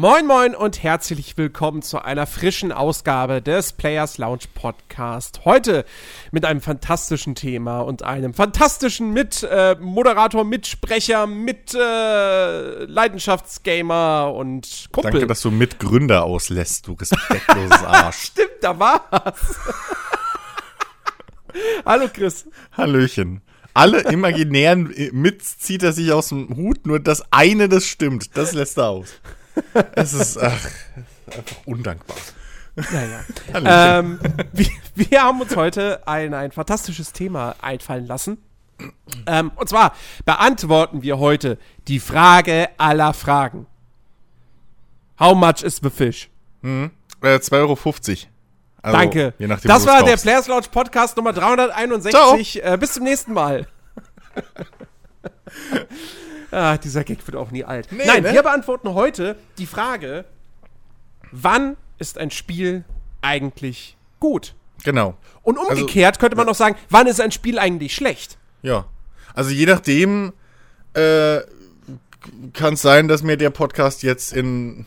Moin Moin und herzlich willkommen zu einer frischen Ausgabe des Players Lounge Podcast. Heute mit einem fantastischen Thema und einem fantastischen mit äh, Mitsprecher, mit äh, Leidenschaftsgamer und Kumpel. Danke, dass du Mitgründer auslässt, du respektloses Arsch. Stimmt, da war's. Hallo Chris. Hallöchen. Alle imaginären Mits zieht er sich aus dem Hut, nur das eine, das stimmt, das lässt er aus. Es ist, ach, einfach undankbar. Naja. ähm, wir, wir, haben uns heute ein, ein fantastisches Thema einfallen lassen. Ähm, und zwar beantworten wir heute die Frage aller Fragen. How much is the fish? Mhm. Äh, 2,50 Euro. Also, Danke. Nachdem, das war der Players Launch Podcast Nummer 361. Äh, bis zum nächsten Mal. ah, dieser Gag wird auch nie alt. Nee, Nein, ne? wir beantworten heute die Frage, wann ist ein Spiel eigentlich gut? Genau. Und also, umgekehrt also, könnte man auch sagen, wann ist ein Spiel eigentlich schlecht? Ja. Also je nachdem äh, kann es sein, dass mir der Podcast jetzt in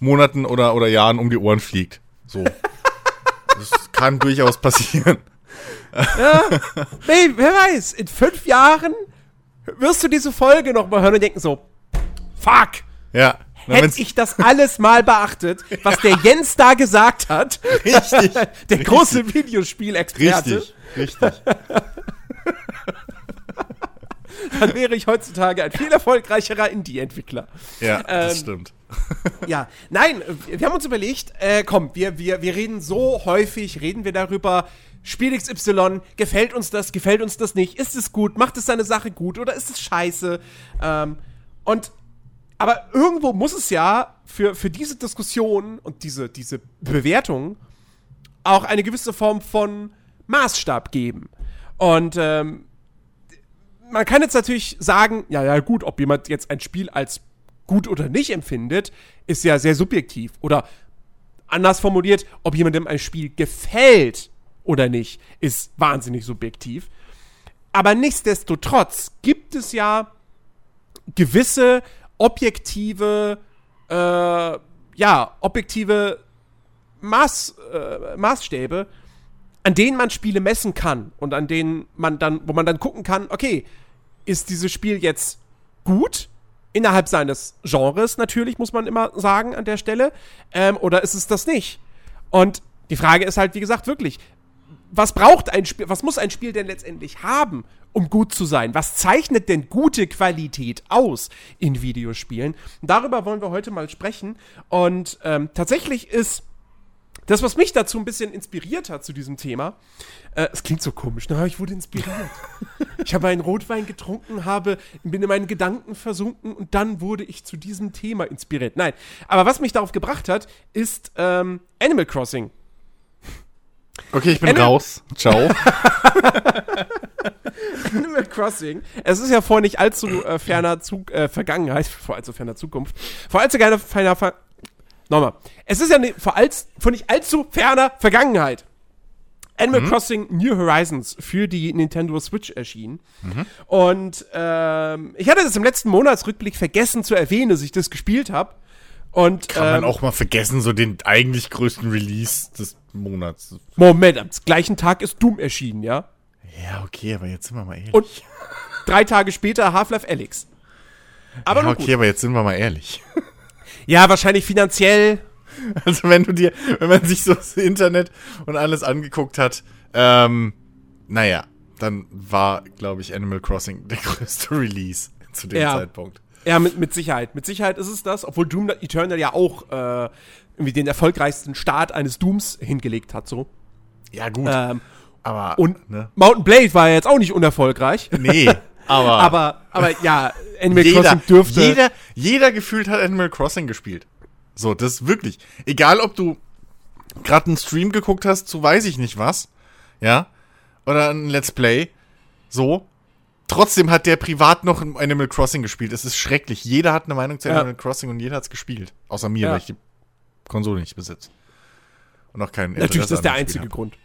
Monaten oder, oder Jahren um die Ohren fliegt. So. das kann durchaus passieren. Ja, hey, wer weiß, in fünf Jahren wirst du diese Folge nochmal hören und denken so, fuck. Ja. Hätte ich das alles mal beachtet, was der Jens da gesagt hat. Richtig. der richtig. große Videospielexperte. Richtig, richtig. Dann wäre ich heutzutage ein viel erfolgreicherer Indie-Entwickler. Ja, das ähm, stimmt. ja, nein, wir haben uns überlegt, äh, komm, wir, wir, wir reden so häufig, reden wir darüber, Spiel XY, gefällt uns das, gefällt uns das nicht, ist es gut, macht es seine Sache gut oder ist es scheiße? Ähm, und aber irgendwo muss es ja für, für diese Diskussion und diese, diese Bewertung auch eine gewisse Form von Maßstab geben. Und ähm, man kann jetzt natürlich sagen, ja, ja, gut, ob jemand jetzt ein Spiel als gut oder nicht empfindet, ist ja sehr subjektiv. Oder anders formuliert, ob jemandem ein Spiel gefällt, oder nicht, ist wahnsinnig subjektiv. Aber nichtsdestotrotz gibt es ja gewisse objektive, äh, ja, objektive Maß, äh, Maßstäbe, an denen man Spiele messen kann und an denen man dann, wo man dann gucken kann, okay, ist dieses Spiel jetzt gut? Innerhalb seines Genres natürlich, muss man immer sagen an der Stelle. Ähm, oder ist es das nicht? Und die Frage ist halt, wie gesagt, wirklich, was braucht ein Spiel, was muss ein Spiel denn letztendlich haben, um gut zu sein? Was zeichnet denn gute Qualität aus in Videospielen? darüber wollen wir heute mal sprechen. Und ähm, tatsächlich ist das, was mich dazu ein bisschen inspiriert hat zu diesem Thema, äh, es klingt so komisch, ne? ich wurde inspiriert. ich habe einen Rotwein getrunken, habe, bin in meinen Gedanken versunken und dann wurde ich zu diesem Thema inspiriert. Nein, aber was mich darauf gebracht hat, ist ähm, Animal Crossing. Okay, ich bin Animal raus. Ciao. Animal Crossing. Es ist ja vor nicht allzu äh, ferner Zug, äh, Vergangenheit, vor allzu ferner Zukunft. Vor allzu ferner, ferner Ver Nochmal. Es ist ja ne, vor, als, vor nicht allzu ferner Vergangenheit. Animal mhm. Crossing New Horizons für die Nintendo Switch erschienen. Mhm. Und ähm, ich hatte das im letzten Monatsrückblick vergessen zu erwähnen, dass ich das gespielt habe. Und, Kann ähm, man auch mal vergessen, so den eigentlich größten Release des Monats. Moment, am gleichen Tag ist Doom erschienen, ja? Ja, okay, aber jetzt sind wir mal ehrlich. Und drei Tage später Half-Life Alyx. Aber ja, okay, gut. aber jetzt sind wir mal ehrlich. Ja, wahrscheinlich finanziell. Also wenn du dir, wenn man sich so das Internet und alles angeguckt hat, ähm, naja, dann war, glaube ich, Animal Crossing der größte Release zu dem ja. Zeitpunkt. Ja, mit, mit Sicherheit. Mit Sicherheit ist es das, obwohl Doom Eternal ja auch äh, irgendwie den erfolgreichsten Start eines Dooms hingelegt hat, so. Ja, gut. Ähm, aber. Und ne? Mountain Blade war ja jetzt auch nicht unerfolgreich. Nee. Aber, aber, aber ja, Animal jeder, Crossing dürfte. Jeder, jeder gefühlt hat Animal Crossing gespielt. So, das ist wirklich. Egal, ob du gerade einen Stream geguckt hast zu weiß ich nicht was, ja, oder ein Let's Play, so, Trotzdem hat der privat noch Animal Crossing gespielt. Es ist schrecklich. Jeder hat eine Meinung zu ja. Animal Crossing und jeder hat es gespielt. Außer mir, ja. weil ich die Konsole nicht besitze. Und auch keinen Natürlich, das ist der einzige hab. Grund.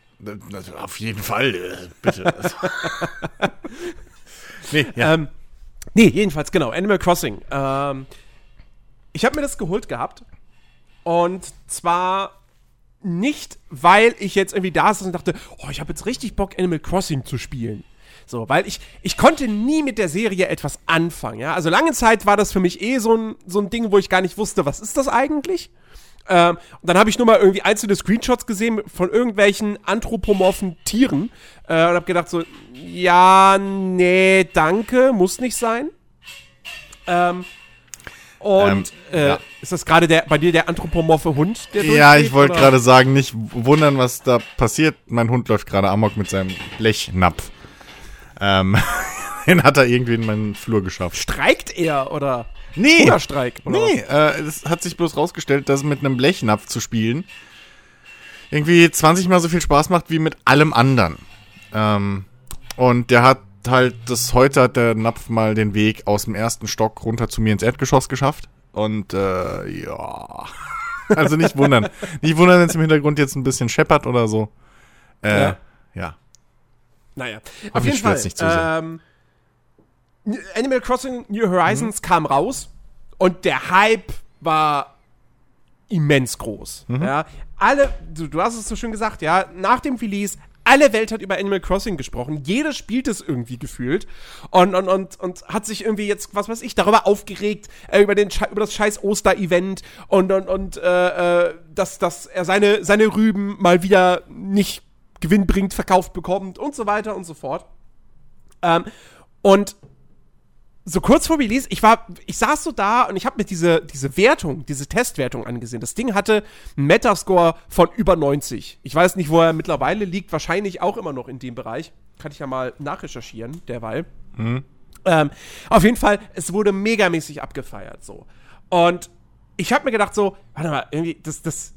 Auf jeden Fall, äh, bitte. nee, ja. Ähm, nee, jedenfalls, genau. Animal Crossing. Ähm, ich habe mir das geholt gehabt Und zwar nicht, weil ich jetzt irgendwie da saß und dachte, oh, ich habe jetzt richtig Bock, Animal Crossing zu spielen. So, weil ich, ich konnte nie mit der Serie etwas anfangen, ja. Also lange Zeit war das für mich eh so ein, so ein Ding, wo ich gar nicht wusste, was ist das eigentlich? Ähm, und dann habe ich nur mal irgendwie einzelne Screenshots gesehen von irgendwelchen anthropomorphen Tieren äh, und habe gedacht so, ja, nee, danke, muss nicht sein. Ähm, und Ähm, äh, ja. ist das gerade der bei dir der anthropomorphe Hund, der Ja, ich wollte gerade sagen, nicht wundern, was da passiert. Mein Hund läuft gerade amok mit seinem Blechnapf. Ähm, den hat er irgendwie in meinen Flur geschafft. Streikt er oder Nee, Hungerstreik? Oder nee, äh, es hat sich bloß rausgestellt, dass mit einem Blechnapf zu spielen irgendwie 20 mal so viel Spaß macht wie mit allem anderen. Ähm, und der hat halt, das heute hat der Napf mal den Weg aus dem ersten Stock runter zu mir ins Erdgeschoss geschafft. Und äh, ja. Also nicht wundern. nicht wundern, wenn es im Hintergrund jetzt ein bisschen scheppert oder so. Äh, Ja. ja. Ja. Naja, Hoffentlich auf jeden Fall. nicht. Ähm, Animal Crossing New Horizons kam raus und der Hype war immens groß. Ja, alle, du, du hast es so schön gesagt, ja, nach dem Release, alle Welt hat über Animal Crossing gesprochen. Jeder spielt es irgendwie gefühlt und, und, und, und hat sich irgendwie jetzt, was weiß ich, darüber aufgeregt, äh, über, den, über das scheiß Oster-Event und, und, und äh, äh, dass, dass er seine, seine Rüben mal wieder nicht gewinnbringend verkauft bekommt und so weiter und so fort. Ähm, und so kurz vor Release, ich war, ich saß so da und ich habe mir diese, diese Wertung, diese Testwertung angesehen. Das Ding hatte einen Metascore von über 90. Ich weiß nicht, wo er mittlerweile liegt, wahrscheinlich auch immer noch in dem Bereich. Kann ich ja mal nachrecherchieren, derweil. Ähm, auf jeden Fall, es wurde megamäßig abgefeiert, so. Und ich habe mir gedacht, so, warte mal, irgendwie, das, das,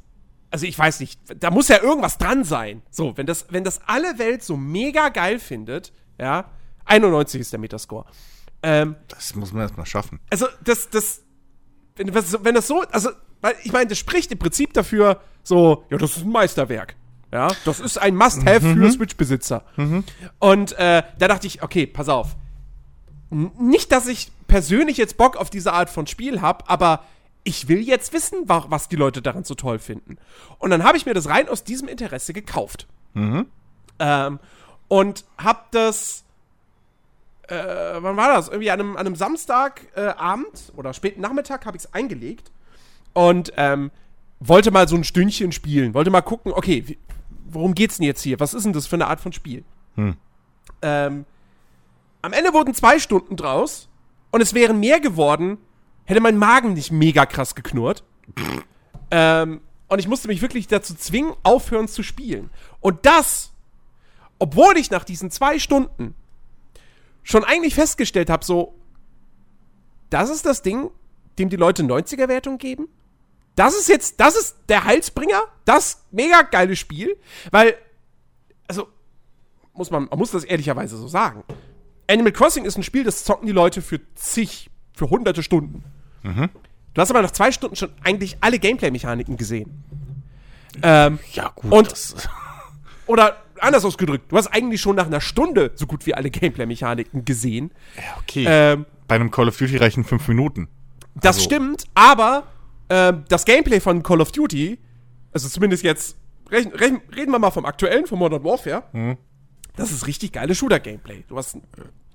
also ich weiß nicht, da muss ja irgendwas dran sein. So, wenn das, wenn das alle Welt so mega geil findet, ja, 91 ist der Metascore. Ähm, Das muss man erstmal schaffen. also das, das, wenn, wenn das so, also, weil ich meine, das spricht im Prinzip dafür, so, ja, das ist ein Meisterwerk. Ja, das ist ein Must-Have für Switch-Besitzer. Und äh, da dachte ich, okay, pass auf. N nicht, dass ich persönlich jetzt Bock auf diese Art von Spiel habe, aber ich will jetzt wissen, wa was die Leute daran so toll finden. Und dann habe ich mir das rein aus diesem Interesse gekauft. Ähm, und hab das äh, wann war das? Irgendwie an einem, an einem Samstagabend äh, oder späten Nachmittag habe ich es eingelegt und ähm, wollte mal so ein Stündchen spielen. Wollte mal gucken, okay, wie, worum geht's denn jetzt hier? Was ist denn das für eine Art von Spiel? Ähm, am Ende wurden zwei Stunden draus und es wären mehr geworden, hätte mein Magen nicht mega krass geknurrt. ähm, und ich musste mich wirklich dazu zwingen, aufhören zu spielen. Und das, obwohl ich nach diesen zwei Stunden schon eigentlich festgestellt habe, so, das ist das Ding, dem die Leute 90er-Wertung geben. Das ist jetzt, das ist der Heilsbringer, das mega geile Spiel, weil, also, muss man, man muss das ehrlicherweise so sagen. Animal Crossing ist ein Spiel, das zocken die Leute für zig, für hunderte Stunden. Du hast aber nach zwei Stunden schon eigentlich alle Gameplay-Mechaniken gesehen. Ähm, Ja, gut. Und- oder anders ausgedrückt, du hast eigentlich schon nach einer Stunde so gut wie alle Gameplay-Mechaniken gesehen. ja, okay. Ähm, Bei einem Call of Duty reichen fünf Minuten. Das Also- stimmt, aber ähm, das Gameplay von Call of Duty, also zumindest jetzt, rechn, reden wir mal vom aktuellen, von Modern Warfare, Mhm. das ist richtig geiles Shooter-Gameplay. Du hast ein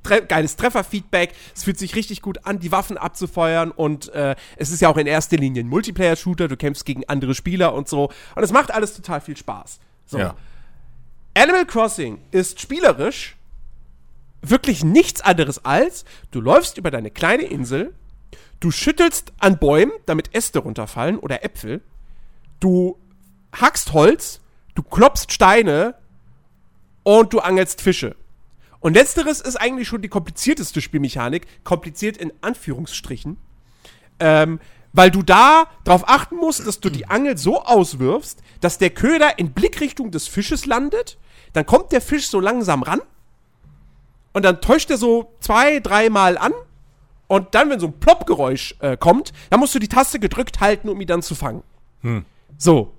tre geiles Trefferfeedback, es fühlt sich richtig gut an, die Waffen abzufeuern und äh, es ist ja auch in erster Linie ein Multiplayer-Shooter, du kämpfst gegen andere Spieler und so und es macht alles total viel Spaß. So. Ja. Animal Crossing ist spielerisch wirklich nichts anderes als, du läufst über deine kleine Insel, du schüttelst an Bäumen, damit Äste runterfallen oder Äpfel, du hackst Holz, du klopfst Steine und du angelst Fische. Und letzteres ist eigentlich schon die komplizierteste Spielmechanik, kompliziert in Anführungsstrichen, ähm, weil du da darauf achten musst, dass du die Angel so auswirfst, dass der Köder in Blickrichtung des Fisches landet, dann kommt der Fisch so langsam ran und dann täuscht er so zwei, dreimal an und dann, wenn so ein Ploppgeräusch äh, kommt, dann musst du die Taste gedrückt halten, um ihn dann zu fangen. So.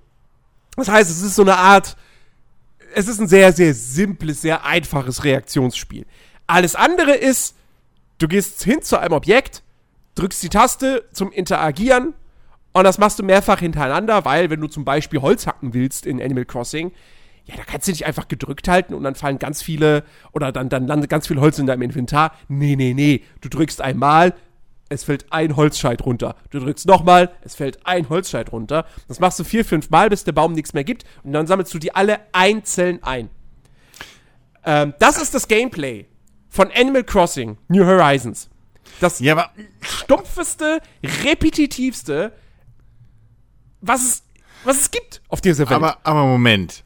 Das heißt, es ist so eine Art, es ist ein sehr, sehr simples, sehr einfaches Reaktionsspiel. Alles andere ist, du gehst hin zu einem Objekt, drückst die Taste zum Interagieren Und das machst du mehrfach hintereinander, weil wenn du zum Beispiel Holz hacken willst in Animal Crossing, ja, da kannst du dich einfach gedrückt halten und dann fallen ganz viele, oder dann, dann landet ganz viel Holz in deinem Inventar. Nee, nee, nee. Du drückst einmal, es fällt ein Holzscheit runter. Du drückst nochmal, es fällt ein Holzscheit runter. Das machst du vier, fünf Mal, bis der Baum nichts mehr gibt. Und dann sammelst du die alle einzeln ein. Ähm, das ist das Gameplay von Animal Crossing New Horizons. Das Ja, stumpfeste, repetitivste, was es, was es gibt auf dieser Welt. Aber, aber Moment.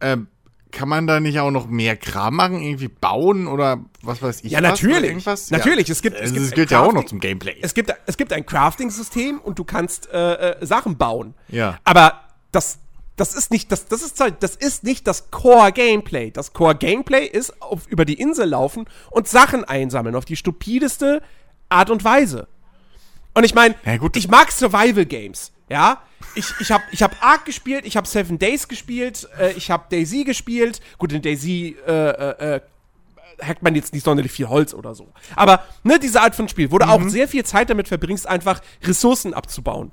Ähm, kann man da nicht auch noch mehr Kram machen? Irgendwie bauen oder was weiß ich? Ja, natürlich. Natürlich, es gibt- es Also gibt das gehört ja auch noch zum Gameplay. es gibt, es gibt ein Crafting-System und du kannst äh, äh, Sachen bauen. Ja. Aber das, das ist nicht das, das ist halt- das ist nicht das Core-Gameplay. Das Core-Gameplay ist auf, über die Insel laufen und Sachen einsammeln auf die stupideste Art und Weise. Und ich meine, Ja, ich mag Survival Games, ja. Ich, ich habe ich hab Ark gespielt, ich habe Seven Days gespielt, äh, ich habe Daisy gespielt. Gut, in Daisy äh, äh, äh, hackt man jetzt nicht sonderlich viel Holz oder so. Aber ne, diese Art von Spiel, wo du auch sehr viel Zeit damit verbringst, einfach Ressourcen abzubauen.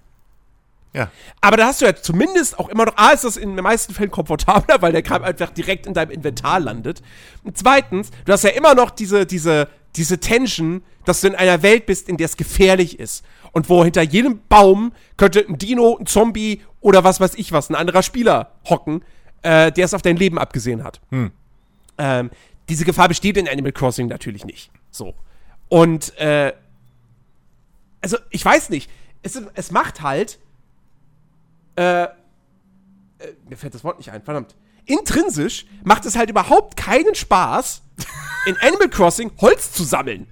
ja. Aber da hast du ja zumindest auch immer noch, A, ist das in den meisten Fällen komfortabler, weil der Kram einfach direkt in deinem Inventar landet. Und zweitens, du hast ja immer noch diese, diese, diese Tension, dass du in einer Welt bist, in der es gefährlich ist. Und wo hinter jedem Baum könnte ein Dino, ein Zombie oder was weiß ich was, ein anderer Spieler hocken, äh, der es auf dein Leben abgesehen hat. Ähm, diese Gefahr besteht in Animal Crossing natürlich nicht. So. Und, äh, also, ich weiß nicht. Es, es macht halt, äh, mir fällt das Wort nicht ein, verdammt. Intrinsisch macht es halt überhaupt keinen Spaß, in Animal Crossing Holz zu sammeln.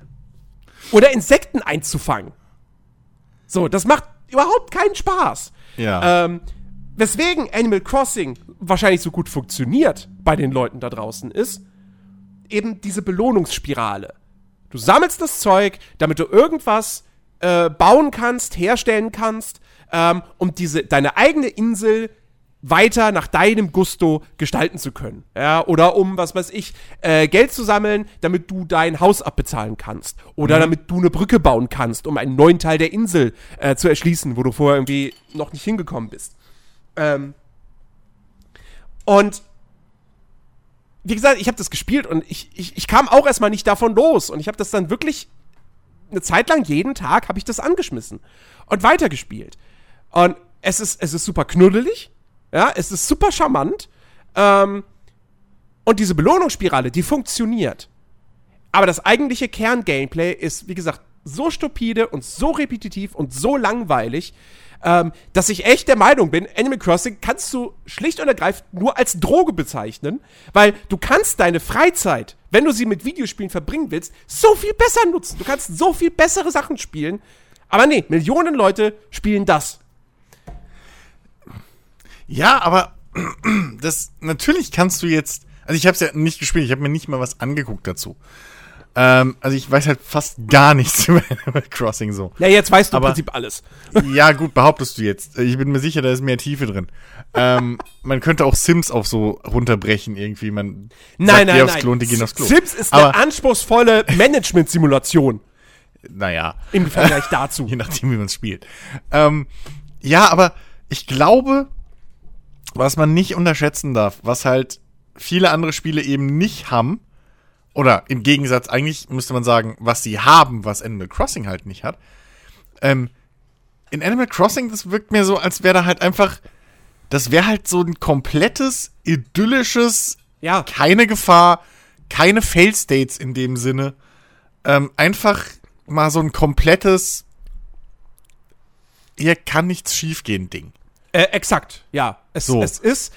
Oder Insekten einzufangen. So, das macht überhaupt keinen Spaß. Ja. Ähm, weswegen Animal Crossing wahrscheinlich so gut funktioniert bei den Leuten da draußen ist, eben diese Belohnungsspirale. Du sammelst das Zeug, damit du irgendwas äh, bauen kannst, herstellen kannst, ähm, um diese, deine eigene Insel weiter nach deinem Gusto gestalten zu können. Ja, oder um, was weiß ich, äh, Geld zu sammeln, damit du dein Haus abbezahlen kannst. Oder damit du eine Brücke bauen kannst, um einen neuen Teil der Insel äh, zu erschließen, wo du vorher irgendwie noch nicht hingekommen bist. Ähm, und wie gesagt, ich habe das gespielt und ich, ich, ich kam auch erstmal nicht davon los. Und ich habe das dann wirklich eine Zeit lang, jeden Tag, habe ich das angeschmissen und weitergespielt. Und es ist, es ist super knuddelig, ja, es ist super charmant. Ähm, und diese Belohnungsspirale, die funktioniert. Aber das eigentliche Kern-Gameplay ist, wie gesagt, so stupide und so repetitiv und so langweilig, ähm, dass ich echt der Meinung bin, Animal Crossing kannst du schlicht und ergreifend nur als Droge bezeichnen, weil du kannst deine Freizeit, wenn du sie mit Videospielen verbringen willst, so viel besser nutzen. Du kannst so viel bessere Sachen spielen. Aber nee, Millionen Leute spielen das. Ja, aber das natürlich kannst du jetzt. Also ich habe es ja nicht gespielt, ich habe mir nicht mal was angeguckt dazu. Ähm, also ich weiß halt fast gar nichts über Animal Crossing so. Ja, jetzt weißt du Aber- im Prinzip alles. Ja, gut, behauptest du jetzt. Ich bin mir sicher, da ist mehr Tiefe drin. Ähm, man könnte auch Sims auf so runterbrechen irgendwie. Man Nein, sagt, nein, aufs nein. Klo und die gehen aufs Klo. Sims ist Aber, eine anspruchsvolle Management-Simulation naja, im Vergleich dazu. je nachdem, wie man es spielt. Ähm, ja, aber ich glaube, was man nicht unterschätzen darf, was halt viele andere Spiele eben nicht haben, oder im Gegensatz, eigentlich müsste man sagen, was sie haben, was Animal Crossing halt nicht hat. Ähm, in Animal Crossing, das wirkt mir so, als wäre da halt einfach, das wäre halt so ein komplettes, idyllisches, Ja, keine Gefahr, keine Fail-States in dem Sinne. Ähm, einfach mal so ein komplettes, hier kann nichts schiefgehen Ding. Äh, exakt, ja. Es, So. es ist,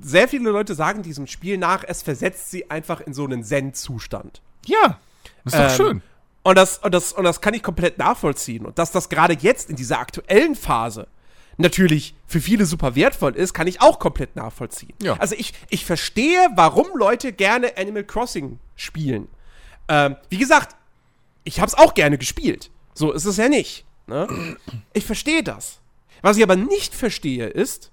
sehr viele Leute sagen diesem Spiel nach, es versetzt sie einfach in so einen Zen-Zustand. Ja, ist doch Ähm, schön. Und das, und, das, und das kann ich komplett nachvollziehen. Und dass das gerade jetzt in dieser aktuellen Phase natürlich für viele super wertvoll ist, kann ich auch komplett nachvollziehen. Ja. Also ich, ich verstehe, warum Leute gerne Animal Crossing spielen. Ähm, wie gesagt, ich habe es auch gerne gespielt. So ist es ja nicht. Ne? Ich verstehe das. Was ich aber nicht verstehe, ist,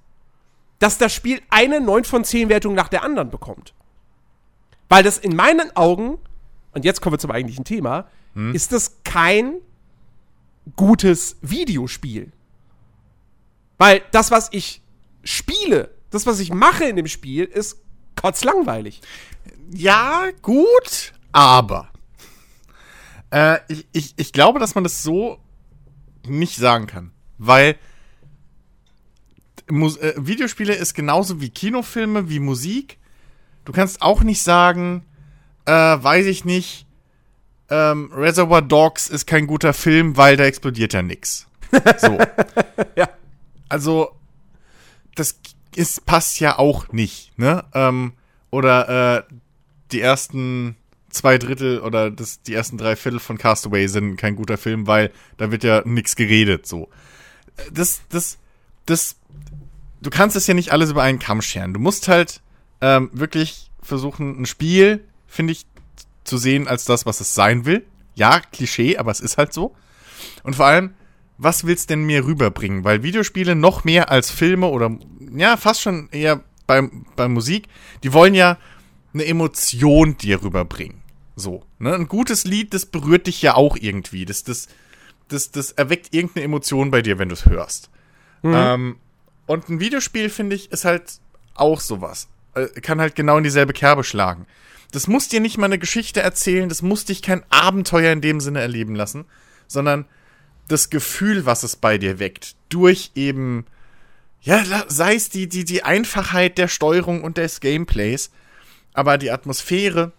dass das Spiel eine 9 von 10 Wertung nach der anderen bekommt. Weil das in meinen Augen, und jetzt kommen wir zum eigentlichen Thema, ist das kein gutes Videospiel. Weil das, was ich spiele, das, was ich mache in dem Spiel, ist kotzlangweilig. Ja, gut, aber äh, ich, ich, ich glaube, dass man das so nicht sagen kann. Weil Mus äh, Videospiele ist genauso wie Kinofilme, wie Musik. Du kannst auch nicht sagen, äh, weiß ich nicht, ähm, Reservoir Dogs ist kein guter Film, weil da explodiert ja nix. So. Ja. Also, das ist, passt ja auch nicht, ne? Ähm, oder äh, die ersten zwei Drittel oder das, die ersten drei Viertel von Castaway sind kein guter Film, weil da wird ja nix geredet, so. Das, das, das, du kannst es ja nicht alles über einen Kamm scheren. Du musst halt ähm, wirklich versuchen, ein Spiel, finde ich, zu sehen als das, was es sein will. Ja, Klischee, aber es ist halt so. Und vor allem, was willst denn mir rüberbringen? Weil Videospiele noch mehr als Filme oder ja, fast schon eher bei, bei Musik, die wollen ja eine Emotion dir rüberbringen. So, ne? Ein gutes Lied, das berührt dich ja auch irgendwie. Das, das, das, das erweckt irgendeine Emotion bei dir, wenn du es hörst. Ähm, und ein Videospiel, finde ich, ist halt auch sowas. Äh, kann halt genau in dieselbe Kerbe schlagen. Das muss dir nicht mal eine Geschichte erzählen, das muss dich kein Abenteuer in dem Sinne erleben lassen, sondern das Gefühl, was es bei dir weckt, durch eben, ja, sei es die, die, die Einfachheit der Steuerung und des Gameplays, aber die Atmosphäre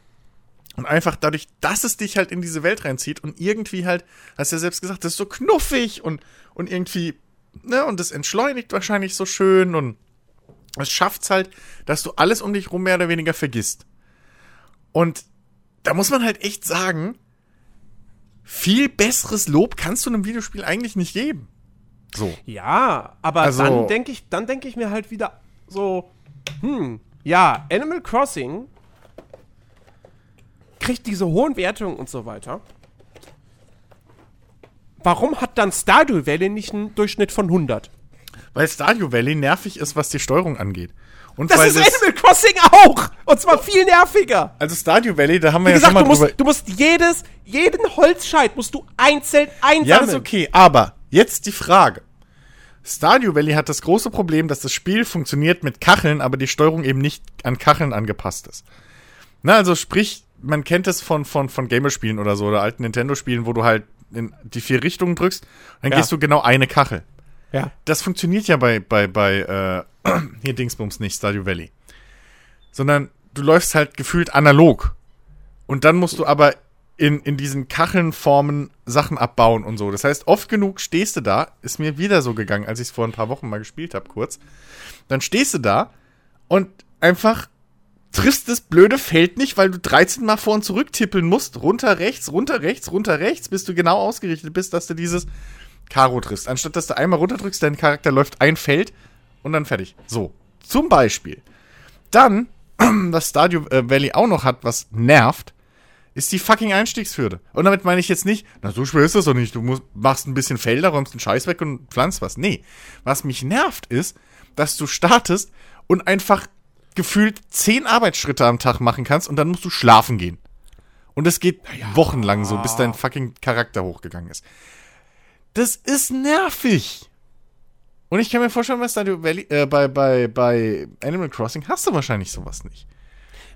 und einfach dadurch, dass es dich halt in diese Welt reinzieht und irgendwie halt, hast du ja selbst gesagt, das ist so knuffig und, und irgendwie, ne, und das entschleunigt wahrscheinlich so schön und es schafft's halt, dass du alles um dich rum mehr oder weniger vergisst. Und da muss man halt echt sagen, viel besseres Lob kannst du einem Videospiel eigentlich nicht geben. So. Ja, aber Also- dann denke ich, dann denke ich mir halt wieder so, hm, ja, Animal Crossing kriegt diese hohen Wertungen und so weiter. Warum hat dann Stardew Valley nicht einen Durchschnitt von 100? Weil Stardew Valley nervig ist, was die Steuerung angeht. Und Das ist Animal Crossing auch! Und zwar viel nerviger! also Stardew Valley, da haben wir Wie ja gesagt, schon du mal drüber. musst, du musst jedes, jeden Holzscheit musst du einzeln einsammeln. Ja, das ist okay, aber jetzt die Frage. Stardew Valley hat das große Problem, dass das Spiel funktioniert mit Kacheln, aber die Steuerung eben nicht an Kacheln angepasst ist. Na, also sprich, man kennt es von, von, von Gamerspielen oder so, oder alten Nintendo-Spielen, wo du halt in die vier Richtungen drückst, dann Ja. gehst du genau eine Kachel. Ja. Das funktioniert ja bei, bei, bei, äh, hier Dingsbums nicht, Stardew Valley. Sondern du läufst halt gefühlt analog. Und dann musst du aber in, in diesen Kachelnformen Sachen abbauen und so. Das heißt, oft genug stehst du da, ist mir wieder so gegangen, als ich es vor ein paar Wochen mal gespielt habe, kurz. Dann stehst du da und einfach triffst das blöde Feld nicht, weil du 13 Mal vor und zurück tippeln musst. Runter rechts, runter rechts, runter rechts, bis du genau ausgerichtet bist, dass du dieses Karo triffst. Anstatt dass du einmal runterdrückst, dein Charakter läuft ein Feld und dann fertig. So, zum Beispiel. Dann, was Stardew äh, Valley auch noch hat, was nervt, ist die fucking Einstiegshürde. Und damit meine ich jetzt nicht, na so schwer ist das doch nicht, du musst, machst ein bisschen Felder, räumst den Scheiß weg und pflanzt was. Nee, was mich nervt ist, dass du startest und einfach gefühlt zehn Arbeitsschritte am Tag machen kannst und dann musst du schlafen gehen. Und es geht wochenlang so, bis dein fucking Charakter hochgegangen ist. Das ist nervig. Und ich kann mir vorstellen, was da Valley, äh, bei, bei, bei Animal Crossing hast du wahrscheinlich sowas nicht.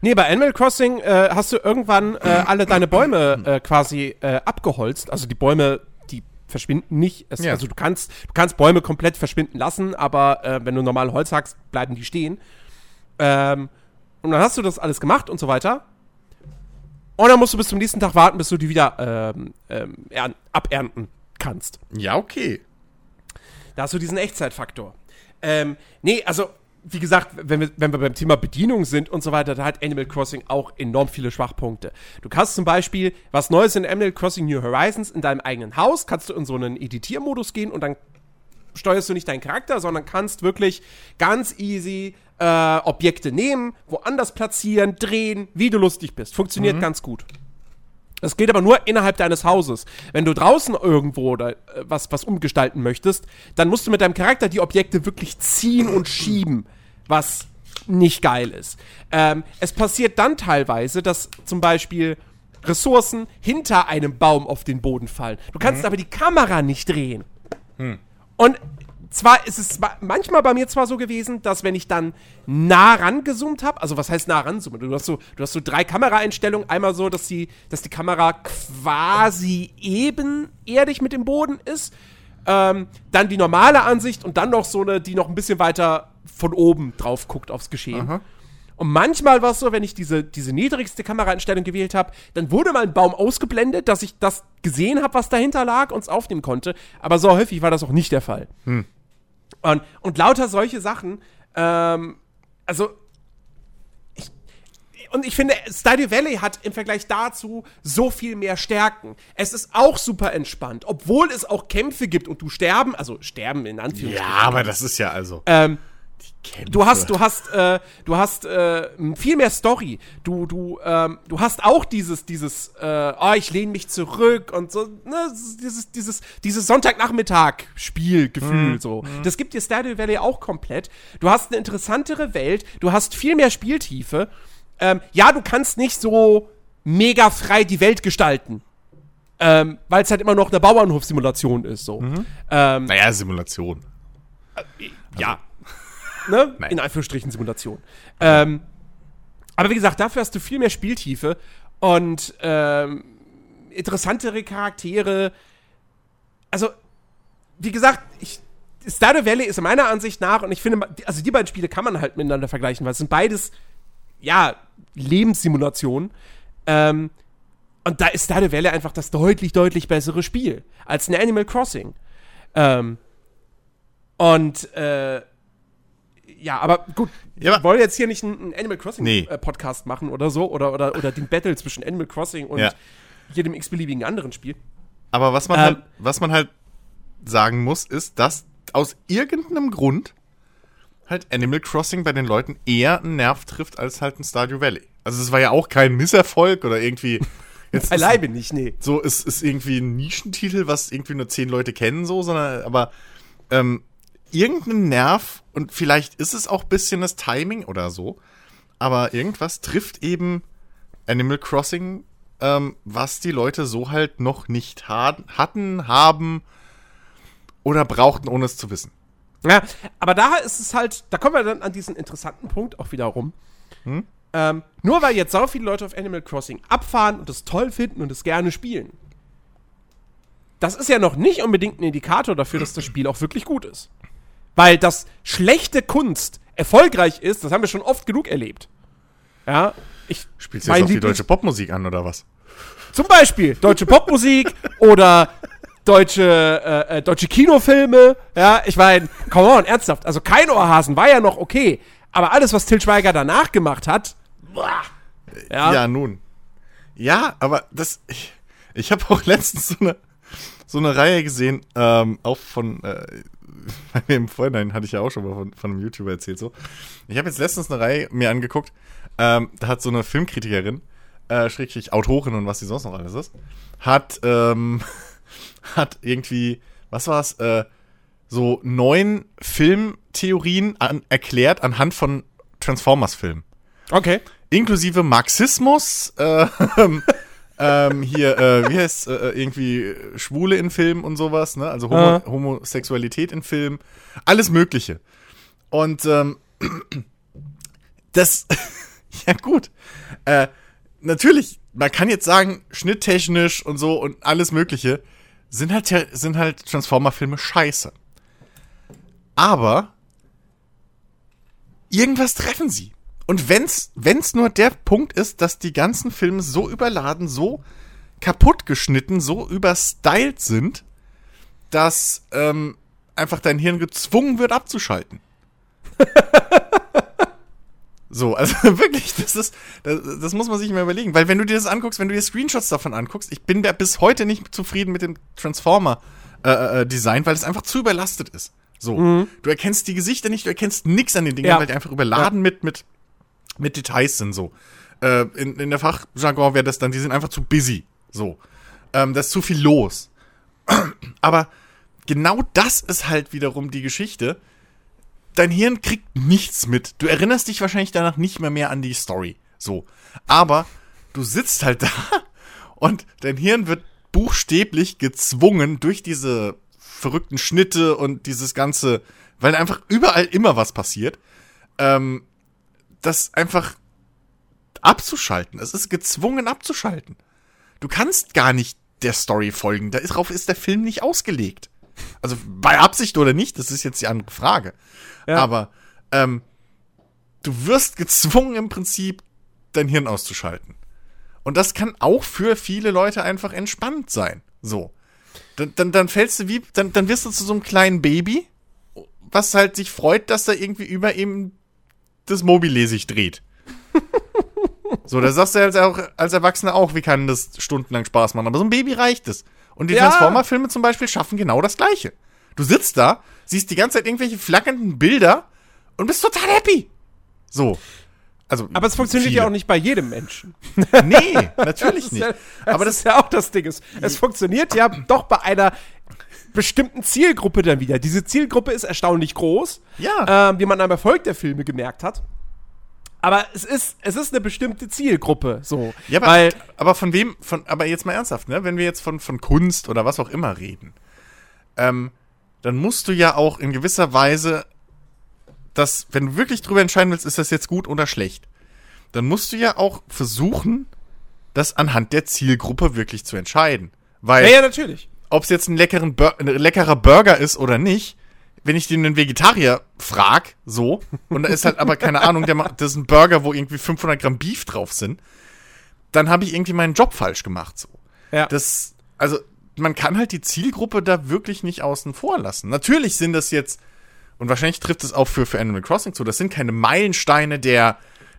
Nee, bei Animal Crossing äh, hast du irgendwann äh, alle deine Bäume äh, quasi äh, abgeholzt. Also die Bäume, die verschwinden nicht. Es, Ja. Also du kannst, du kannst Bäume komplett verschwinden lassen, aber äh, wenn du normal Holz hackst, bleiben die stehen. Ähm, und dann hast du das alles gemacht und so weiter. Und dann musst du bis zum nächsten Tag warten, bis du die wieder ähm, ähm, ern- abernten kannst. Ja, okay. Da hast du diesen Echtzeitfaktor. Ähm, nee, also, wie gesagt, wenn wir, wenn wir beim Thema Bedienung sind und so weiter, da hat Animal Crossing auch enorm viele Schwachpunkte. Du kannst zum Beispiel was Neues in Animal Crossing New Horizons in deinem eigenen Haus, kannst du in so einen Editiermodus gehen und dann steuerst du nicht deinen Charakter, sondern kannst wirklich ganz easy äh, Objekte nehmen, woanders platzieren, drehen, wie du lustig bist. Funktioniert ganz gut. Das geht aber nur innerhalb deines Hauses. Wenn du draußen irgendwo oder, äh, was, was umgestalten möchtest, dann musst du mit deinem Charakter die Objekte wirklich ziehen und schieben, was nicht geil ist. Ähm, es passiert dann teilweise, dass zum Beispiel Ressourcen hinter einem Baum auf den Boden fallen. Du kannst aber die Kamera nicht drehen. Und zwar ist es manchmal bei mir zwar so gewesen, dass wenn ich dann nah rangezoomt habe, also was heißt nah ranzoomen? Du hast so, du hast so drei Kameraeinstellungen, einmal so, dass die, dass die Kamera quasi ebenerdig mit dem Boden ist, ähm, dann die normale Ansicht und dann noch so eine, die noch ein bisschen weiter von oben drauf guckt aufs Geschehen. Aha. Und manchmal war es so, wenn ich diese, diese niedrigste Kameraeinstellung gewählt habe, dann wurde mal ein Baum ausgeblendet, dass ich das gesehen habe, was dahinter lag und es aufnehmen konnte. Aber so häufig war das auch nicht der Fall. Hm. Und, und lauter solche Sachen, ähm, also ich, und ich finde, Stardew Valley hat im Vergleich dazu so viel mehr Stärken. Es ist auch super entspannt, obwohl es auch Kämpfe gibt und du sterben, also sterben in Anführungszeichen. Ja, aber das ist ja also. Ähm, Du hast, du hast, äh, du hast äh, viel mehr Story. Du, du, ähm, du hast auch dieses, dieses, äh, oh, ich lehne mich zurück und so, ne, dieses, dieses, dieses Sonntagnachmittag-Spielgefühl mhm. so. Mhm. Das gibt dir Stardew Valley auch komplett. Du hast eine interessantere Welt. Du hast viel mehr Spieltiefe. Ähm, ja, du kannst nicht so mega frei die Welt gestalten. Ähm, weil es halt immer noch eine Bauernhof-Simulation ist, so. Mhm. Ähm, naja, Simulation. Äh, ja, also, ne? In Anführungsstrichen Simulation. Ähm, aber wie gesagt, dafür hast du viel mehr Spieltiefe und ähm, interessantere Charaktere. Also, wie gesagt, ich, Stardew Valley ist meiner Ansicht nach, und ich finde, also die beiden Spiele kann man halt miteinander vergleichen, weil es sind beides, ja, Lebenssimulationen. Ähm, und da ist Stardew Valley einfach das deutlich, deutlich bessere Spiel als ein Animal Crossing. Ähm, und äh, ja, aber gut, ja, wir wollen jetzt hier nicht einen, Animal Crossing nee. äh, Podcast machen oder so oder, oder, oder den Battle zwischen Animal Crossing und ja. jedem x-beliebigen anderen Spiel. Aber was man, ähm, halt, was man halt sagen muss, ist, dass aus irgendeinem Grund halt Animal Crossing bei den Leuten eher einen Nerv trifft als halt ein Stardew Valley. Also es war ja auch kein Misserfolg oder irgendwie Jetzt Beileibe nicht, nee. So ist, ist irgendwie ein Nischentitel, was irgendwie nur zehn Leute kennen, so, sondern aber ähm, irgendeinen Nerv und vielleicht ist es auch ein bisschen das Timing oder so, aber irgendwas trifft eben Animal Crossing, ähm, was die Leute so halt noch nicht ha hatten, haben oder brauchten, ohne es zu wissen. Ja, aber da ist es halt, da kommen wir dann an diesen interessanten Punkt auch wieder rum. Hm? Ähm, nur weil jetzt so viele Leute auf Animal Crossing abfahren und es toll finden und es gerne spielen, das ist ja noch nicht unbedingt ein Indikator dafür, dass das Spiel auch wirklich gut ist. Weil das schlechte Kunst erfolgreich ist, das haben wir schon oft genug erlebt. Ja, ich. Spielst du jetzt auch die deutsche Popmusik an, oder was? Zum Beispiel deutsche Popmusik oder deutsche, äh, äh, deutsche Kinofilme. Ja, ich meine, come on, ernsthaft. Also kein Ohrhasen war ja noch okay. Aber alles, was Till Schweiger danach gemacht hat, boah, ja. ja, nun. Ja, aber das. Ich, ich habe auch letztens so eine, so eine Reihe gesehen, ähm, auch von, äh, bei mir im Vorhinein hatte ich ja auch schon mal von, von einem YouTuber erzählt so. Ich habe jetzt letztens eine Reihe mir angeguckt, ähm, da hat so eine Filmkritikerin, äh, schrägstrich Autorin und was sie sonst noch alles ist, hat, ähm, hat irgendwie, was war's, äh, so neun Filmtheorien an, erklärt anhand von Transformers-Filmen. Okay. Inklusive Marxismus, äh, ähm, hier, äh, wie heißt äh, irgendwie Schwule in Filmen und sowas, ne? Also Homo ah. Homosexualität in Filmen, alles Mögliche. Und ähm, das, ja gut, äh, natürlich, man kann jetzt sagen, schnitttechnisch und so und alles Mögliche sind halt, sind halt Transformer-Filme scheiße. Aber irgendwas treffen sie. Und wenn's, wenn's nur der Punkt ist, dass die ganzen Filme so überladen, so kaputt geschnitten, so überstylt sind, dass ähm, einfach dein Hirn gezwungen wird abzuschalten. so, also wirklich, das ist, das, das, muss man sich mal überlegen, weil wenn du dir das anguckst, wenn du dir Screenshots davon anguckst, ich bin da bis heute nicht zufrieden mit dem Transformer äh, äh, Design, weil es einfach zu überlastet ist. So, mhm. du erkennst die Gesichter nicht, du erkennst nichts an den Dingen, ja. weil die einfach überladen ja. mit mit mit Details sind so. Äh, in, in der Fachjargon wäre das dann, die sind einfach zu busy. So. Ähm, da ist zu viel los. Aber genau das ist halt wiederum die Geschichte. Dein Hirn kriegt nichts mit. Du erinnerst dich wahrscheinlich danach nicht mehr mehr an die Story. So. Aber du sitzt halt da und dein Hirn wird buchstäblich gezwungen durch diese verrückten Schnitte und dieses ganze, weil einfach überall immer was passiert, ähm, das einfach abzuschalten. Es ist gezwungen abzuschalten. Du kannst gar nicht der Story folgen. Darauf ist der Film nicht ausgelegt. Also bei Absicht oder nicht, das ist jetzt die andere Frage. Ja. Aber ähm, du wirst gezwungen im Prinzip, dein Hirn auszuschalten. Und das kann auch für viele Leute einfach entspannt sein. So. Dann, dann, dann fällst du wie, dann, dann wirst du zu so einem kleinen Baby, was halt sich freut, dass da irgendwie über ihm das Mobile sich dreht. so, da sagst du als, auch, als Erwachsener auch, wie kann das stundenlang Spaß machen. Aber so ein Baby reicht es. Und die ja. Transformer-Filme zum Beispiel schaffen genau das Gleiche. Du sitzt da, siehst die ganze Zeit irgendwelche flackernden Bilder und bist total happy. So. Also, aber es funktioniert viele. ja auch nicht bei jedem Menschen. Nee, natürlich nicht. Ja, das aber das ist ja auch das Ding. Es, es funktioniert ja doch bei einer bestimmten Zielgruppe dann wieder. Diese Zielgruppe ist erstaunlich groß. Ja. Ähm, wie man am Erfolg der Filme gemerkt hat. Aber es ist, es ist eine bestimmte Zielgruppe, so. Ja, aber, weil, aber von wem, von, aber jetzt mal ernsthaft, ne? Wenn wir jetzt von, von Kunst oder was auch immer reden, ähm, dann musst du ja auch in gewisser Weise das, wenn du wirklich drüber entscheiden willst, ist das jetzt gut oder schlecht, dann musst du ja auch versuchen, das anhand der Zielgruppe wirklich zu entscheiden. Weil, ja, ja natürlich. Ob es jetzt ein, Bur ein leckerer Burger ist oder nicht, wenn ich den einen Vegetarier frag, so, und da ist halt aber keine Ahnung, der macht, das ist ein Burger, wo irgendwie 500 Gramm Beef drauf sind, dann habe ich irgendwie meinen Job falsch gemacht, so. Ja. Das, also, man kann halt die Zielgruppe da wirklich nicht außen vor lassen. Natürlich sind das jetzt und wahrscheinlich trifft es auch für, für Animal Crossing zu, das sind keine Meilensteine der,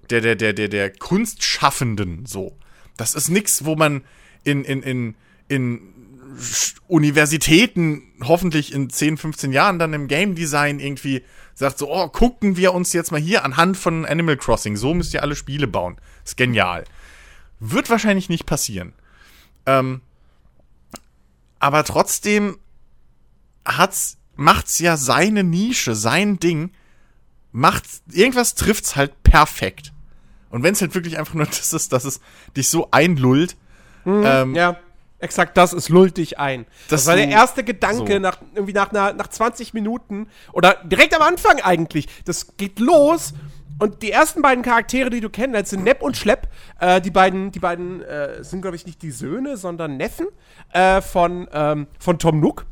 der, der, der, der, der Kunstschaffenden so. Das ist nichts, wo man in, in, in, in Universitäten hoffentlich in 10, 15 Jahren dann im Game Design irgendwie sagt so, oh, gucken wir uns jetzt mal hier anhand von Animal Crossing, so müsst ihr alle Spiele bauen. ist genial. Wird wahrscheinlich nicht passieren. Ähm, aber trotzdem hat's macht's ja seine Nische, sein Ding. Macht's, irgendwas trifft's halt perfekt. Und wenn es halt wirklich einfach nur das ist, dass es dich so einlullt. Mhm, ähm, ja, exakt das, es lullt dich ein. Das, das war der erste Gedanke so. nach, irgendwie nach, nach, nach 20 Minuten oder direkt am Anfang eigentlich. Das geht los und die ersten beiden Charaktere, die du kennst, sind Nepp und Schlepp. Äh, die beiden, die beiden äh, sind, glaube ich, nicht die Söhne, sondern Neffen äh, von, ähm, von Tom Nook.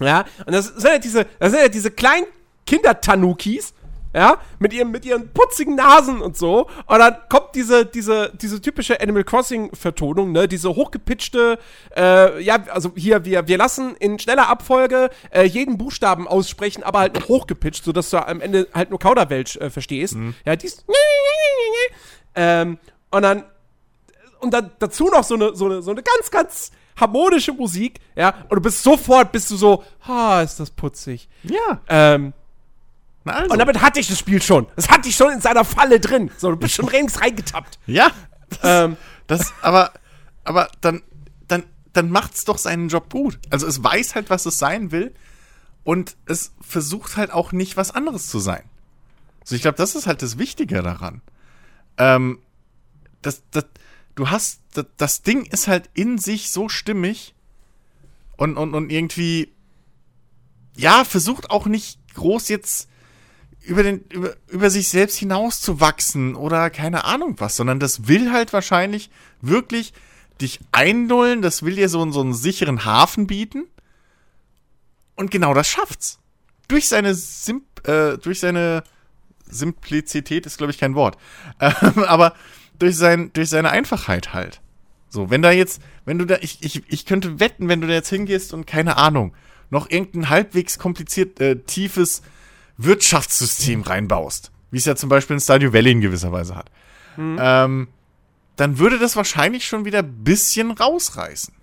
Ja, und das sind ja diese, das sind ja diese kleinen Kindertanukis, ja, mit ihren, mit ihren putzigen Nasen und so. Und dann kommt diese, diese, diese typische Animal Crossing-Vertonung, ne, diese hochgepitchte, äh, ja, also hier, wir, wir lassen in schneller Abfolge äh, jeden Buchstaben aussprechen, aber halt noch hochgepitcht, sodass du am Ende halt nur Kauderwelsch äh, verstehst. Mhm. Ja, dies. Ähm, und dann, und dann dazu noch so eine, so eine, so eine ganz, ganz harmonische Musik, ja, und du bist sofort, bist du so, ha, ist das putzig. Ja. Ähm, also. Und damit hatte ich das Spiel schon. Das hatte ich schon in seiner Falle drin. So, du bist schon rings reingetappt. Ja. Das, ähm, das, aber, aber dann, dann, dann macht's doch seinen Job gut. Also es weiß halt, was es sein will und es versucht halt auch nicht, was anderes zu sein. So, ich glaube, das ist halt das Wichtige daran. Ähm, das, das, du hast, das, das Ding ist halt in sich so stimmig und, und, und irgendwie, ja, versucht auch nicht groß jetzt über, den, über, über sich selbst hinauszuwachsen oder keine Ahnung was, sondern das will halt wahrscheinlich wirklich dich einlullen, das will dir so, so einen sicheren Hafen bieten. Und genau das schafft's. Durch seine Simp äh, durch seine Simplizität ist, glaube ich, kein Wort. Ähm, aber durch, sein, durch seine Einfachheit halt. So, wenn da jetzt, wenn du da, ich, ich, ich könnte wetten, wenn du da jetzt hingehst und keine Ahnung, noch irgendein halbwegs kompliziert, äh, tiefes Wirtschaftssystem reinbaust, wie es ja zum Beispiel in Stadio Valley in gewisser Weise hat, mhm. ähm, dann würde das wahrscheinlich schon wieder ein bisschen rausreißen.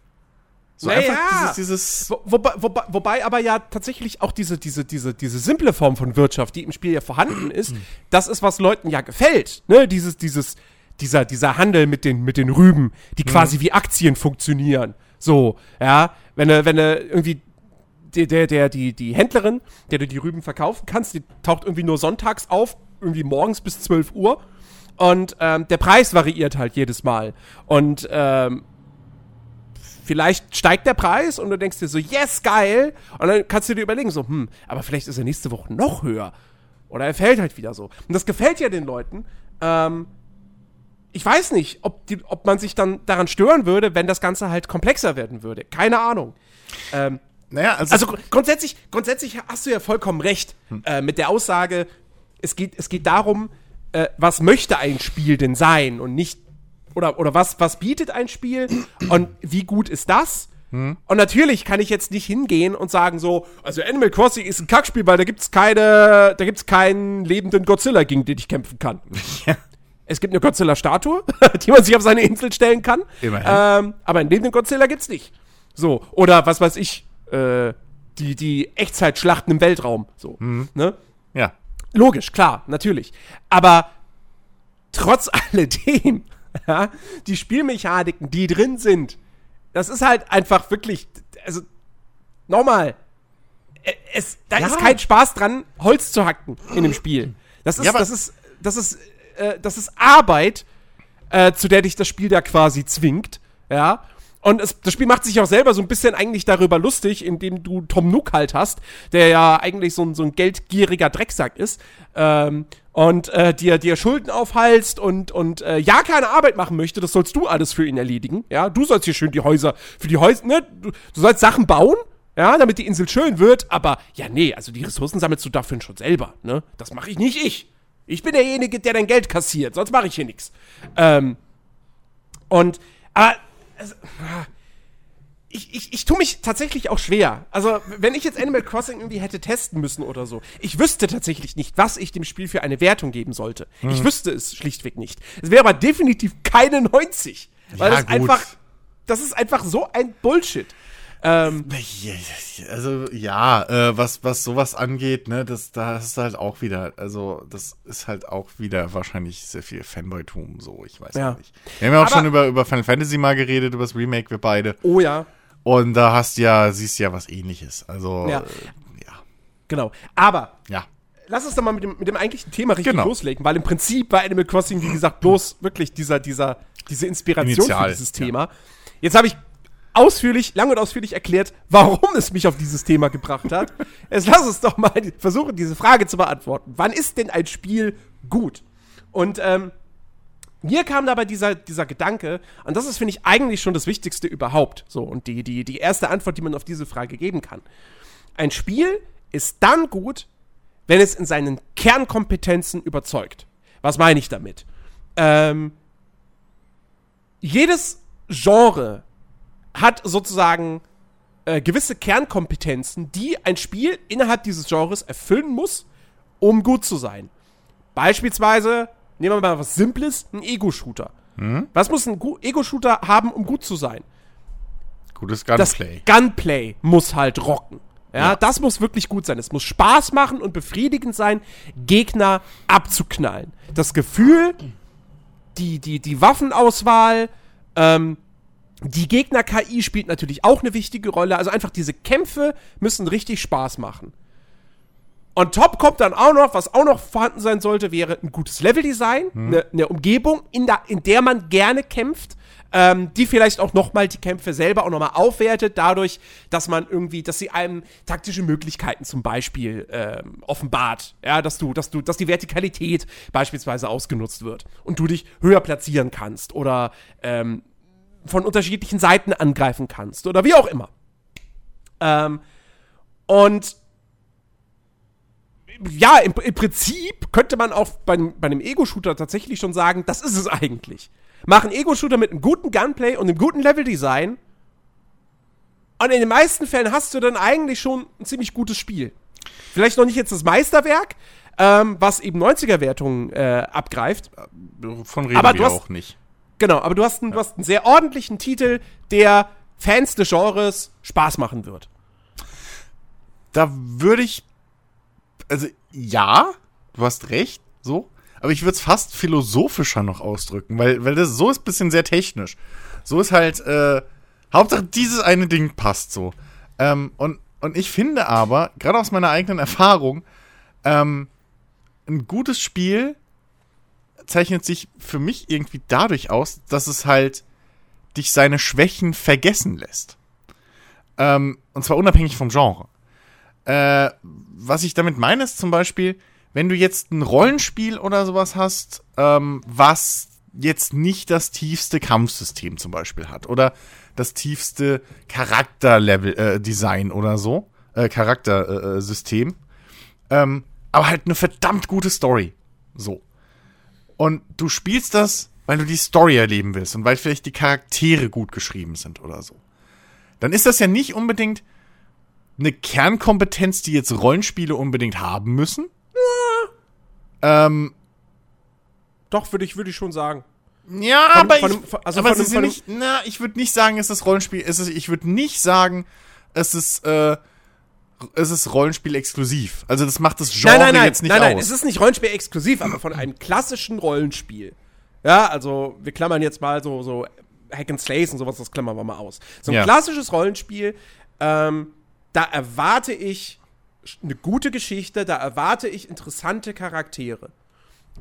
So naja. einfach dieses, dieses Wo, wobei, wobei, wobei aber ja tatsächlich auch diese, diese, diese, diese simple Form von Wirtschaft, die im Spiel ja vorhanden ist, das ist, was Leuten ja gefällt. Ne? Dieses, dieses, dieser, dieser Handel mit den, mit den Rüben, die mhm. quasi wie Aktien funktionieren. So, ja, wenn du, wenn du irgendwie der, der, die, die Händlerin, der du die Rüben verkaufen kannst, die taucht irgendwie nur sonntags auf, irgendwie morgens bis 12 Uhr. Und ähm, der Preis variiert halt jedes Mal. Und ähm, vielleicht steigt der Preis und du denkst dir so, yes, geil. Und dann kannst du dir überlegen, so, hm, aber vielleicht ist er nächste Woche noch höher. Oder er fällt halt wieder so. Und das gefällt ja den Leuten. Ähm, ich weiß nicht, ob, die, ob man sich dann daran stören würde, wenn das Ganze halt komplexer werden würde. Keine Ahnung. Ähm, Naja, also, also gr- grundsätzlich, grundsätzlich hast du ja vollkommen recht äh, mit der Aussage, es geht, es geht darum, äh, was möchte ein Spiel denn sein und nicht, oder, oder was, was bietet ein Spiel und wie gut ist das? Und natürlich kann ich jetzt nicht hingehen und sagen so, also Animal Crossing ist ein Kackspiel, weil da gibt's keine, da gibt's keinen lebenden Godzilla, gegen den ich kämpfen kann. ja. Es gibt eine Godzilla-Statue, die man sich auf seine Insel stellen kann. Immerhin. Ähm, aber einen lebenden Godzilla gibt's nicht. So. Oder was weiß ich, äh, die, die Echtzeitschlachten im Weltraum. So. Ne? ja. Logisch, klar, natürlich. Aber trotz alledem, ja, die Spielmechaniken, die drin sind, das ist halt einfach wirklich, also, nochmal, es, da Ja. ist kein Spaß dran, Holz zu hacken in dem Spiel. Das ist, Ja, das ist, das ist, äh, das ist Arbeit, äh, zu der dich das Spiel da quasi zwingt, ja. Und es, das Spiel macht sich auch selber so ein bisschen eigentlich darüber lustig, indem du Tom Nook halt hast, der ja eigentlich so ein, so ein geldgieriger Drecksack ist, ähm, und äh, dir, dir Schulden aufhalst und, und äh, ja keine Arbeit machen möchte, das sollst du alles für ihn erledigen, ja. Du sollst hier schön die Häuser, für die Häuser, ne, du, du sollst Sachen bauen, ja, damit die Insel schön wird, aber ja, nee, also die Ressourcen sammelst du dafür schon selber, ne? Das mache ich nicht ich. Ich bin derjenige, der dein Geld kassiert, sonst mache ich hier nichts. Ähm, und, aber, also, ich, ich, ich tue mich tatsächlich auch schwer. Also, wenn ich jetzt Animal Crossing irgendwie hätte testen müssen oder so, ich wüsste tatsächlich nicht, was ich dem Spiel für eine Wertung geben sollte. Ich wüsste es schlichtweg nicht. Es wäre aber definitiv keine 90. Weil Ja, das gut. einfach, das ist einfach so ein Bullshit. Ähm, Also ja, äh, was, was sowas angeht, ne, das, da ist halt auch wieder, also das ist halt auch wieder wahrscheinlich sehr viel Fanboytum, so, ich weiß Ja. ja. nicht. Wir haben ja auch Aber- schon über, über Final Fantasy mal geredet, über das Remake, wir beide. oh ja. Und da hast du ja, siehst du ja was ähnliches. Also, Ja. äh, ja. Genau. Aber Ja. lass uns doch mal mit dem, mit dem eigentlichen Thema richtig Genau. loslegen, weil im Prinzip war Animal Crossing, wie gesagt, bloß wirklich dieser, dieser, diese Inspiration Initial, für dieses ja. Thema. Jetzt habe ich ausführlich, lang und ausführlich erklärt, warum es mich auf dieses Thema gebracht hat. Jetzt lass uns doch mal versuchen, diese Frage zu beantworten. Wann ist denn ein Spiel gut? Und ähm, mir kam dabei dieser, dieser Gedanke, und das ist, finde ich, eigentlich schon das Wichtigste überhaupt. So, und die, die, die erste Antwort, die man auf diese Frage geben kann. Ein Spiel ist dann gut, wenn es in seinen Kernkompetenzen überzeugt. Was meine ich damit? Ähm, jedes Genre hat sozusagen äh, gewisse Kernkompetenzen, die ein Spiel innerhalb dieses Genres erfüllen muss, um gut zu sein. Beispielsweise, nehmen wir mal was Simples, ein Ego-Shooter. Was muss ein Ego-Shooter haben, um gut zu sein? Gutes das Gunplay. Gunplay muss halt rocken. Ja, Ja. das muss wirklich gut sein. Es muss Spaß machen und befriedigend sein, Gegner abzuknallen. Das Gefühl, die, die, die Waffenauswahl, ähm, die Gegner-KI spielt natürlich auch eine wichtige Rolle. Also einfach diese Kämpfe müssen richtig Spaß machen. On top kommt dann auch noch, was auch noch vorhanden sein sollte, wäre ein gutes Leveldesign, eine eine Umgebung, in, der, in der man gerne kämpft, ähm, die vielleicht auch noch mal die Kämpfe selber auch noch mal aufwertet, dadurch, dass man irgendwie, dass sie einem taktische Möglichkeiten zum Beispiel ähm, offenbart, ja, dass du, dass du, dass die Vertikalität beispielsweise ausgenutzt wird und du dich höher platzieren kannst oder ähm, von unterschiedlichen Seiten angreifen kannst oder wie auch immer. Ähm, und ja, im, im Prinzip könnte man auch bei, einem- bei einem Ego-Shooter tatsächlich schon sagen, das ist es eigentlich. Mach einen Ego-Shooter mit einem guten Gunplay und einem guten Leveldesign. Und in den meisten Fällen hast du dann eigentlich schon ein ziemlich gutes Spiel. Vielleicht noch nicht jetzt das Meisterwerk, ähm, was eben 90er-Wertungen äh, abgreift. Von reden Aber wir du hast- auch nicht. Genau, aber du hast, einen, du hast einen sehr ordentlichen Titel, der Fans des Genres Spaß machen wird. Da würde ich, also ja, du hast recht, so, aber ich würde es fast philosophischer noch ausdrücken, weil, weil das so ist ein bisschen sehr technisch. So ist halt, äh, Hauptsache dieses eine Ding passt so. Ähm, und, und ich finde aber, gerade aus meiner eigenen Erfahrung, ähm, ein gutes Spiel zeichnet sich für mich irgendwie dadurch aus, dass es halt dich seine Schwächen vergessen lässt. Ähm, und zwar unabhängig vom Genre. Äh, was ich damit meine, ist zum Beispiel, wenn du jetzt ein Rollenspiel oder sowas hast, ähm, was jetzt nicht das tiefste Kampfsystem zum Beispiel hat oder das tiefste Charakterlevel-Design äh, oder so, äh, Charaktersystem, äh, ähm, aber halt eine verdammt gute Story. So. Und du spielst das, weil du die Story erleben willst und weil vielleicht die Charaktere gut geschrieben sind oder so. Dann ist das ja nicht unbedingt eine Kernkompetenz, die jetzt Rollenspiele unbedingt haben müssen. Ja. Ähm, Doch, würde ich, würd ich schon sagen. Ja, von, aber, von, ich, von, also aber es ist ja nicht, na, ich würde nicht sagen, es ist Rollenspiel, es ist, ich würde nicht sagen, es ist, äh, es ist Rollenspiel exklusiv. Also das macht das Genre nein, nein, nein, jetzt nicht nein, nein, Nein, es ist nicht Rollenspiel exklusiv, aber von einem klassischen Rollenspiel. Ja, also wir klammern jetzt mal so, so Hack and Slays und sowas, das klammern wir mal aus. So ein ja. klassisches Rollenspiel, ähm, da erwarte ich eine gute Geschichte, da erwarte ich interessante Charaktere.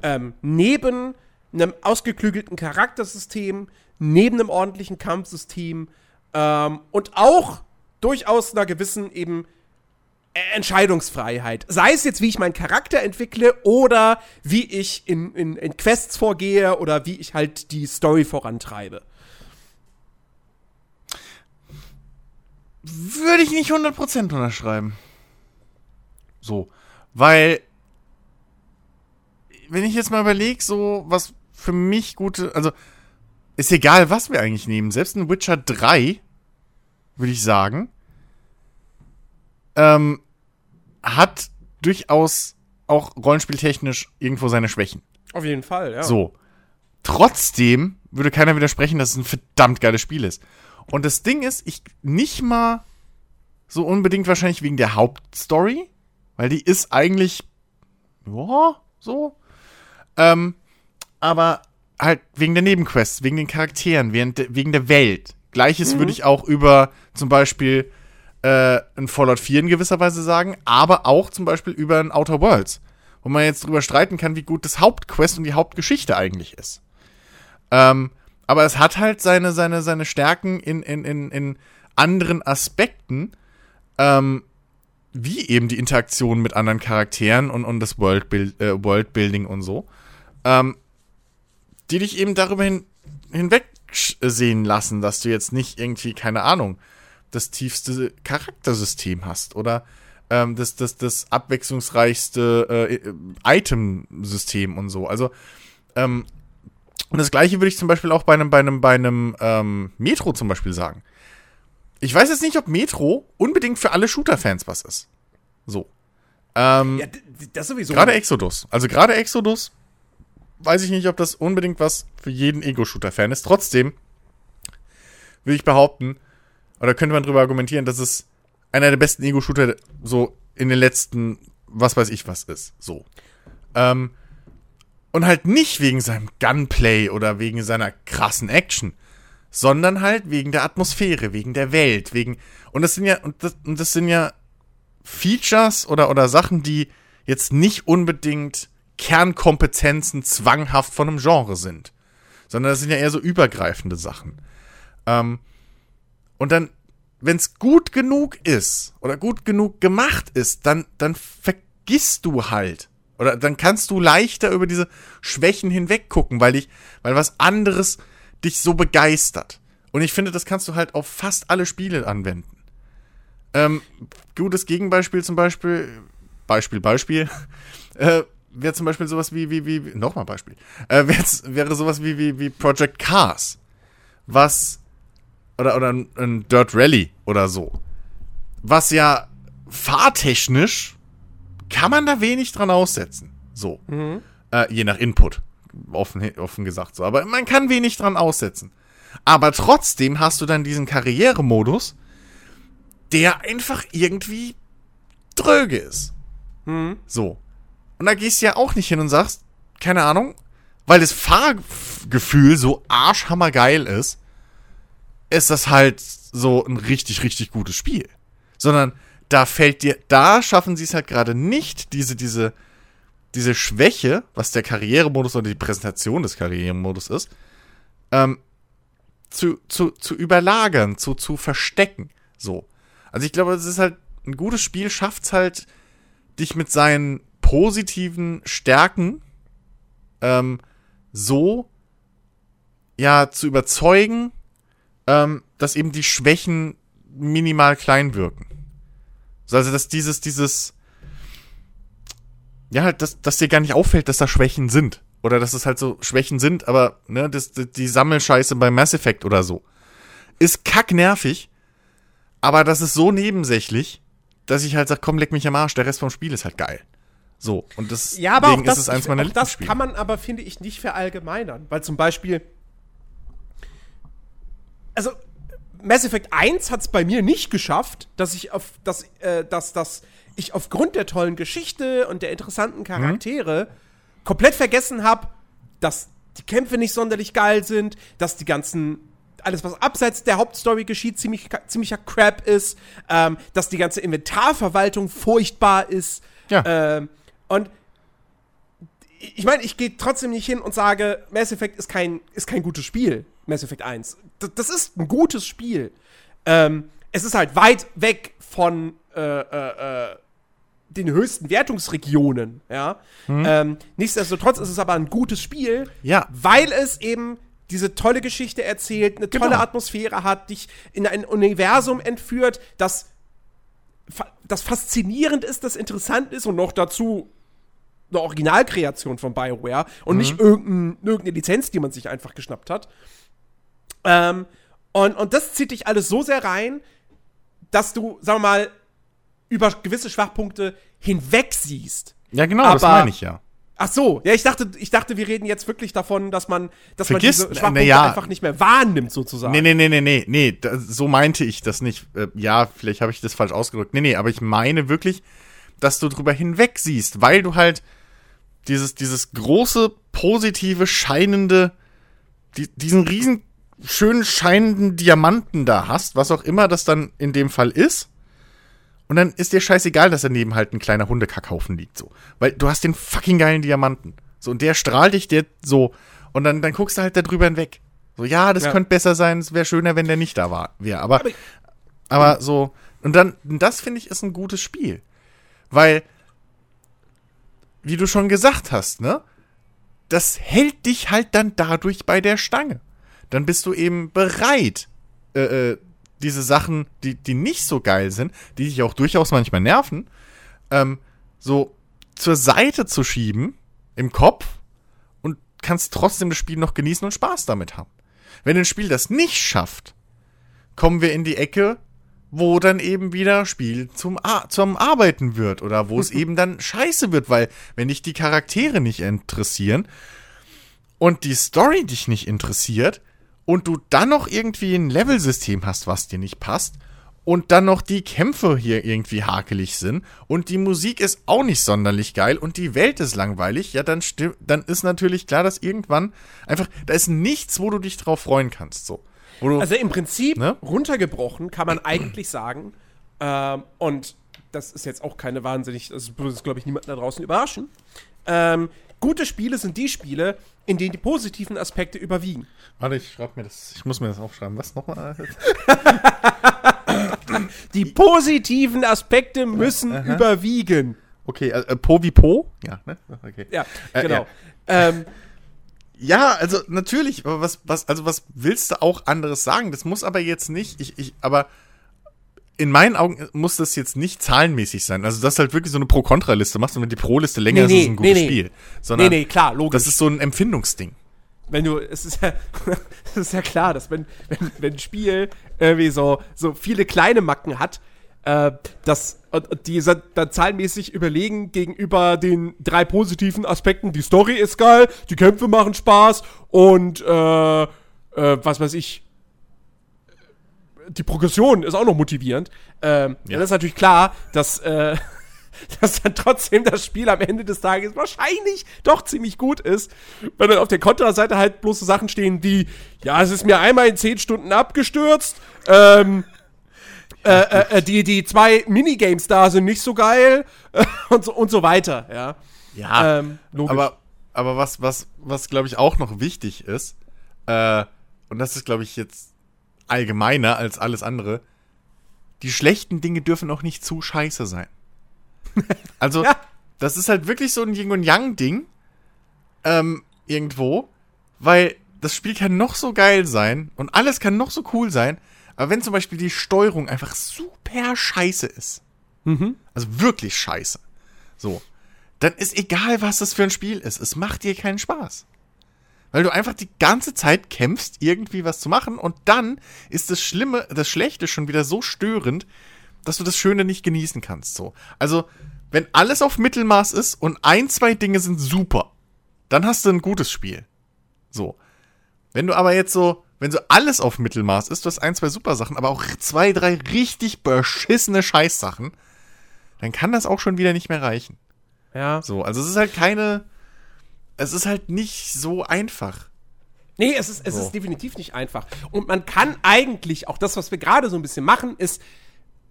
Ähm, neben einem ausgeklügelten Charaktersystem, neben einem ordentlichen Kampfsystem ähm, und auch durchaus einer gewissen eben Entscheidungsfreiheit. Sei es jetzt, wie ich meinen Charakter entwickle oder wie ich in, in, in Quests vorgehe oder wie ich halt die Story vorantreibe. Würde ich nicht 100% unterschreiben. So. Weil, wenn ich jetzt mal überlege, so, was für mich gute, also, ist egal, was wir eigentlich nehmen. Selbst ein Witcher 3, würde ich sagen, ähm, hat durchaus auch rollenspieltechnisch irgendwo seine Schwächen. Auf jeden Fall, ja. So. Trotzdem würde keiner widersprechen, dass es ein verdammt geiles Spiel ist. Und das Ding ist, ich nicht mal so unbedingt wahrscheinlich wegen der Hauptstory, weil die ist eigentlich, ja, so. Ähm, aber halt wegen der Nebenquests, wegen den Charakteren, wegen der Welt. Gleiches mhm. würde ich auch über zum Beispiel äh, ein Fallout 4 in gewisser Weise sagen, aber auch zum Beispiel über ein Outer Worlds, wo man jetzt drüber streiten kann, wie gut das Hauptquest und die Hauptgeschichte eigentlich ist. Ähm, aber es hat halt seine, seine, seine Stärken in, in, in, in anderen Aspekten, ähm, wie eben die Interaktion mit anderen Charakteren und, und das Worldbuild, äh, Worldbuilding und so, ähm, die dich eben darüber hin, hinweg lassen, dass du jetzt nicht irgendwie, keine Ahnung, das tiefste Charaktersystem hast oder ähm, das, das, das abwechslungsreichste äh, Item-System und so. Also, ähm, und das gleiche würde ich zum Beispiel auch bei einem, bei einem, bei einem ähm, Metro zum Beispiel sagen. Ich weiß jetzt nicht, ob Metro unbedingt für alle Shooter-Fans was ist. So. Ähm, ja, das sowieso. Gerade Exodus. Also gerade Exodus weiß ich nicht, ob das unbedingt was für jeden Ego-Shooter-Fan ist. Trotzdem würde ich behaupten, oder könnte man darüber argumentieren, dass es einer der besten Ego-Shooter so in den letzten, was weiß ich was ist. So. Ähm, und halt nicht wegen seinem Gunplay oder wegen seiner krassen Action, sondern halt wegen der Atmosphäre, wegen der Welt, wegen. Und das sind ja, und das, und das sind ja Features oder, oder Sachen, die jetzt nicht unbedingt Kernkompetenzen zwanghaft von einem Genre sind. Sondern das sind ja eher so übergreifende Sachen. Ähm, und dann, wenn es gut genug ist oder gut genug gemacht ist, dann, dann vergisst du halt, oder dann kannst du leichter über diese Schwächen hinweg gucken, weil dich, weil was anderes dich so begeistert. Und ich finde, das kannst du halt auf fast alle Spiele anwenden. Ähm, gutes Gegenbeispiel zum Beispiel, Beispiel, Beispiel, äh, wäre zum Beispiel sowas wie, wie, wie, nochmal Beispiel, äh, wäre sowas wie, wie, wie Project Cars, was, oder, oder ein, ein Dirt Rally oder so, was ja fahrtechnisch kann man da wenig dran aussetzen. So. Mhm. Äh, je nach Input. Offen, offen gesagt so. Aber man kann wenig dran aussetzen. Aber trotzdem hast du dann diesen Karrieremodus, der einfach irgendwie dröge ist. Mhm. So. Und da gehst du ja auch nicht hin und sagst, keine Ahnung, weil das Fahrgefühl so arschhammergeil ist, ist das halt so ein richtig, richtig gutes Spiel. Sondern da fällt dir, da schaffen sie es halt gerade nicht, diese, diese, diese Schwäche, was der Karrieremodus oder die Präsentation des Karrieremodus ist, ähm, zu, zu, zu überlagern, zu, zu verstecken. So. Also ich glaube, es ist halt, ein gutes Spiel schafft es halt, dich mit seinen positiven Stärken ähm, so ja zu überzeugen, ähm, dass eben die Schwächen minimal klein wirken. Also dass dieses, dieses, ja, halt, dass, dass dir gar nicht auffällt, dass da Schwächen sind. Oder dass es halt so Schwächen sind, aber, ne, das, die Sammelscheiße bei Mass Effect oder so. Ist kacknervig, aber das ist so nebensächlich, dass ich halt sage, komm, leck mich am Arsch, der Rest vom Spiel ist halt geil. So, und das, ja, aber auch das, ist es eins meiner ich, auch das kann man aber, finde ich, nicht verallgemeinern. Weil zum Beispiel, also Mass Effect 1 hat es bei mir nicht geschafft, dass ich auf, dass, äh, dass, dass ich aufgrund der tollen Geschichte und der interessanten Charaktere mhm. komplett vergessen habe, dass die Kämpfe nicht sonderlich geil sind, dass die ganzen alles, was abseits der Hauptstory geschieht, ziemlich, ziemlicher Crap ist, ähm, dass die ganze Inventarverwaltung furchtbar ist. Ja. Ähm, und ich meine, ich gehe trotzdem nicht hin und sage, Mass Effect ist kein, ist kein gutes Spiel, Mass Effect 1. D das ist ein gutes Spiel. Ähm, es ist halt weit weg von äh, äh, äh den höchsten Wertungsregionen, ja. Mhm. Ähm, nichtsdestotrotz ist es aber ein gutes Spiel, ja. weil es eben diese tolle Geschichte erzählt, eine tolle genau. Atmosphäre hat, dich in ein Universum entführt, das, das faszinierend ist, das interessant ist und noch dazu eine Originalkreation von BioWare und mhm. nicht irgendein, irgendeine Lizenz, die man sich einfach geschnappt hat. Ähm, und, und das zieht dich alles so sehr rein, dass du, sagen wir mal, über gewisse Schwachpunkte hinweg siehst. Ja, genau, Aber, das meine ich ja. Ach so, ja, ich dachte, ich dachte, wir reden jetzt wirklich davon, dass man, dass Vergiss, man diese Schwachpunkte ja. einfach nicht mehr wahrnimmt, sozusagen. Nee, nee, nee, nee, nee, nee, so meinte ich das nicht. Äh, ja, vielleicht habe ich das falsch ausgedrückt. Nee, nee, aber ich meine wirklich, dass du drüber hinweg siehst, weil du halt dieses, dieses große, positive, scheinende, die, diesen riesen schön scheinenden Diamanten da hast, was auch immer das dann in dem Fall ist. Und dann ist dir scheißegal, dass daneben halt ein kleiner Hundekackhaufen liegt, so. Weil du hast den fucking geilen Diamanten. So, und der strahlt dich der so. Und dann, dann guckst du halt da drüber hinweg. So, ja, das ja. könnte besser sein, es wäre schöner, wenn der nicht da war, wäre. Aber, aber, aber so, und dann, das finde ich ist ein gutes Spiel. Weil, wie du schon gesagt hast, ne? Das hält dich halt dann dadurch bei der Stange. Dann bist du eben bereit, äh, äh diese Sachen, die, die nicht so geil sind, die dich auch durchaus manchmal nerven, ähm, so zur Seite zu schieben im Kopf und kannst trotzdem das Spiel noch genießen und Spaß damit haben. Wenn ein Spiel das nicht schafft, kommen wir in die Ecke, wo dann eben wieder Spiel zum, Ar zum Arbeiten wird oder wo es eben dann scheiße wird, weil wenn dich die Charaktere nicht interessieren und die Story dich nicht interessiert, und du dann noch irgendwie ein Levelsystem hast, was dir nicht passt, und dann noch die Kämpfe hier irgendwie hakelig sind und die Musik ist auch nicht sonderlich geil und die Welt ist langweilig, ja, dann dann ist natürlich klar, dass irgendwann einfach, da ist nichts, wo du dich drauf freuen kannst, so. Du, also im Prinzip, ne? runtergebrochen, kann man eigentlich sagen, ähm, und das ist jetzt auch keine wahnsinnig, das würde, glaube ich, niemanden da draußen überraschen, ähm, gute Spiele sind die Spiele, in denen die positiven Aspekte überwiegen. Warte, ich schreibe mir das. Ich muss mir das aufschreiben. Was nochmal? die positiven Aspekte müssen ja, überwiegen. Okay, äh, äh, Po wie Po? Ja, ne? Okay. Ja, äh, genau. Ja. Ähm, ja, also natürlich, aber was, was, also was willst du auch anderes sagen? Das muss aber jetzt nicht, ich, ich, aber in meinen Augen muss das jetzt nicht zahlenmäßig sein. Also, dass du halt wirklich so eine Pro-Kontra-Liste machst und wenn die Pro-Liste länger nee, ist, ist es ein gutes nee, Spiel. Sondern nee, nee, klar, logisch. Das ist so ein Empfindungsding. Wenn du, es ist ja, es ist ja klar, dass wenn, wenn, wenn ein Spiel irgendwie so, so viele kleine Macken hat, äh, dass und die sind dann zahlenmäßig überlegen gegenüber den drei positiven Aspekten. Die Story ist geil, die Kämpfe machen Spaß und äh, äh, was weiß ich, die Progression ist auch noch motivierend. Ähm, ja. Dann ist natürlich klar, dass, äh, dass dann trotzdem das Spiel am Ende des Tages wahrscheinlich doch ziemlich gut ist. Wenn dann auf der Kontraseite halt bloß so Sachen stehen wie, ja, es ist mir einmal in 10 Stunden abgestürzt, ähm, äh, äh, die, die zwei Minigames da sind nicht so geil und, so, und so weiter, ja. Ja, ähm, aber, aber was, was, was glaube ich auch noch wichtig ist, äh, und das ist, glaube ich, jetzt allgemeiner als alles andere, die schlechten Dinge dürfen auch nicht zu scheiße sein. Also, Ja. das ist halt wirklich so ein Yin und Yang-Ding. Ähm, irgendwo. Weil das Spiel kann noch so geil sein und alles kann noch so cool sein. Aber wenn zum Beispiel die Steuerung einfach super scheiße ist, also wirklich scheiße, so, dann ist egal, was das für ein Spiel ist. Es macht dir keinen Spaß. Weil du einfach die ganze Zeit kämpfst, irgendwie was zu machen und dann ist das Schlimme, das Schlechte schon wieder so störend, dass du das Schöne nicht genießen kannst. So. Also, wenn alles auf Mittelmaß ist und ein, zwei Dinge sind super, dann hast du ein gutes Spiel. So. Wenn du aber jetzt so, wenn so alles auf Mittelmaß ist, du hast ein, zwei super Sachen, aber auch zwei, drei richtig beschissene Scheißsachen, dann kann das auch schon wieder nicht mehr reichen. Ja. So, also es ist halt keine, es ist halt nicht so einfach. Nee, es ist, es So. ist definitiv nicht einfach. Und man kann eigentlich, auch das, was wir gerade so ein bisschen machen, ist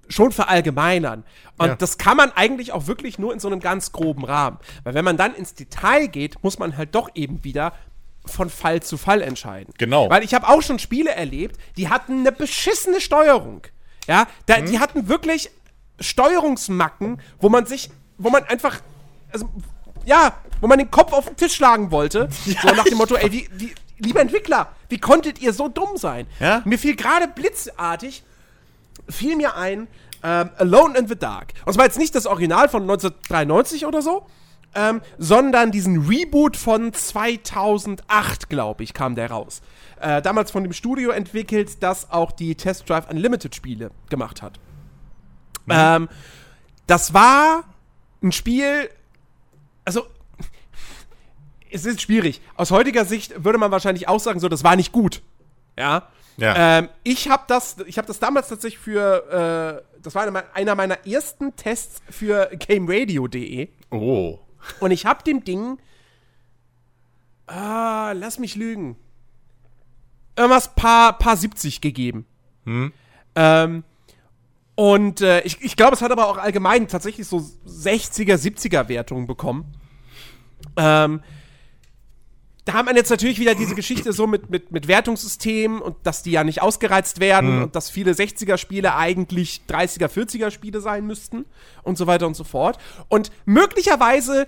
schon verallgemeinern. Und Ja. das kann man eigentlich auch wirklich nur in so einem ganz groben Rahmen. Weil wenn man dann ins Detail geht, muss man halt doch eben wieder von Fall zu Fall entscheiden. Genau. Weil ich habe auch schon Spiele erlebt, die hatten eine beschissene Steuerung. Ja, da, Mhm. die hatten wirklich Steuerungsmacken, wo man sich, wo man einfach, also, ja, wo man den Kopf auf den Tisch schlagen wollte. so nach dem Motto, ey, wie, wie, lieber Entwickler, wie konntet ihr so dumm sein? Ja. Mir fiel gerade blitzartig, fiel mir ein, ähm, Alone in the Dark. Und zwar jetzt nicht das Original von 1993 oder so, ähm, sondern diesen Reboot von 2008, glaube ich, kam der raus. Äh, damals von dem Studio entwickelt, das auch die Test Drive Unlimited Spiele gemacht hat. Ähm, das war ein Spiel, also es ist schwierig. Aus heutiger Sicht würde man wahrscheinlich auch sagen, so, das war nicht gut. Ja. Ja. Ähm, ich habe das, ich habe das damals tatsächlich für, äh, das war einer me- einer meiner ersten Tests für GameRadio.de Oh. und ich habe dem Ding, ah, lass mich lügen, irgendwas paar, paar 70 gegeben. Ähm, und äh, ich, ich glaube, es hat aber auch allgemein tatsächlich so 60er, 70er Wertungen bekommen. Ähm, da haben wir jetzt natürlich wieder diese Geschichte so mit, mit, mit Wertungssystemen und dass die ja nicht ausgereizt werden und dass viele 60er-Spiele eigentlich 30er, 40er-Spiele sein müssten und so weiter und so fort. Und möglicherweise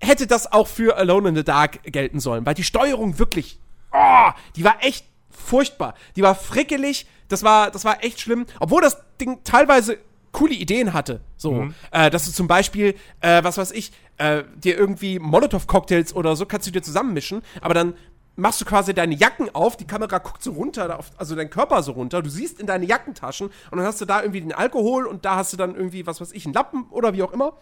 hätte das auch für Alone in the Dark gelten sollen, weil die Steuerung wirklich, oh, die war echt furchtbar. Die war frickelig, das war, das war echt schlimm, obwohl das Ding teilweise coole Ideen hatte. So, äh, dass du zum Beispiel, äh, was weiß ich, äh, dir irgendwie Molotow-Cocktails oder so kannst du dir zusammenmischen, aber dann machst du quasi deine Jacken auf, die Kamera guckt so runter, also dein Körper so runter, du siehst in deine Jackentaschen und dann hast du da irgendwie den Alkohol und da hast du dann irgendwie, was weiß ich, einen Lappen oder wie auch immer.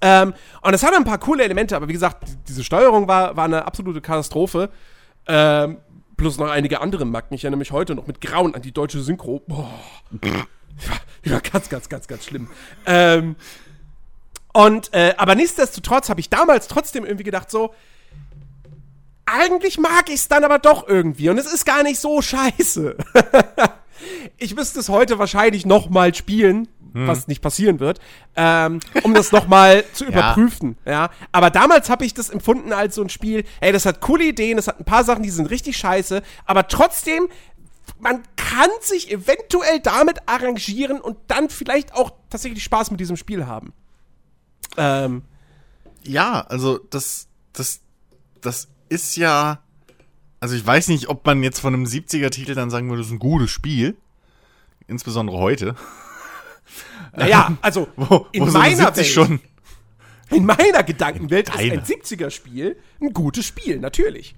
Ähm, und es hat ein paar coole Elemente, aber wie gesagt, die- diese Steuerung war, war eine absolute Katastrophe. Ähm, plus noch einige andere Macken. Ich erinnere mich heute noch mit Grauen an die deutsche Synchro. Boah. Ja, ja, ganz, ganz, ganz, ganz schlimm. Ähm, und, äh, aber nichtsdestotrotz habe ich damals trotzdem irgendwie gedacht, so, eigentlich mag ich es dann aber doch irgendwie und es ist gar nicht so scheiße. ich müsste es heute wahrscheinlich noch mal spielen, was nicht passieren wird, ähm, um das noch mal zu überprüfen. Ja, aber damals habe ich das empfunden als so ein Spiel. Ey, das hat coole Ideen, das hat ein paar Sachen, die sind richtig scheiße, aber trotzdem man kann sich eventuell damit arrangieren und dann vielleicht auch tatsächlich Spaß mit diesem Spiel haben. Ähm, Ja, also das, das, das ist ja. Also ich weiß nicht, ob man jetzt von einem 70er-Titel dann sagen würde, das ist ein gutes Spiel. Insbesondere heute. Naja, also Wo, in wo meiner 70 Welt, schon. in meiner Gedankenwelt ist deiner. ein 70er-Spiel ein gutes Spiel, natürlich.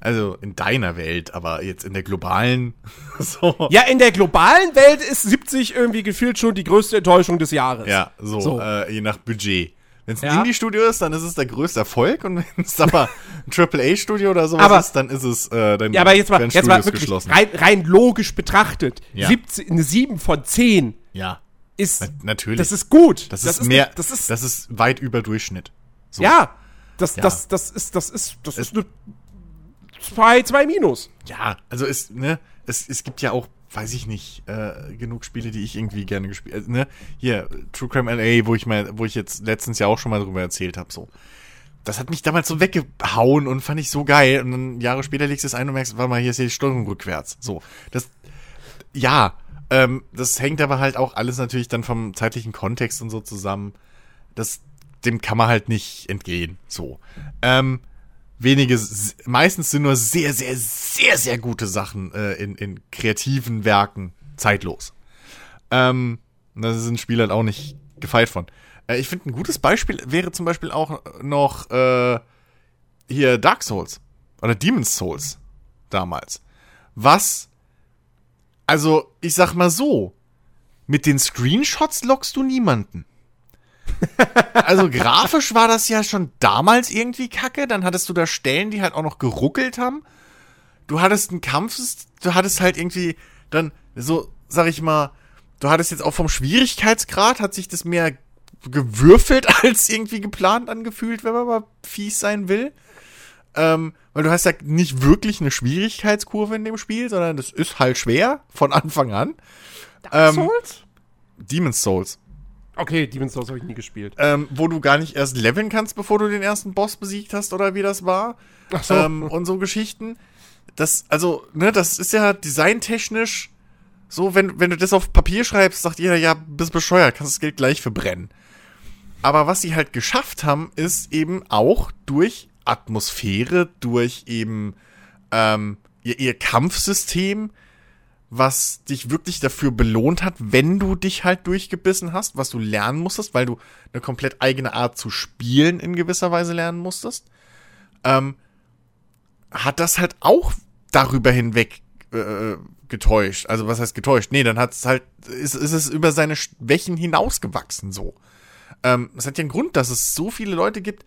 Also in deiner Welt, aber jetzt in der globalen. so. Ja, in der globalen Welt ist 70 irgendwie gefühlt schon die größte Enttäuschung des Jahres. Ja, so, So. Äh, je nach Budget. Wenn es ein Ja. Indie-Studio ist, dann ist es der größte Erfolg und wenn es aber ein AAA-Studio oder sowas Aber- ist, dann ist es äh, dann Ja, aber jetzt mal, jetzt mal wirklich geschlossen. rein, rein logisch betrachtet. Ja. 17, eine 7 von 10 Ja, ist, na, natürlich. das ist gut. das ist mehr, Das ist, das ist weit über Durchschnitt. So. ja, das, Ja. das, das ist, das ist, das ist eine 2, 2 Minus. Ja, also es, ne, es, es gibt ja auch, weiß ich nicht, äh, genug Spiele, die ich irgendwie gerne gespielt, äh, ne, hier, True Crime LA, wo ich mal, wo ich jetzt letztens ja auch schon mal drüber erzählt habe, so. das hat mich damals so weggehauen und fand ich so geil. Und dann Jahre später legst du es ein und merkst, warte mal, hier ist ja die Steuerung rückwärts. So, das, ja, ähm, das hängt aber halt auch alles natürlich dann vom zeitlichen Kontext und so zusammen. Das, dem kann man halt nicht entgehen. So. Ähm, wenige, meistens sind nur sehr, sehr, sehr, sehr gute Sachen äh, in, in kreativen Werken zeitlos. Ähm, da sind Spiele halt auch nicht gefeit von. Äh, ich finde, ein gutes Beispiel wäre zum Beispiel auch noch äh, hier Dark Souls oder Demon's Souls damals. Was, also ich sag mal so, mit den Screenshots lockst du niemanden. also grafisch war das ja schon damals irgendwie kacke. Dann hattest du da Stellen, die halt auch noch geruckelt haben. Du hattest einen Kampf, du hattest halt irgendwie dann so, sag ich mal, du hattest jetzt auch vom Schwierigkeitsgrad, hat sich das mehr gewürfelt als irgendwie geplant angefühlt, wenn man mal fies sein will. Ähm, weil du hast ja nicht wirklich eine Schwierigkeitskurve in dem Spiel, sondern das ist halt schwer von Anfang an. Dark ähm, Souls? Demon's Souls. Okay, Demon's Souls habe ich nie gespielt. Ähm, wo du gar nicht erst leveln kannst, bevor du den ersten Boss besiegt hast oder wie das war. Ach so. Ähm, und so Geschichten. Das, also, ne, das ist ja designtechnisch so, wenn, wenn du das auf Papier schreibst, sagt jeder, ja, bist bescheuert, kannst das Geld gleich verbrennen. Aber was sie halt geschafft haben, ist eben auch durch Atmosphäre, durch eben ähm, ihr, ihr Kampfsystem, was dich wirklich dafür belohnt hat, wenn du dich halt durchgebissen hast, was du lernen musstest, weil du eine komplett eigene Art zu spielen in gewisser Weise lernen musstest, ähm, hat das halt auch darüber hinweg äh, getäuscht. Also was heißt getäuscht? Nee, dann hat es halt, ist, ist es über seine Schwächen hinausgewachsen so. Ähm, es hat ja einen Grund, dass es so viele Leute gibt,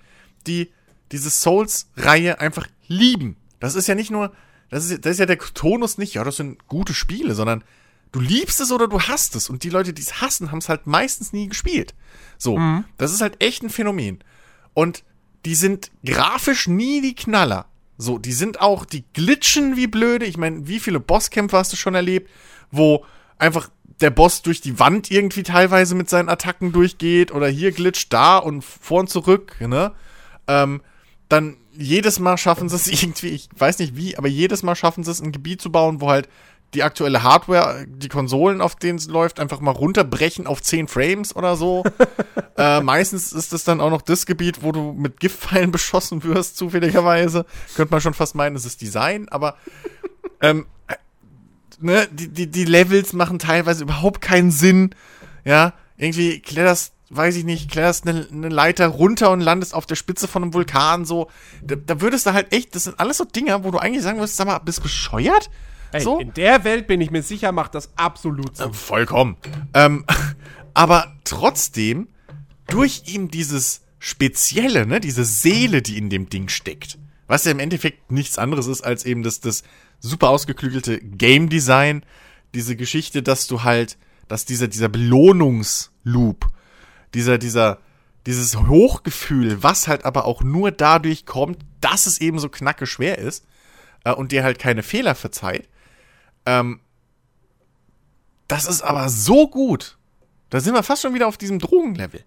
die diese Souls-Reihe einfach lieben. Das ist ja nicht nur, das ist, das ist ja der Tonus nicht, ja, das sind gute Spiele, sondern du liebst es oder du hast es. Und die Leute, die es hassen, haben es halt meistens nie gespielt. So, mhm. das ist halt echt ein Phänomen. Und die sind grafisch nie die Knaller. So, die sind auch, die glitschen wie blöde. Ich meine, wie viele Bosskämpfe hast du schon erlebt, wo einfach der Boss durch die Wand irgendwie teilweise mit seinen Attacken durchgeht oder hier glitscht da und vor und zurück, ne? Ähm, dann jedes Mal schaffen sie es irgendwie, ich weiß nicht wie, aber jedes Mal schaffen sie es, ein Gebiet zu bauen, wo halt die aktuelle Hardware, die Konsolen, auf denen es läuft, einfach mal runterbrechen auf 10 Frames oder so. äh, meistens ist es dann auch noch das Gebiet, wo du mit Giftpfeilen beschossen wirst, zufälligerweise. Könnte man schon fast meinen, es ist Design, aber ähm, äh, ne, die, die, die Levels machen teilweise überhaupt keinen Sinn. Ja, irgendwie kletterst, weiß ich nicht, kletterst eine, eine Leiter runter und landest auf der Spitze von einem Vulkan, so. Da, da würdest du halt echt, das sind alles so Dinger, wo du eigentlich sagen würdest, sag mal, bist bescheuert? Ey, so? In der Welt bin ich mir sicher, macht das absolut Sinn. Äh, vollkommen. Ähm, aber trotzdem, durch ihm dieses Spezielle, ne, diese Seele, die in dem Ding steckt, was ja im Endeffekt nichts anderes ist als eben das, das super ausgeklügelte Game Design, diese Geschichte, dass du halt, dass dieser, dieser Belohnungsloop, dieser, dieser, dieses Hochgefühl, was halt aber auch nur dadurch kommt, dass es eben so knacke schwer ist äh, und dir halt keine Fehler verzeiht, ähm, das ist aber so gut. Da sind wir fast schon wieder auf diesem Drogenlevel.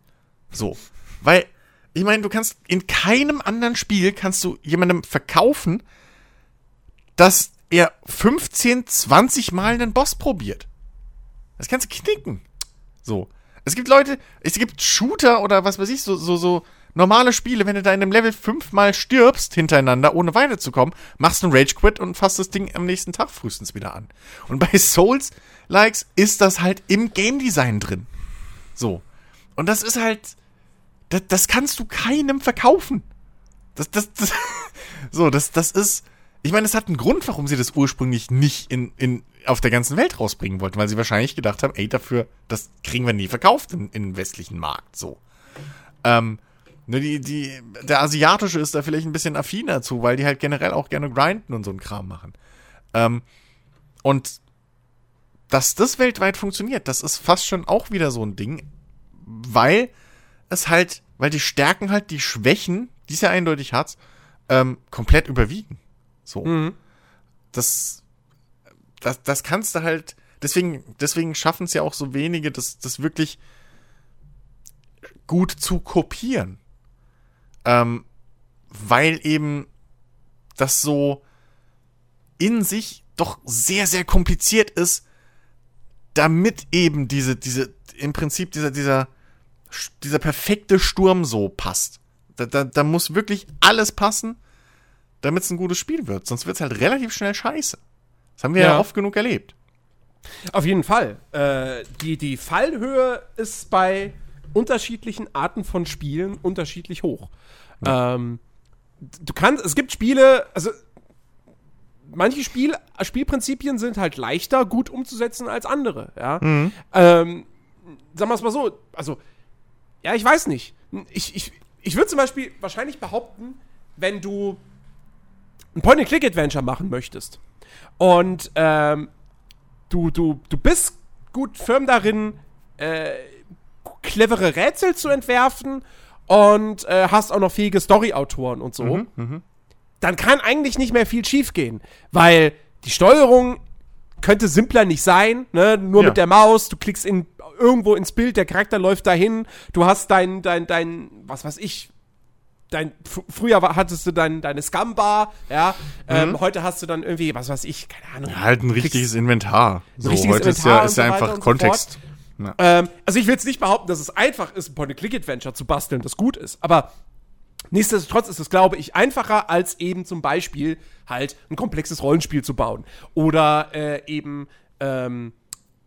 So. Weil, ich meine, du kannst in keinem anderen Spiel kannst du jemandem verkaufen, dass er 15, 20 Mal einen Boss probiert. Das kannst du knicken. So. Es gibt Leute, es gibt Shooter oder was weiß ich, so, so, so normale Spiele, wenn du da in einem Level fünfmal stirbst hintereinander, ohne weiterzukommen, machst du einen Rage Quit und fasst das Ding am nächsten Tag frühestens wieder an. Und bei Souls Likes ist das halt im Game Design drin. So. Und das ist halt, das, das kannst du keinem verkaufen. Das, das, das, so, das, das ist, ich meine, es hat einen Grund, warum sie das ursprünglich nicht in, in, auf der ganzen Welt rausbringen wollten, weil sie wahrscheinlich gedacht haben, ey, dafür, das kriegen wir nie verkauft in, in den westlichen Markt, so. Ähm, Ne, die, die, der Asiatische ist da vielleicht ein bisschen affiner zu, weil die halt generell auch gerne grinden und so einen Kram machen. Ähm, und dass das weltweit funktioniert, das ist fast schon auch wieder so ein Ding, weil es halt, weil die Stärken halt die Schwächen, die es ja eindeutig hat, ähm, komplett überwiegen. So. Mhm. Das, das, das kannst du halt, deswegen, deswegen schaffen es ja auch so wenige, das, das wirklich gut zu kopieren. Ähm, weil eben das so in sich doch sehr, sehr kompliziert ist, damit eben diese, diese, im Prinzip dieser, dieser, dieser perfekte Sturm so passt. Da, da, da muss wirklich alles passen, damit es ein gutes Spiel wird. Sonst wird es halt relativ schnell scheiße. Das haben wir ja, ja oft genug erlebt. Auf jeden Fall. Äh, die, die Fallhöhe ist bei unterschiedlichen Arten von Spielen unterschiedlich hoch. Ja. Ähm, du kannst, es gibt Spiele, also manche Spiel, Spielprinzipien sind halt leichter gut umzusetzen als andere, ja. Mhm. Ähm, sagen wir es mal so, also, ja, ich weiß nicht. Ich, ich, ich würde zum Beispiel wahrscheinlich behaupten, wenn du ein Point-and-Click-Adventure machen möchtest und ähm, du, du, du bist gut firm darin, äh, clevere Rätsel zu entwerfen und äh, hast auch noch fähige Story-Autoren und so, mhm, mh. dann kann eigentlich nicht mehr viel schiefgehen, weil die Steuerung könnte simpler nicht sein, ne? Nur ja. mit der Maus, du klickst in, irgendwo ins Bild, der Charakter läuft dahin, du hast dein, dein, dein, was weiß ich, dein, früher hattest du dein, deine Scum-Bar, ja, ähm, mhm. heute hast du dann irgendwie, was weiß ich, keine Ahnung. Ja, halt ein richtiges Inventar. So, richtiges heute Inventar ist ja, ist ja einfach Kontext. So ja. Ähm, also ich will jetzt nicht behaupten, dass es einfach ist, ein Point-and-Click-Adventure zu basteln, das gut ist, aber nichtsdestotrotz ist es, glaube ich, einfacher, als eben zum Beispiel halt ein komplexes Rollenspiel zu bauen. Oder äh, eben ähm,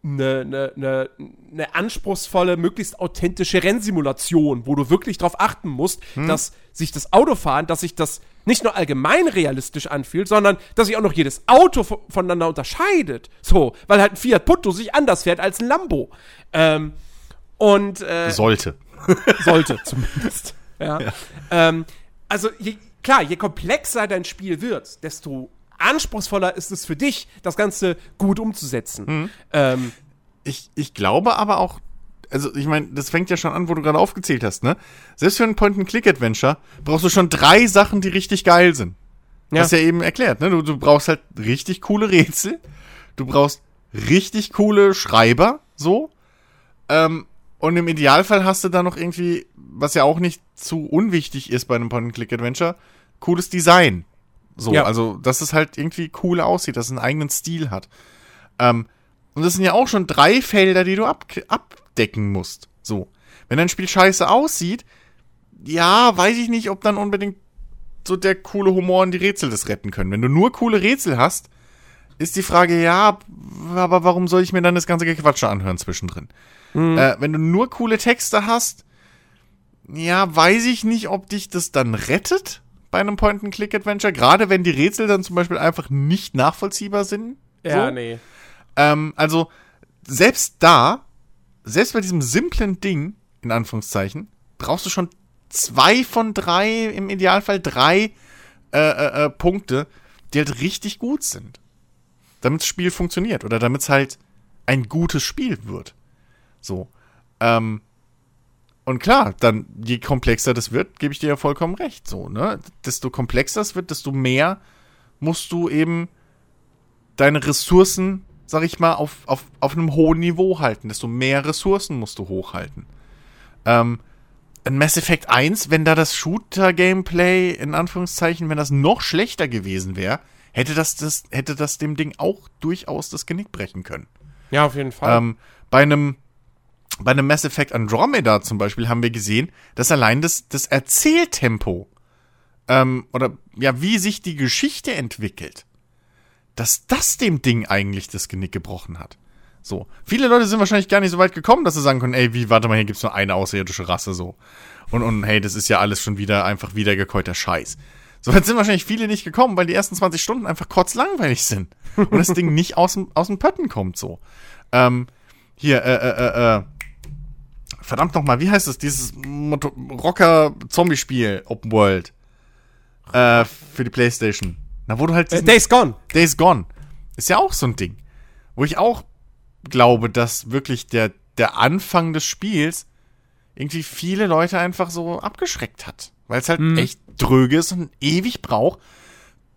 eine, eine, eine, eine anspruchsvolle, möglichst authentische Rennsimulation, wo du wirklich darauf achten musst, hm. dass sich das Autofahren, dass sich das nicht nur allgemein realistisch anfühlt, sondern dass sich auch noch jedes Auto voneinander unterscheidet. So, weil halt ein Fiat Punto sich anders fährt als ein Lambo. Ähm, und äh, sollte. Sollte zumindest. ja. ja. Ähm, also je, klar, je komplexer dein Spiel wird, desto anspruchsvoller ist es für dich, das Ganze gut umzusetzen. Mhm. Ähm, ich, ich glaube aber auch, also ich meine, das fängt ja schon an, wo du gerade aufgezählt hast, ne? Selbst für ein Point-and-Click-Adventure brauchst du schon drei Sachen, die richtig geil sind. Ja. Hast ja eben erklärt, ne? Du, du brauchst halt richtig coole Rätsel, du brauchst richtig coole Schreiber, so. Ähm, und im Idealfall hast du da noch irgendwie, was ja auch nicht zu unwichtig ist bei einem Point-and-Click-Adventure, cooles Design. So, ja. also, dass es halt irgendwie cool aussieht, dass es einen eigenen Stil hat. Ähm, und das sind ja auch schon drei Felder, die du ab, abdecken musst. So. Wenn dein Spiel scheiße aussieht, ja, weiß ich nicht, ob dann unbedingt so der coole Humor und die Rätsel das retten können. Wenn du nur coole Rätsel hast, ist die Frage, ja, aber warum soll ich mir dann das ganze Gequatsche anhören zwischendrin? Mhm. Äh, wenn du nur coole Texte hast, ja, weiß ich nicht, ob dich das dann rettet bei einem Point-and-Click-Adventure. Gerade wenn die Rätsel dann zum Beispiel einfach nicht nachvollziehbar sind. Ja, so. nee. Ähm, also, selbst da, selbst bei diesem simplen Ding, in Anführungszeichen, brauchst du schon zwei von drei, im Idealfall drei äh, äh, äh Punkte, die halt richtig gut sind. Damit das Spiel funktioniert oder damit es halt ein gutes Spiel wird. So. Ähm, und klar, dann, je komplexer das wird, gebe ich dir ja vollkommen recht. So, ne? Desto komplexer es wird, desto mehr musst du eben deine Ressourcen sag ich mal, auf, auf, auf einem hohen Niveau halten, desto mehr Ressourcen musst du hochhalten. Ähm, in Mass Effect 1, wenn da das Shooter-Gameplay, in Anführungszeichen, wenn das noch schlechter gewesen wäre, hätte das, das, hätte das dem Ding auch durchaus das Genick brechen können. Ja, auf jeden Fall. Ähm, bei einem bei einem Mass Effect Andromeda zum Beispiel haben wir gesehen, dass allein das, das Erzähltempo ähm, oder ja, wie sich die Geschichte entwickelt, dass das dem Ding eigentlich das Genick gebrochen hat. So. Viele Leute sind wahrscheinlich gar nicht so weit gekommen, dass sie sagen können, ey, wie, warte mal, hier gibt's nur eine außerirdische Rasse, so. Und, und hey, das ist ja alles schon wieder einfach wiedergekäuter Scheiß. So weit sind wahrscheinlich viele nicht gekommen, weil die ersten 20 Stunden einfach kurz langweilig sind. Und das Ding nicht aus dem, aus dem Pötten kommt, so. Ähm, hier, äh, äh, äh, äh. Verdammt nochmal, wie heißt es? Dieses Rocker-Zombie-Spiel, Open World. Äh, für die Playstation. Na, wo du halt. Äh, Days Gone. Days Gone. Ist ja auch so ein Ding. Wo ich auch glaube, dass wirklich der, der Anfang des Spiels irgendwie viele Leute einfach so abgeschreckt hat. Weil es halt hm. echt dröge ist und ewig braucht,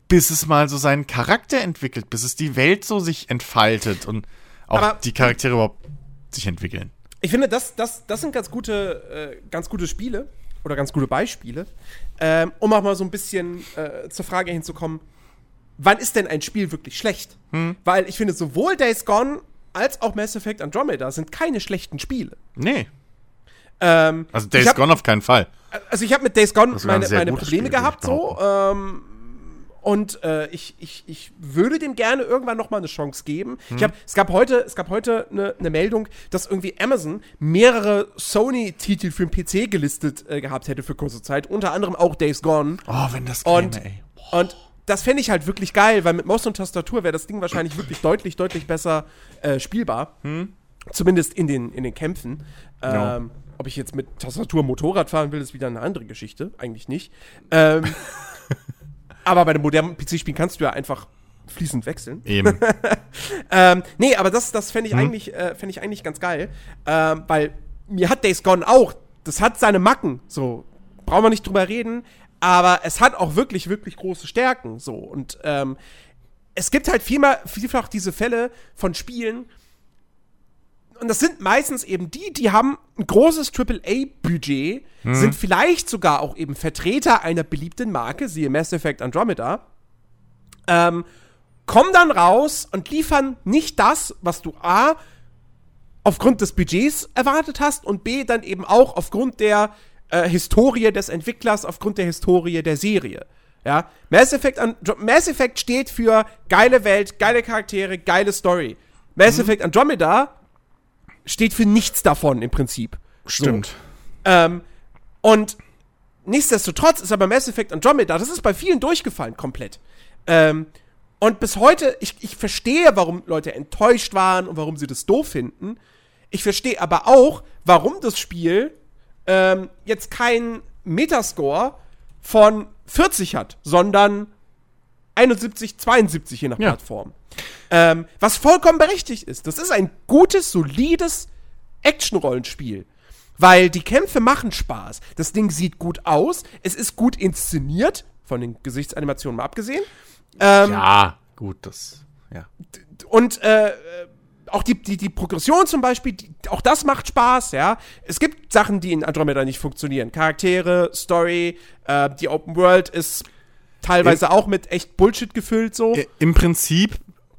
bis es mal so seinen Charakter entwickelt, bis es die Welt so sich entfaltet und auch Aber die Charaktere überhaupt sich entwickeln. Ich finde, das, das, das sind ganz gute, äh, ganz gute Spiele, oder ganz gute Beispiele, ähm, um auch mal so ein bisschen äh, zur Frage hinzukommen, wann ist denn ein Spiel wirklich schlecht? Hm. Weil ich finde, sowohl Days Gone als auch Mass Effect Andromeda sind keine schlechten Spiele. Nee. Ähm, Also Days hab- Gone auf keinen Fall. Also ich habe mit Days Gone meine, meine Probleme Spiel, gehabt, so. Ähm, und äh, ich, ich, ich würde dem gerne irgendwann noch mal eine Chance geben. Hm. Ich hab, es gab heute, es gab heute eine ne Meldung, dass irgendwie Amazon mehrere Sony-Titel für den PC gelistet äh, gehabt hätte für kurze Zeit, unter anderem auch Days Gone. Oh, wenn das Und, käme, ey. und das fände ich halt wirklich geil, weil mit Maus und Tastatur wäre das Ding wahrscheinlich wirklich deutlich, deutlich besser äh, spielbar. Zumindest in den, in den Kämpfen. Ähm, Ja. Ob ich jetzt mit Tastatur Motorrad fahren will, ist wieder eine andere Geschichte. Eigentlich nicht. Ähm, aber bei den modernen PC-Spielen kannst du ja einfach fließend wechseln. Eben. Ähm, nee, aber das, das fände ich, Mhm. eigentlich, äh, fänd ich eigentlich ganz geil. Ähm, weil mir hat Days Gone auch, das hat seine Macken, so. Brauchen wir nicht drüber reden. Aber es hat auch wirklich, wirklich große Stärken, so. Und ähm, es gibt halt vielmal, vielfach diese Fälle von Spielen, und das sind meistens eben die, die haben ein großes AAA-Budget, sind vielleicht sogar auch eben Vertreter einer beliebten Marke, siehe Mass Effect Andromeda, ähm, kommen dann raus und liefern nicht das, was du A, aufgrund des Budgets erwartet hast und B, dann eben auch aufgrund der äh, Historie des Entwicklers, aufgrund der Historie der Serie. Ja, Mass Effect, Mass Effect steht für geile Welt, geile Charaktere, geile Story. Mass Effect Andromeda steht für nichts davon im Prinzip. Stimmt. Ähm, und nichtsdestotrotz ist aber Mass Effect Andromeda, das ist bei vielen durchgefallen komplett. Ähm, und bis heute, ich, ich verstehe, warum Leute enttäuscht waren und warum sie das doof finden. Ich verstehe aber auch, warum das Spiel ähm, jetzt keinen Metascore von 40 hat, sondern 71, 72 je nach Ja. Plattform. Ähm, was vollkommen berechtigt ist. Das ist ein gutes, solides Action-Rollenspiel. Weil die Kämpfe machen Spaß. Das Ding sieht gut aus. Es ist gut inszeniert, von den Gesichtsanimationen mal abgesehen. Ähm, Ja, gut, das. Ja. und äh, äh, auch die, die, die Progression zum Beispiel, die, auch das macht Spaß, ja. Es gibt Sachen, die in Andromeda nicht funktionieren. Charaktere, Story, äh, die Open World ist teilweise auch mit echt Bullshit gefüllt so. Im Prinzip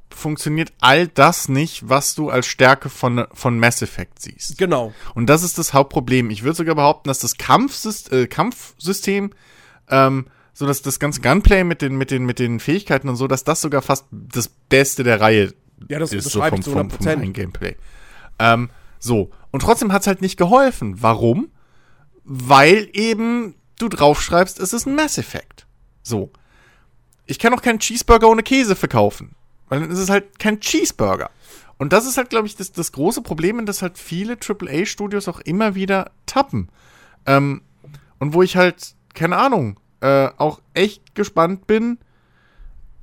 funktioniert all das nicht, was du als Stärke von, von Mass Effect siehst. Genau. Und das ist das Hauptproblem. Ich würde sogar behaupten, dass das Kampfsystem, äh, Kampfsystem ähm, so dass das ganze Gunplay mit den, mit den, mit den Fähigkeiten und so, dass das sogar fast das Beste der Reihe Ja, das ist, so vom, vom, vom 100%. reinen Gameplay. Ähm, so. Und trotzdem hat's halt nicht geholfen. Warum? Weil eben du draufschreibst, es ist ein Mass Effect. So. Ich kann auch keinen Cheeseburger ohne Käse verkaufen. Weil dann ist es halt kein Cheeseburger. Und das ist halt, glaube ich, das, das große Problem, in das halt viele AAA-Studios auch immer wieder tappen. Ähm, und wo ich halt, keine Ahnung, äh, auch echt gespannt bin,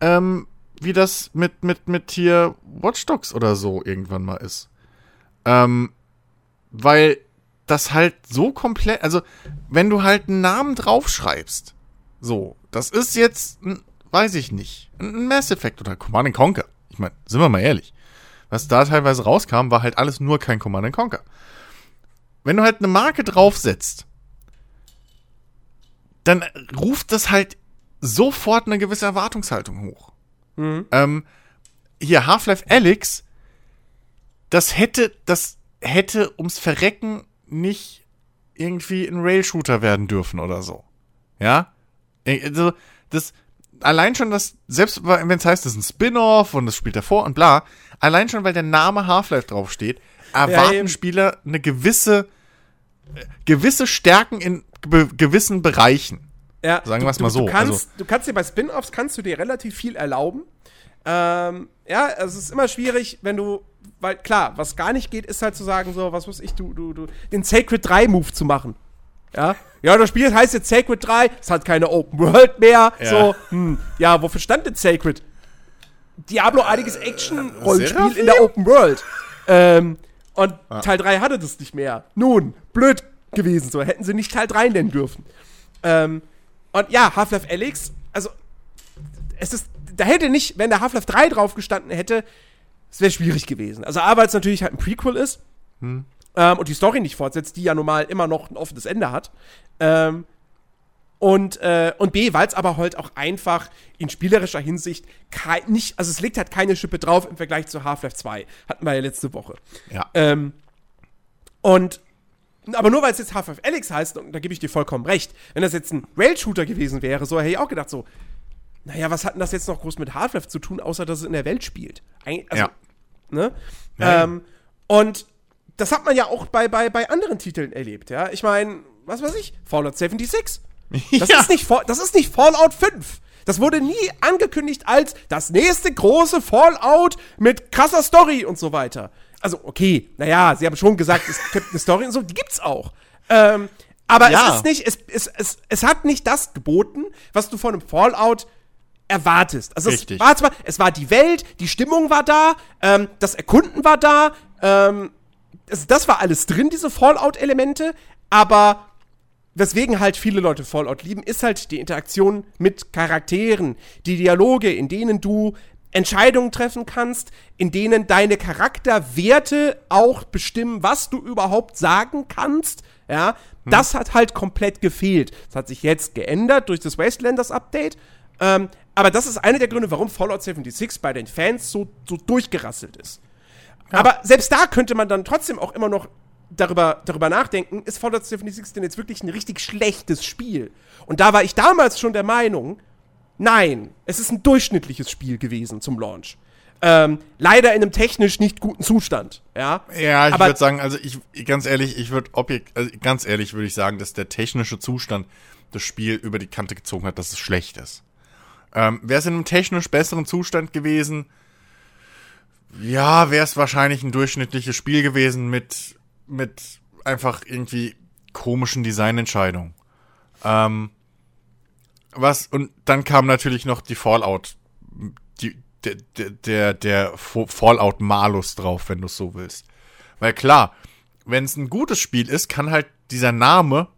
ähm, wie das mit, mit, mit hier Watch Dogs oder so irgendwann mal ist. Ähm, weil das halt so komplett, also wenn du halt einen Namen draufschreibst, so, das ist jetzt, weiß ich nicht, ein Mass Effect oder Command Conquer. Ich meine, sind wir mal ehrlich. Was da teilweise rauskam, war halt alles nur kein Command Conquer. Wenn du halt eine Marke draufsetzt, dann ruft das halt sofort eine gewisse Erwartungshaltung hoch. Ähm, hier Half-Life Alyx, das hätte, das hätte ums Verrecken nicht irgendwie ein Rail-Shooter werden dürfen oder so. Ja? Also, das, allein schon das, selbst wenn es heißt, das ist ein Spin-off und das spielt davor und bla, allein schon, weil der Name Half-Life draufsteht, erwarten eben. Spieler eine gewisse, gewisse Stärken in be gewissen Bereichen. Ja, Sagen du- wir's mal so, Du kannst, also- du kannst dir bei Spin-offs kannst du dir relativ viel erlauben. Ähm, ja, also es ist immer schwierig, wenn du, weil klar, was gar nicht geht, ist halt zu sagen so, was weiß ich, du, du, du, den Sacred 3 Move zu machen. Ja, ja, das Spiel heißt jetzt Sacred 3, es hat keine Open World mehr. Ja. So, hm, ja, wofür stand denn Sacred? Diablo-artiges Action-Rollenspiel Seraphim? in der Open World. Ähm, und Teil 3 hatte das nicht mehr. Nun, blöd gewesen, so hätten sie nicht Teil 3 nennen dürfen. Ähm, und ja, Half-Life Alyx, also es ist, da hätte nicht, wenn da Half-Life 3 drauf gestanden hätte, es wäre schwierig gewesen. Also A, weil es natürlich halt ein Prequel ist. Ähm, und die Story nicht fortsetzt, die ja normal immer noch ein offenes Ende hat. Ähm, und, äh, und B, weil es aber halt auch einfach in spielerischer Hinsicht kei- nicht, also es legt halt keine Schippe drauf im Vergleich zu Half-Life 2. Hatten wir ja letzte Woche. Ja. Ähm, und aber nur weil es jetzt Half-Life Alex heißt, und da gebe ich dir vollkommen recht, wenn das jetzt ein Rail-Shooter gewesen wäre, so hätte ich auch gedacht, so, naja, was hat denn das jetzt noch groß mit Half-Life zu tun, außer dass es in der Welt spielt? Also, Ja. Ne? Ja, ähm, und das hat man ja auch bei, bei, bei anderen Titeln erlebt, ja. Ich meine, was weiß ich, Fallout 76. Das, Ja. ist nicht, das ist nicht Fallout 5. Das wurde nie angekündigt als das nächste große Fallout mit krasser Story und so weiter. Also, okay, naja, sie haben schon gesagt, es gibt eine Story und so, die gibt's auch. Ähm, aber Ja. es ist nicht, es, es, es, es hat nicht das geboten, was du von einem Fallout erwartest. Also Richtig. es war zwar, es war die Welt, die Stimmung war da, ähm, das Erkunden war da, ähm, das, das war alles drin, diese Fallout-Elemente, aber weswegen halt viele Leute Fallout lieben, ist halt die Interaktion mit Charakteren, die Dialoge, in denen du Entscheidungen treffen kannst, in denen deine Charakterwerte auch bestimmen, was du überhaupt sagen kannst. Ja, das hat halt komplett gefehlt. Das hat sich jetzt geändert durch das Wastelanders Update. Ähm, aber das ist einer der Gründe, warum Fallout 76 bei den Fans so, so durchgerasselt ist. Aber selbst da könnte man dann trotzdem auch immer noch darüber, darüber nachdenken, ist Fallout 76 denn jetzt wirklich ein richtig schlechtes Spiel? Und da war ich damals schon der Meinung, nein, es ist ein durchschnittliches Spiel gewesen zum Launch. Ähm, leider in einem technisch nicht guten Zustand, ja. Ja, ich würde sagen, also ich ganz ehrlich, ich würde objekt, also ganz ehrlich würde ich sagen, dass der technische Zustand das Spiel über die Kante gezogen hat, dass es schlecht ist. Ähm, wäre es in einem technisch besseren Zustand gewesen, ja, wäre es wahrscheinlich ein durchschnittliches Spiel gewesen mit mit einfach irgendwie komischen Designentscheidungen. Ähm, was und dann kam natürlich noch die Fallout, die, der, der, der, Fallout-Malus drauf, wenn du es so willst. Weil klar, wenn es ein gutes Spiel ist, kann halt dieser Name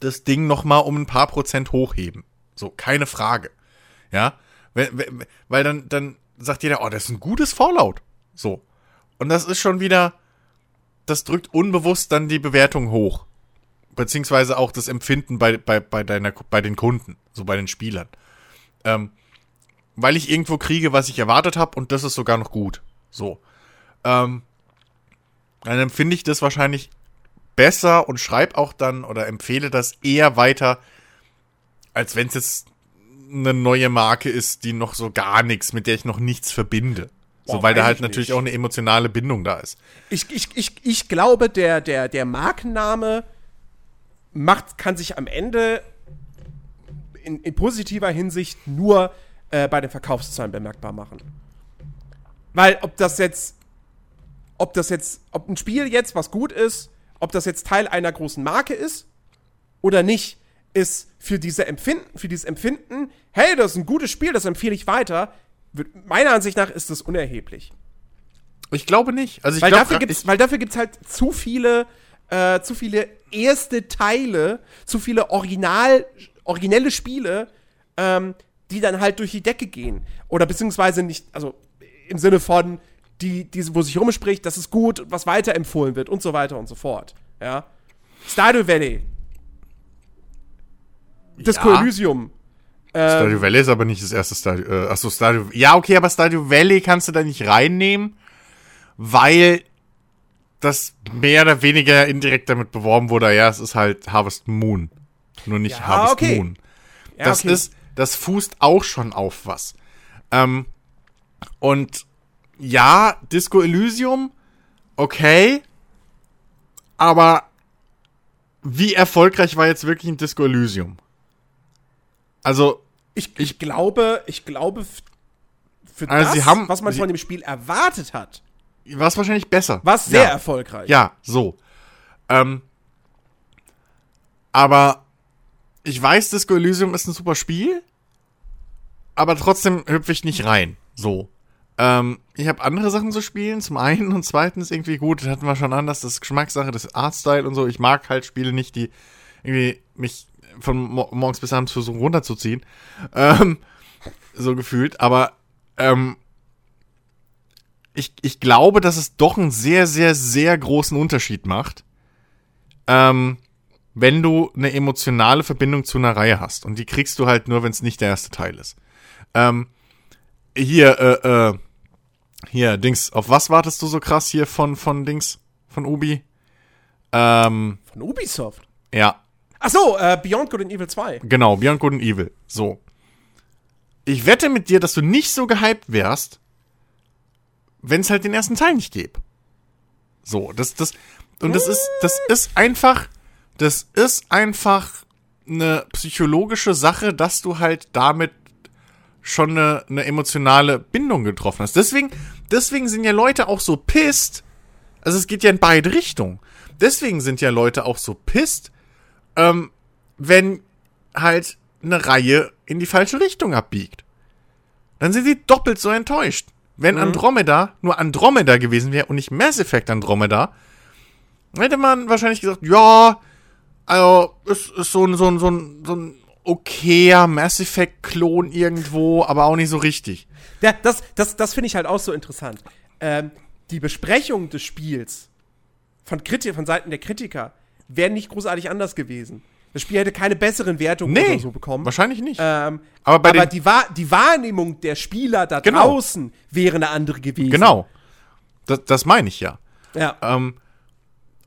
das Ding noch mal um ein paar Prozent hochheben. So, keine Frage. Ja, weil dann, dann sagt jeder, oh, das ist ein gutes Fallout. So. Und das ist schon wieder, das drückt unbewusst dann die Bewertung hoch. Beziehungsweise auch das Empfinden bei, bei, bei, deiner, bei den Kunden, so bei den Spielern. Ähm, weil ich irgendwo kriege, was ich erwartet habe und das ist sogar noch gut. So. Ähm, dann empfinde ich das wahrscheinlich besser und schreibe auch dann oder empfehle das eher weiter, als wenn es jetzt eine neue Marke ist, die noch so gar nichts, mit der ich noch nichts verbinde. So, Boah, weil da halt ich natürlich nicht. auch eine emotionale Bindung da ist. Ich, ich, ich, ich glaube, der, der, der Markenname macht, kann sich am Ende in, in positiver Hinsicht nur äh, bei den Verkaufszahlen bemerkbar machen. Weil ob das jetzt, ob das jetzt, ob ein Spiel jetzt was gut ist, ob das jetzt Teil einer großen Marke ist oder nicht, ist für diese Empfinden, für dieses Empfinden, hey, das ist ein gutes Spiel, das empfehle ich weiter, meiner Ansicht nach ist das unerheblich. Ich glaube nicht. Also ich Weil, glaub, dafür gibt's, weil dafür gibt's halt zu viele, äh, zu viele erste Teile, zu viele Original, originelle Spiele, ähm, die dann halt durch die Decke gehen. Oder beziehungsweise nicht, also im Sinne von, die, die, wo sich rumspricht, das ist gut, was weiterempfohlen wird und so weiter und so fort. Ja. Stardew Valley. Disco Ja. Elysium. Stardew Valley ist aber nicht das erste Stardew. Äh, achso, Stardew. Ja, okay, aber Stardew Valley kannst du da nicht reinnehmen, weil das mehr oder weniger indirekt damit beworben wurde. Ja, es ist halt Harvest Moon. Nur nicht Ja, Harvest okay. Moon. Ja, das okay. ist, das fußt auch schon auf was. Ähm, und ja, Disco Elysium, okay, aber wie erfolgreich war jetzt wirklich ein Disco Elysium? Also, Ich, ich glaube, ich glaube, für Also das, sie haben- was man sie- von dem Spiel erwartet hat, war es wahrscheinlich besser. war es sehr ja. erfolgreich. Ja, so. Ähm, aber ich weiß, Disco Elysium ist ein super Spiel, aber trotzdem hüpfe ich nicht rein. So. Ähm, ich habe andere Sachen zu spielen. Zum einen und zweitens irgendwie gut, das hatten wir schon anders, das ist Geschmackssache, das Artstyle und so. Ich mag halt Spiele nicht, die irgendwie mich von mor morgens bis abends versuchen runterzuziehen. Ähm, so gefühlt. Aber ähm, ich, ich glaube, dass es doch einen sehr, sehr, sehr großen Unterschied macht, ähm, wenn du eine emotionale Verbindung zu einer Reihe hast. Und die kriegst du halt nur, wenn es nicht der erste Teil ist. Ähm, hier, äh, äh, hier, Dings, auf was wartest du so krass hier von, von Dings, von Ubi? Ähm, Von Ubisoft. ja, Ach so, äh, Beyond Good and Evil 2. genau, Beyond Good and Evil. So. Ich wette mit dir, dass du nicht so gehypt wärst, wenn es halt den ersten Teil nicht gäbe. So, das, das, und das ist, das ist einfach, das ist einfach eine psychologische Sache, dass du halt damit schon eine, eine emotionale Bindung getroffen hast. Deswegen, deswegen sind ja Leute auch so pisst. Also es geht ja in beide Richtungen. Deswegen sind ja Leute auch so pisst, ähm, wenn halt eine Reihe in die falsche Richtung abbiegt. Dann sind sie doppelt so enttäuscht. Wenn Andromeda nur Andromeda gewesen wäre und nicht Mass Effect Andromeda, hätte man wahrscheinlich gesagt, ja, also, es ist so ein, so ein, so ein, so ein okayer Mass Effect-Klon irgendwo, aber auch nicht so richtig. Ja, das, das, das finde ich halt auch so interessant. Ähm, die Besprechung des Spiels von, Kriti von Seiten der Kritiker wäre nicht großartig anders gewesen. Das Spiel hätte keine besseren Wertungen Nee, oder so bekommen. wahrscheinlich nicht. Ähm, Aber bei aber die, Wahr die Wahrnehmung der Spieler da Genau. draußen wäre eine andere gewesen. Genau. Das, das meine ich ja. Ja. Ähm,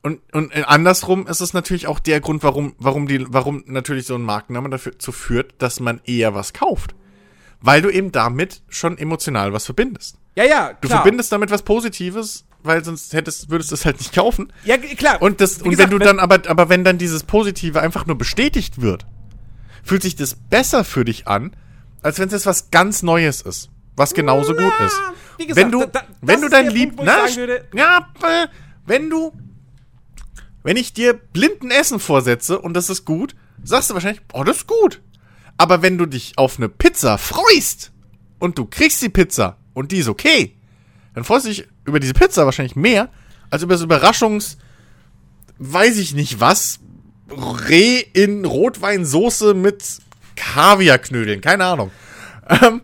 und, und andersrum ist es natürlich auch der Grund, warum, warum, die, warum natürlich so ein Markenname dazu führt, dass man eher was kauft. Weil du eben damit schon emotional was verbindest. ja, ja, Du klar. verbindest damit was Positives, weil sonst hättest, würdest du es halt nicht kaufen. Ja, klar. Und das, Wie und gesagt, wenn du dann aber, aber wenn dann dieses Positive einfach nur bestätigt wird, fühlt sich das besser für dich an, als wenn es jetzt was ganz Neues ist, was genauso gut ist. wie gesagt, wenn du, da- wenn du dein Lieb, Punkt, na, sagen würde- ja, äh, wenn du, wenn ich dir blinden Essen vorsetze und das ist gut, sagst du wahrscheinlich, oh, das ist gut. Aber wenn du dich auf eine Pizza freust und du kriegst die Pizza und die ist okay, dann freust du dich über diese Pizza wahrscheinlich mehr als über das Überraschungs, weiß ich nicht was, Reh in Rotweinsoße mit Kaviarknödeln, keine Ahnung. Ähm,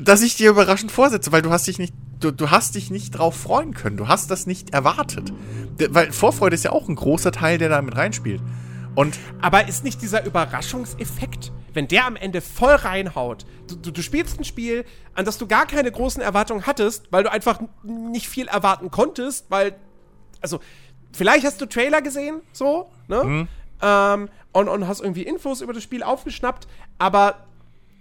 dass ich dir überraschend vorsetze, weil du hast dich nicht, du, du hast dich nicht drauf freuen können. Du hast das nicht erwartet. Weil Vorfreude ist ja auch ein großer Teil, der da mit reinspielt. Und Aber ist nicht dieser Überraschungseffekt, wenn der am Ende voll reinhaut? Du, du, du spielst ein Spiel, an das du gar keine großen Erwartungen hattest, weil du einfach nicht viel erwarten konntest, weil, also, vielleicht hast du Trailer gesehen, so, ne? Ähm, und, und hast irgendwie Infos über das Spiel aufgeschnappt, aber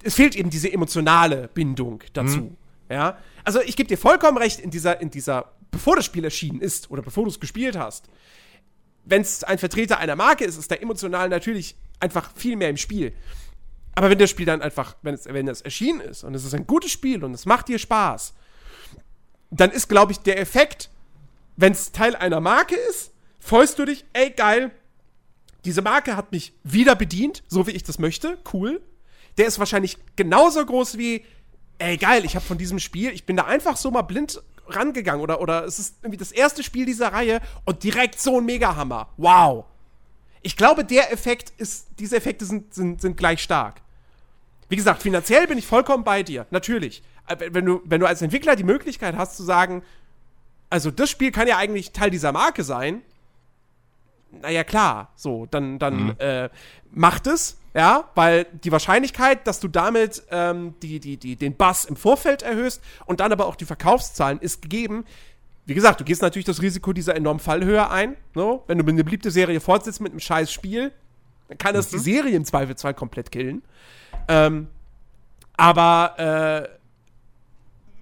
es fehlt eben diese emotionale Bindung dazu. Ja? Also ich gebe dir vollkommen recht in dieser, in dieser, bevor das Spiel erschienen ist oder bevor du es gespielt hast, wenn es ein Vertreter einer Marke ist, ist der emotional natürlich einfach viel mehr im Spiel. Aber wenn das Spiel dann einfach, wenn es, wenn es erschienen ist und es ist ein gutes Spiel und es macht dir Spaß, dann ist, glaube ich, der Effekt, wenn es Teil einer Marke ist, freust du dich, ey, geil, diese Marke hat mich wieder bedient, so wie ich das möchte, cool. Der ist wahrscheinlich genauso groß wie, ey, geil, ich habe von diesem Spiel, ich bin da einfach so mal blind rangegangen oder, oder es ist irgendwie das erste Spiel dieser Reihe und direkt so ein Megahammer. Wow. Ich glaube, der Effekt ist, diese Effekte sind, sind, sind gleich stark. Wie gesagt, finanziell bin ich vollkommen bei dir, natürlich. Aber Wenn du, wenn du als Entwickler die Möglichkeit hast zu sagen, also das Spiel kann ja eigentlich Teil dieser Marke sein, naja, klar, so, dann, dann äh, macht es, ja, weil die Wahrscheinlichkeit, dass du damit ähm, die, die, die, den Bass im Vorfeld erhöhst und dann aber auch die Verkaufszahlen ist gegeben. Wie gesagt, du gehst natürlich das Risiko dieser enormen Fallhöhe ein. So, wenn du eine beliebte Serie fortsetzt mit einem scheiß Spiel, dann kann das die Serie im Zweifelsfall komplett killen. Ähm, aber, äh,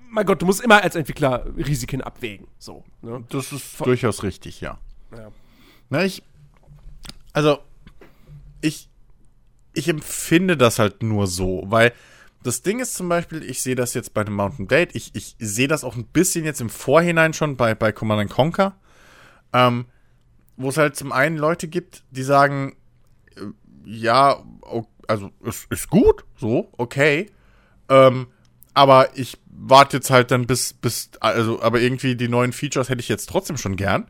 mein Gott, du musst immer als Entwickler Risiken abwägen. So, ne? das ist durchaus richtig, ja. Ja. Na, ich. Also, ich. Ich empfinde das halt nur so, weil das Ding ist zum Beispiel, ich sehe das jetzt bei einem Mountain Blade, ich, ich sehe das auch ein bisschen jetzt im Vorhinein schon bei, bei Command Conquer, ähm, wo es halt zum einen Leute gibt, die sagen, äh, ja, also es ist gut, so, okay, ähm, aber ich warte jetzt halt dann bis, bis, also, aber irgendwie die neuen Features hätte ich jetzt trotzdem schon gern.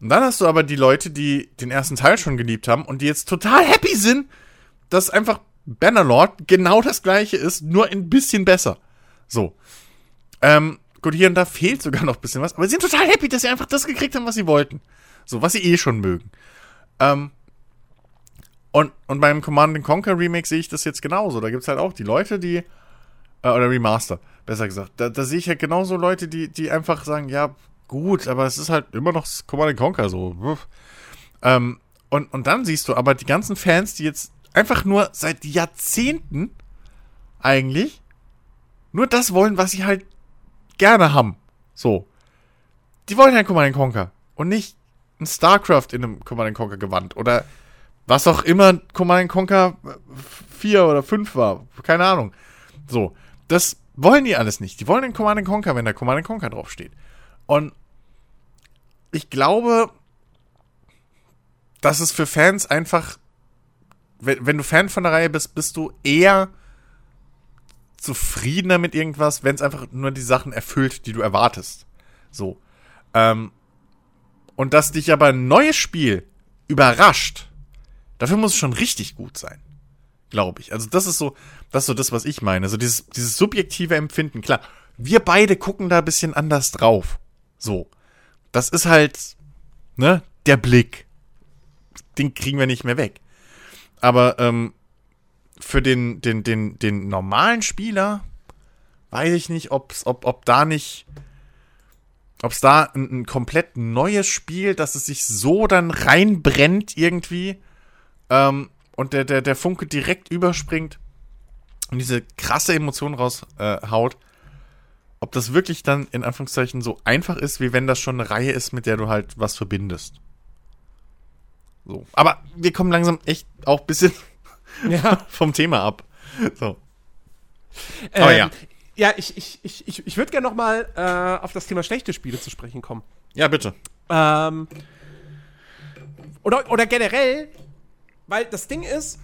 Und dann hast du aber die Leute, die den ersten Teil schon geliebt haben und die jetzt total happy sind, dass einfach Bannerlord genau das gleiche ist, nur ein bisschen besser. So. Ähm, gut, hier und da fehlt sogar noch ein bisschen was, aber sie sind total happy, dass sie einfach das gekriegt haben, was sie wollten. So, was sie eh schon mögen. Ähm, und, und beim Command Conquer Remake sehe ich das jetzt genauso. Da gibt es halt auch die Leute, die, äh, oder Remaster, besser gesagt. Da, da sehe ich halt genauso Leute, die, die einfach sagen, ja, gut, aber es ist halt immer noch Command Conquer so. Ähm, und, und dann siehst du aber die ganzen Fans, die jetzt einfach nur seit Jahrzehnten eigentlich nur das wollen, was sie halt gerne haben. So. Die wollen halt Command Conquer und nicht ein StarCraft in einem Command Conquer Gewand oder was auch immer Command Conquer 4 oder 5 war. Keine Ahnung. So. Das wollen die alles nicht. Die wollen den Command Conquer, wenn da Command Conquer draufsteht. Und ich glaube, dass es für Fans einfach, wenn, wenn du Fan von der Reihe bist, bist du eher zufriedener mit irgendwas, wenn es einfach nur die Sachen erfüllt, die du erwartest. So. Ähm, und dass dich aber ein neues Spiel überrascht, dafür muss es schon richtig gut sein. Glaube ich. Also das ist so, das ist so das, was ich meine. So dieses, dieses subjektive Empfinden. Klar, wir beide gucken da ein bisschen anders drauf. So. Das ist halt, ne, der Blick. Den kriegen wir nicht mehr weg. Aber ähm, für den, den, den, den normalen Spieler weiß ich nicht, ob's, ob, ob da nicht, ob es da ein, ein, komplett neues Spiel, dass es sich so dann reinbrennt irgendwie ähm, und der, der, der Funke direkt überspringt und diese krasse Emotion raushaut, äh, ob das wirklich dann in Anführungszeichen so einfach ist, wie wenn das schon eine Reihe ist, mit der du halt was verbindest. So. Aber wir kommen langsam echt auch ein bisschen ja. vom Thema ab. So. Aber ähm, ja. Ja, ich, ich, ich, ich, ich würde gerne noch mal äh, auf das Thema schlechte Spiele zu sprechen kommen. Ja, bitte. Ähm, oder, oder generell, weil das Ding ist,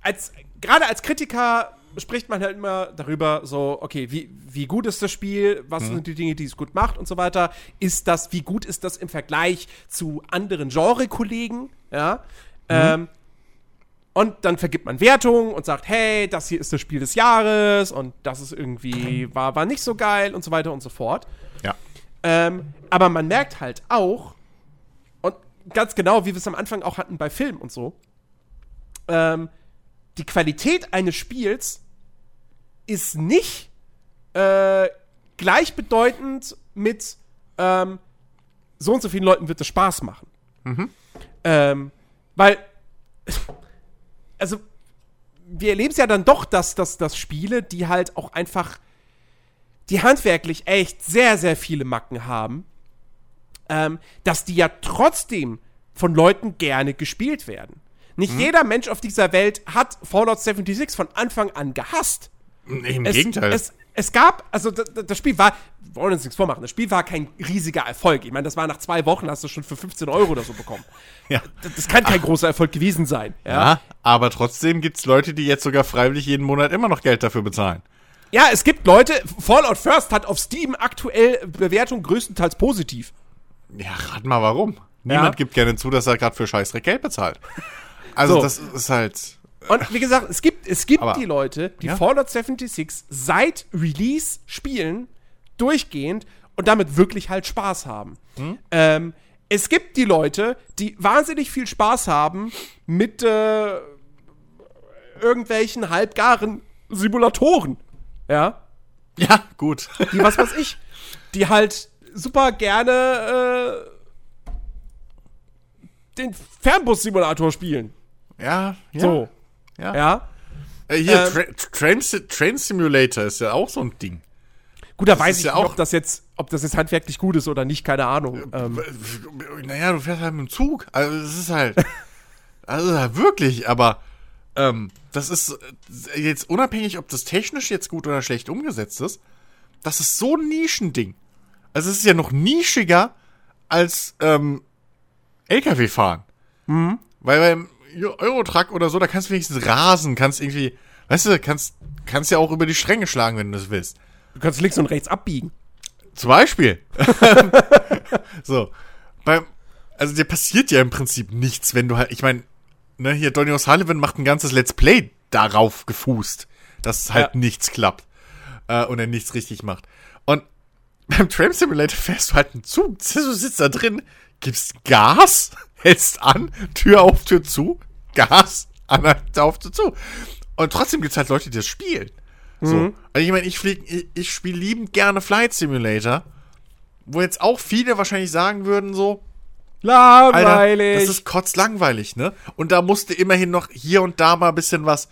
als, gerade als Kritiker spricht man halt immer darüber, so, okay, wie, wie gut ist das Spiel, was mhm. sind die Dinge, die es gut macht und so weiter. Ist das, wie gut ist das im Vergleich zu anderen Genre-Kollegen, ja? Mhm. Ähm, und dann vergibt man Wertungen und sagt, hey, das hier ist das Spiel des Jahres und das ist irgendwie, war, war nicht so geil und so weiter und so fort. Ja. Ähm, aber man merkt halt auch, und ganz genau, wie wir es am Anfang auch hatten bei Filmen und so, ähm, die Qualität eines Spiels ist nicht äh, gleichbedeutend mit ähm, so und so vielen Leuten wird es Spaß machen. Mhm. Ähm, weil also wir erleben es ja dann doch, dass, dass, dass Spiele, die halt auch einfach, die handwerklich echt sehr, sehr viele Macken haben, ähm, dass die ja trotzdem von Leuten gerne gespielt werden. Nicht mhm. jeder Mensch auf dieser Welt hat Fallout 76 von Anfang an gehasst. Im es, Gegenteil. Es, es gab, also das Spiel war, wir wollen uns nichts vormachen, das Spiel war kein riesiger Erfolg. Ich meine, das war nach zwei Wochen, hast du schon für 15 Euro oder so bekommen. ja. Das, das kann kein Ach. großer Erfolg gewesen sein. Ja, ja aber trotzdem gibt es Leute, die jetzt sogar freiwillig jeden Monat immer noch Geld dafür bezahlen. Ja, es gibt Leute, Fallout First hat auf Steam aktuell Bewertung größtenteils positiv. Ja, rat mal warum. Niemand ja. gibt gerne zu, dass er gerade für Scheißdreck Geld bezahlt. Also so. das ist halt. Und wie gesagt, es gibt, es gibt Aber, die Leute, die ja? Fallout 76 seit Release spielen, durchgehend und damit wirklich halt Spaß haben. Hm? Ähm, es gibt die Leute, die wahnsinnig viel Spaß haben mit äh, irgendwelchen halbgaren Simulatoren. Ja. Ja, gut. Die, was weiß ich, die halt super gerne äh, den Fernbus-Simulator spielen. Ja, ja. So. Ja. ja? Äh, hier, ähm, Tra Train, Train Simulator ist ja auch so ein Ding. Gut, da das weiß ich ja nicht, ob das jetzt, ob das jetzt handwerklich gut ist oder nicht, keine Ahnung. Ähm. Naja, du fährst halt mit dem Zug. Also das ist halt. also halt wirklich, aber ähm, das ist äh, jetzt unabhängig, ob das technisch jetzt gut oder schlecht umgesetzt ist. Das ist so ein Nischending. Also es ist ja noch nischiger als ähm, LKW fahren. Mhm. Weil beim Eurotruck oder so, da kannst du wenigstens rasen, kannst irgendwie, weißt du, kannst, kannst ja auch über die Stränge schlagen, wenn du das willst. Du kannst links und rechts abbiegen. Zum Beispiel. so. Beim, also dir passiert ja im Prinzip nichts, wenn du halt, ich meine, ne, hier Donny O'Sullivan macht ein ganzes Let's Play darauf gefußt, dass halt ja. nichts klappt. Äh, und er nichts richtig macht. Und beim Tram Simulator fährst du halt einen Zug, du sitzt da drin, gibst Gas, hältst an, Tür auf, Tür zu, Gas, an, auf, Tür zu. Und trotzdem gibt's halt Leute, die das spielen. So. Mhm. Also ich meine, ich flieg, ich, ich spiele liebend gerne Flight Simulator, wo jetzt auch viele wahrscheinlich sagen würden so, Alter, Langweilig. das ist kotzlangweilig, ne? Und da musste immerhin noch hier und da mal ein bisschen was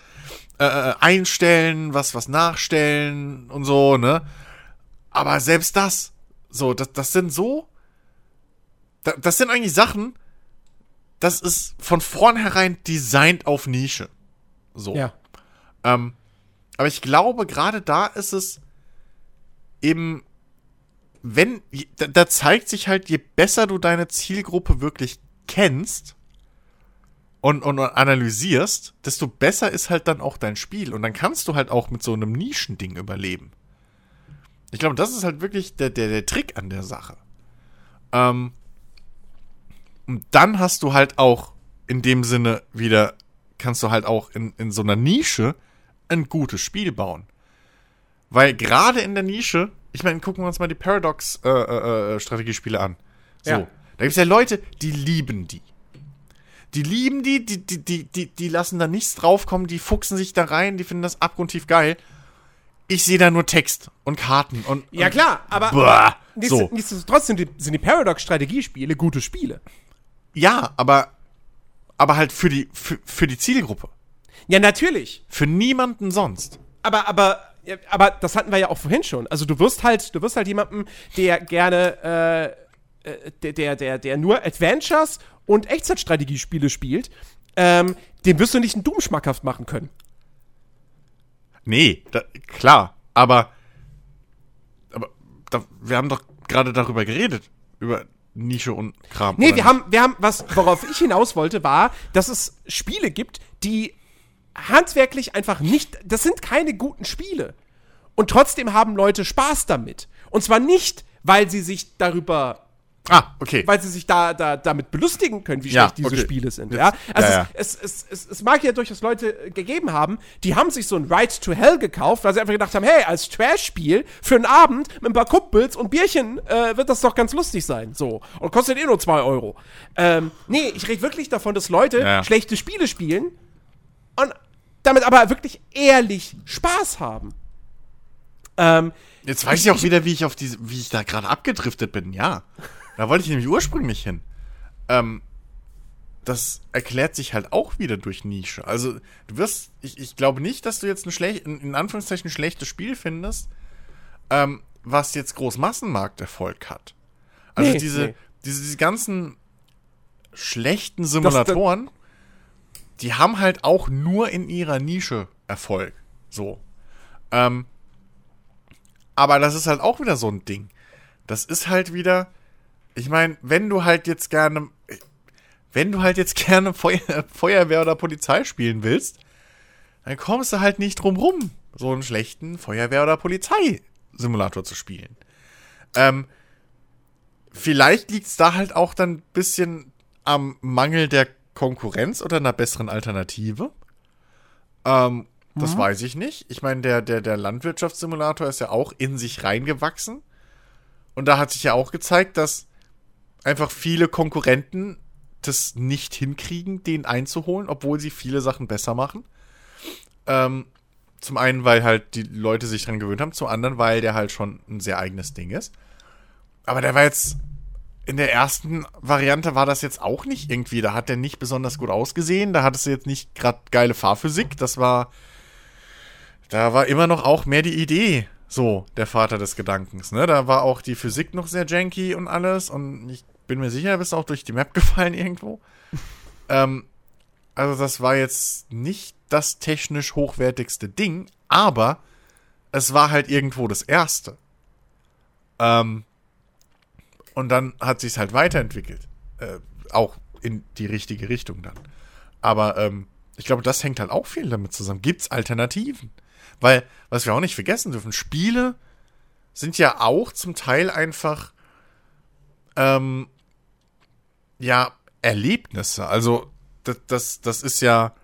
äh, äh, einstellen, was, was nachstellen und so, ne? Aber selbst das, so, das, das sind so, da- das sind eigentlich Sachen, das ist von vornherein designt auf Nische. So. ja. Ähm, aber ich glaube, gerade da ist es eben, wenn, da, da zeigt sich halt, je besser du deine Zielgruppe wirklich kennst und, und, und analysierst, desto besser ist halt dann auch dein Spiel. Und dann kannst du halt auch mit so einem Nischending überleben. Ich glaube, das ist halt wirklich der, der, der Trick an der Sache. Ähm, und dann hast du halt auch in dem Sinne wieder, kannst du halt auch in, in so einer Nische ein gutes Spiel bauen. Weil gerade in der Nische, ich meine, gucken wir uns mal die Paradox-Strategiespiele an. So. Ja. Da gibt es ja Leute, die lieben die. Die lieben die, die, die, die, die, die lassen da nichts draufkommen, die fuchsen sich da rein, die finden das abgrundtief geil. Ich sehe da nur Text und Karten und. Ja, und, klar, aber. Boah, so. Nichtsdestotrotz sind die, sind die Paradox-Strategiespiele gute Spiele. Ja, aber, aber halt für die, für, für die Zielgruppe. Ja, natürlich. Für niemanden sonst. Aber, aber, aber das hatten wir ja auch vorhin schon. Also du wirst halt, du wirst halt jemanden, der gerne, äh, äh, der, der, der, der nur Adventures und Echtzeitstrategiespiele spielt, ähm, dem wirst du nicht einen Doom schmackhaft machen können. Nee, da, klar, aber, aber da, wir haben doch gerade darüber geredet, über Nische und Kram. Nee, wir nicht? haben, wir haben, was, worauf ich hinaus wollte, war, dass es Spiele gibt, die handwerklich einfach nicht, das sind keine guten Spiele. Und trotzdem haben Leute Spaß damit. Und zwar nicht, weil sie sich darüber Ah, okay. weil sie sich da, da damit belustigen können, wie Ja, schlecht diese okay. Spiele sind. Ja? Also ja, ja. Es, es, es, es, mag ja durchaus Leute äh, gegeben haben, die haben sich so ein Ride to Hell gekauft, weil sie einfach gedacht haben, hey, als Trash-Spiel für einen Abend mit ein paar Kumpels und Bierchen äh, wird das doch ganz lustig sein. So. Und kostet eh nur 2 Euro. Ähm, nee, ich rede wirklich davon, dass Leute schlechte Spiele spielen und damit aber wirklich ehrlich Spaß haben. Ähm, Jetzt weiß ich auch wieder, wie ich auf diese, wie ich da gerade abgedriftet bin. Ja, da wollte ich nämlich ursprünglich hin. Ähm, das erklärt sich halt auch wieder durch Nische. Also du wirst, ich, ich glaube nicht, dass du jetzt ein schlecht, in, Anführungszeichen ein schlechtes Spiel findest, ähm, was jetzt groß Massenmarkterfolg hat. Also Nee, diese, nee. diese, diese ganzen schlechten Simulatoren, die haben halt auch nur in ihrer Nische Erfolg. So. Ähm, aber das ist halt auch wieder so ein Ding. Das ist halt wieder, ich meine, wenn du halt jetzt gerne, wenn du halt jetzt gerne Feuer, Feuerwehr oder Polizei spielen willst, dann kommst du halt nicht drum rum, so einen schlechten Feuerwehr- oder Polizeisimulator zu spielen. Ähm, vielleicht liegt es da halt auch dann ein bisschen am Mangel der Konkurrenz oder einer besseren Alternative. Ähm, das weiß ich nicht. Ich meine, der, der, der Landwirtschaftssimulator ist ja auch in sich reingewachsen. Und da hat sich ja auch gezeigt, dass einfach viele Konkurrenten das nicht hinkriegen, den einzuholen, obwohl sie viele Sachen besser machen. Ähm, zum einen, weil halt die Leute sich dran gewöhnt haben, zum anderen, weil der halt schon ein sehr eigenes Ding ist. Aber der war jetzt in der ersten Variante war das jetzt auch nicht irgendwie. Da hat der nicht besonders gut ausgesehen. Da hattest du jetzt nicht gerade geile Fahrphysik. Das war. Da war immer noch auch mehr die Idee. So, der Vater des Gedankens, ne? Da war auch die Physik noch sehr janky und alles. Und ich bin mir sicher, bist auch durch die Map gefallen irgendwo. ähm, also, das war jetzt nicht das technisch hochwertigste Ding, aber es war halt irgendwo das erste. Ähm, und dann hat sich's halt weiterentwickelt. Äh, auch in die richtige Richtung dann. Aber ähm, ich glaube, das hängt halt auch viel damit zusammen. Gibt's Alternativen? Weil, was wir auch nicht vergessen dürfen, Spiele sind ja auch zum Teil einfach ähm, ja Erlebnisse. Also das, das, das ist ja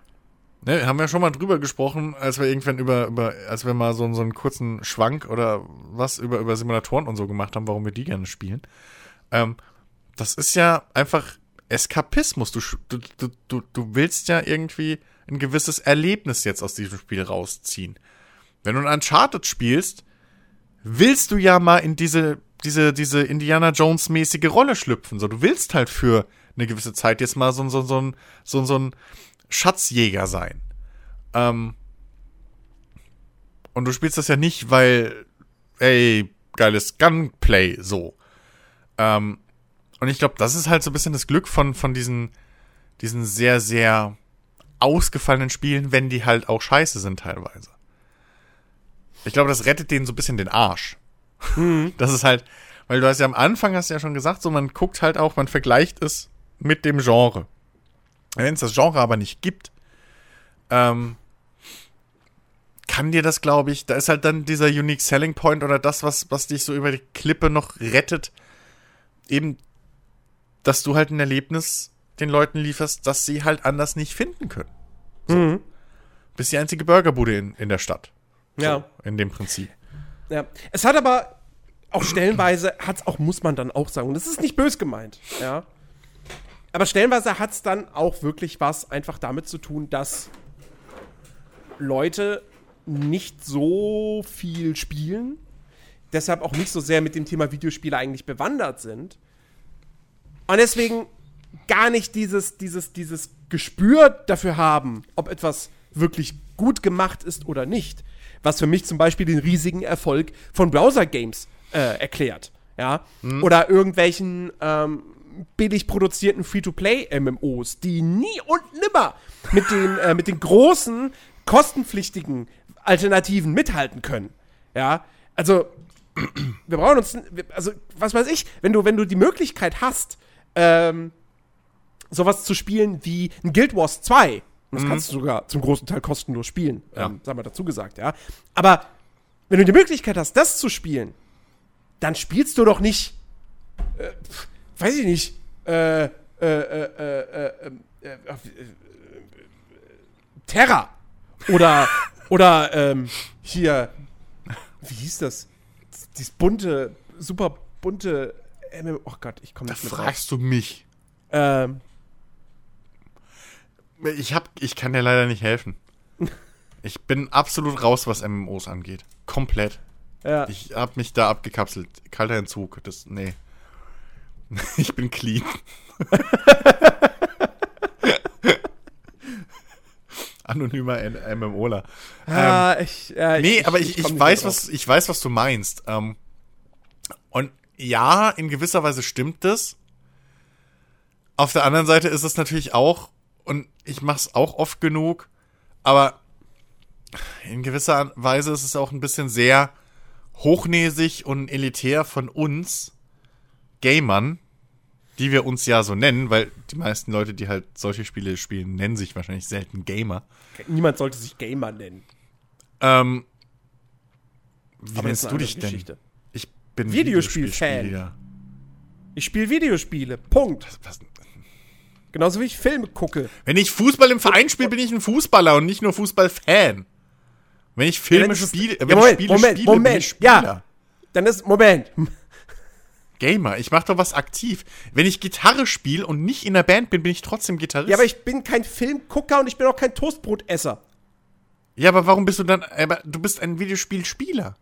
Ne, haben wir schon mal drüber gesprochen, als wir irgendwann über, über als wir mal so, so einen kurzen Schwank oder was über, über Simulatoren und so gemacht haben, warum wir die gerne spielen. Ähm, das ist ja einfach Eskapismus. Du, du, du, du, du willst ja irgendwie ein gewisses Erlebnis jetzt aus diesem Spiel rausziehen. Wenn du ein Uncharted spielst, willst du ja mal in diese, diese, diese Indiana Jones-mäßige Rolle schlüpfen. So, du willst halt für eine gewisse Zeit jetzt mal so, so, so, ein, so, so ein Schatzjäger sein. Ähm, und du spielst das ja nicht, weil, ey, geiles Gunplay, so. Ähm, und ich glaube, das ist halt so ein bisschen das Glück von, von diesen, diesen sehr, sehr ausgefallenen Spielen, wenn die halt auch scheiße sind teilweise. Ich glaube, das rettet denen so ein bisschen den Arsch. Mhm. Das ist halt, weil du hast ja am Anfang hast ja schon gesagt, so man guckt halt auch, man vergleicht es mit dem Genre. Wenn es das Genre aber nicht gibt, ähm, kann dir das, glaube ich, da ist halt dann dieser Unique Selling Point oder das, was, was dich so über die Klippe noch rettet, eben, dass du halt ein Erlebnis den Leuten lieferst, das sie halt anders nicht finden können. So. Mhm. Bist die einzige Burgerbude in, in der Stadt. So, ja. In dem Prinzip. Ja. Es hat aber auch stellenweise, hat's auch, muss man dann auch sagen, und das ist nicht bös gemeint, ja. Aber stellenweise hat es dann auch wirklich was einfach damit zu tun, dass Leute nicht so viel spielen, deshalb auch nicht so sehr mit dem Thema Videospiele eigentlich bewandert sind. Und deswegen gar nicht dieses, dieses, dieses Gespür dafür haben, ob etwas wirklich gut gemacht ist oder nicht. Was für mich zum Beispiel den riesigen Erfolg von Browser-Games äh, erklärt. Ja? Mhm. Oder irgendwelchen ähm, billig produzierten Free-to-Play-MMOs, die nie und nimmer mit den, äh, mit den großen, kostenpflichtigen Alternativen mithalten können. Ja, also wir brauchen uns, also was weiß ich, wenn du, wenn du die Möglichkeit hast, ähm, sowas zu spielen wie ein Guild Wars 2, und das mhm. kannst du sogar zum großen Teil kostenlos spielen, ja. ähm, sagen wir dazu gesagt, ja. Aber wenn du die Möglichkeit hast, das zu spielen, dann spielst du doch nicht, äh, weiß ich nicht, äh, äh, äh, äh, Terra oder oder ähm, hier, wie hieß das? Dieses bunte, super bunte MMO. Oh Gott, ich komme nicht da fragst du mich. Ähm, ich hab, ich kann dir leider nicht helfen. Ich bin absolut raus, was MMOs angeht. Komplett. Ja. Ich hab mich da abgekapselt. Kalter Entzug. Das, nee. Ich bin clean. Anonymer MMOler. Ja, ähm, ich, ja, nee, ich, aber ich, ich, ich weiß, was, ich weiß, was du meinst. Ähm, und ja, in gewisser Weise stimmt das. Auf der anderen Seite ist es natürlich auch, und ich mach's auch oft genug, aber in gewisser Weise ist es auch ein bisschen sehr hochnäsig und elitär von uns, Gamern, die wir uns ja so nennen, weil die meisten Leute, die halt solche Spiele spielen, nennen sich wahrscheinlich selten Gamer. Niemand sollte sich Gamer nennen. Ähm, wie Aber nennst du dich denn? Geschichte. Ich bin Videospiel-Fan. ich spiele Videospiele. Punkt. Was, was, Genauso wie ich Filme gucke. Wenn ich Fußball im Verein spiele, bin ich ein Fußballer und nicht nur Fußballfan. Wenn ich Filme ja, spiele, wenn ja, Moment, ich Spiele Moment, spiele, Moment, bin ich Spieler. Ja. Dann ist Moment. Gamer. Ich mache doch was aktiv. Wenn ich Gitarre spiele und nicht in der Band bin, bin ich trotzdem Gitarrist. Ja, aber ich bin kein Filmgucker und ich bin auch kein Toastbrotesser. Ja, aber warum bist du dann. Aber du bist ein Videospielspieler.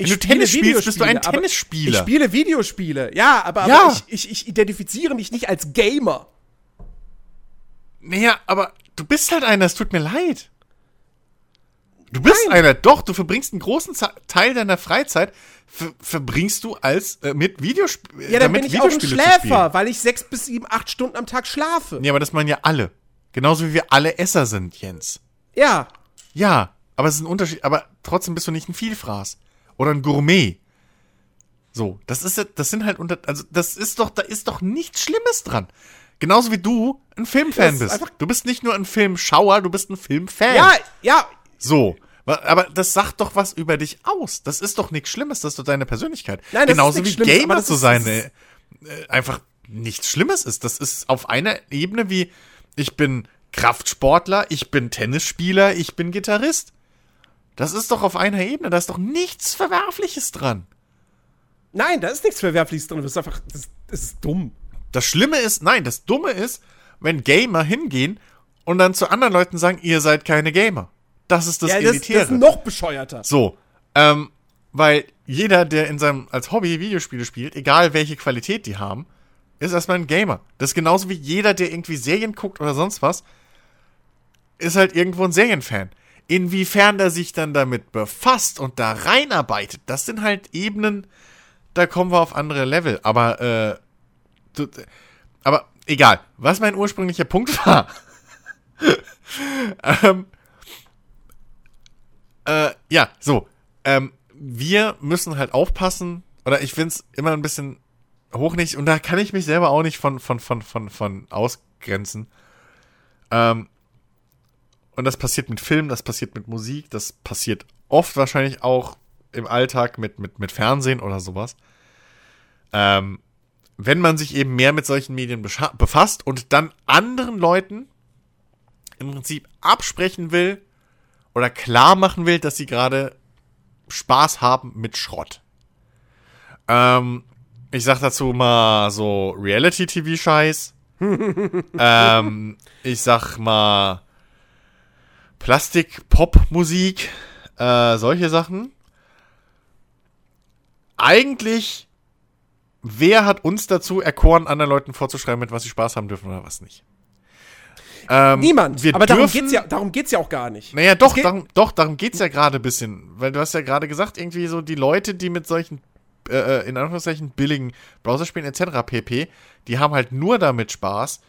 Wenn ich du Tennis spielst, bist du ein Tennisspieler. Ich spiele Videospiele, ja, aber, ja. aber ich, ich, ich identifiziere mich nicht als Gamer. Naja, aber du bist halt einer, es tut mir leid. Du bist Nein. einer, doch, du verbringst einen großen Teil deiner Freizeit, ver verbringst du als äh, mit Videospielen. Ja, dann bin ich auch ein Schläfer, weil ich sechs bis sieben, acht Stunden am Tag schlafe. Ja, aber das meinen ja alle. Genauso wie wir alle Esser sind, Jens. Ja. Ja, aber es ist ein Unterschied, aber trotzdem bist du nicht ein Vielfraß. Oder ein Gourmet. So, das ist das sind halt unter, also das ist doch, da ist doch nichts Schlimmes dran. Genauso wie du ein Filmfan bist. Du bist nicht nur ein Filmschauer, du bist ein Filmfan. Ja, ja, so. Aber das sagt doch was über dich aus. Das ist doch nichts Schlimmes, das ist doch deine Persönlichkeit. Nein, das Genauso wie Schlimmes, Gamer zu sein, äh, einfach nichts Schlimmes ist. Das ist auf einer Ebene wie, ich bin Kraftsportler, ich bin Tennisspieler, ich bin Gitarrist. Das ist doch auf einer Ebene, da ist doch nichts Verwerfliches dran. Nein, da ist nichts Verwerfliches drin. Das ist einfach, das, das ist dumm. Das Schlimme ist, nein, das Dumme ist, wenn Gamer hingehen und dann zu anderen Leuten sagen, ihr seid keine Gamer. Das ist das ja, das, Elitäre. das ist noch bescheuerter. So, ähm, weil jeder, der in seinem als Hobby Videospiele spielt, egal welche Qualität die haben, ist erstmal ein Gamer. Das ist genauso wie jeder, der irgendwie Serien guckt oder sonst was, ist halt irgendwo ein Serienfan. Inwiefern der sich dann damit befasst und da reinarbeitet, das sind halt Ebenen, da kommen wir auf andere Level. Aber, äh, du, aber egal, was mein ursprünglicher Punkt war. ähm, äh, ja, so. Ähm, wir müssen halt aufpassen, oder ich finde es immer ein bisschen hochnächtig, und da kann ich mich selber auch nicht von, von, von, von, von ausgrenzen. Ähm, und das passiert mit Film, das passiert mit Musik, das passiert oft wahrscheinlich auch im Alltag mit, mit, mit Fernsehen oder sowas. Ähm, wenn man sich eben mehr mit solchen Medien befasst und dann anderen Leuten im Prinzip absprechen will oder klar machen will, dass sie gerade Spaß haben mit Schrott. Ähm, ich sag dazu mal so Reality-TV-Scheiß. ähm, ich sag mal Plastik-Pop-Musik, äh, solche Sachen. Eigentlich, wer hat uns dazu erkoren, anderen Leuten vorzuschreiben, mit was sie Spaß haben dürfen oder was nicht? Ähm, Niemand. Aber darum geht's, ja, darum geht's ja auch gar nicht. Naja, doch, darum, doch, darum geht's ja gerade ein bisschen. Weil du hast ja gerade gesagt, irgendwie so die Leute, die mit solchen, äh, äh in Anführungszeichen, billigen Browserspielen etc. pp., die haben halt nur damit Spaß,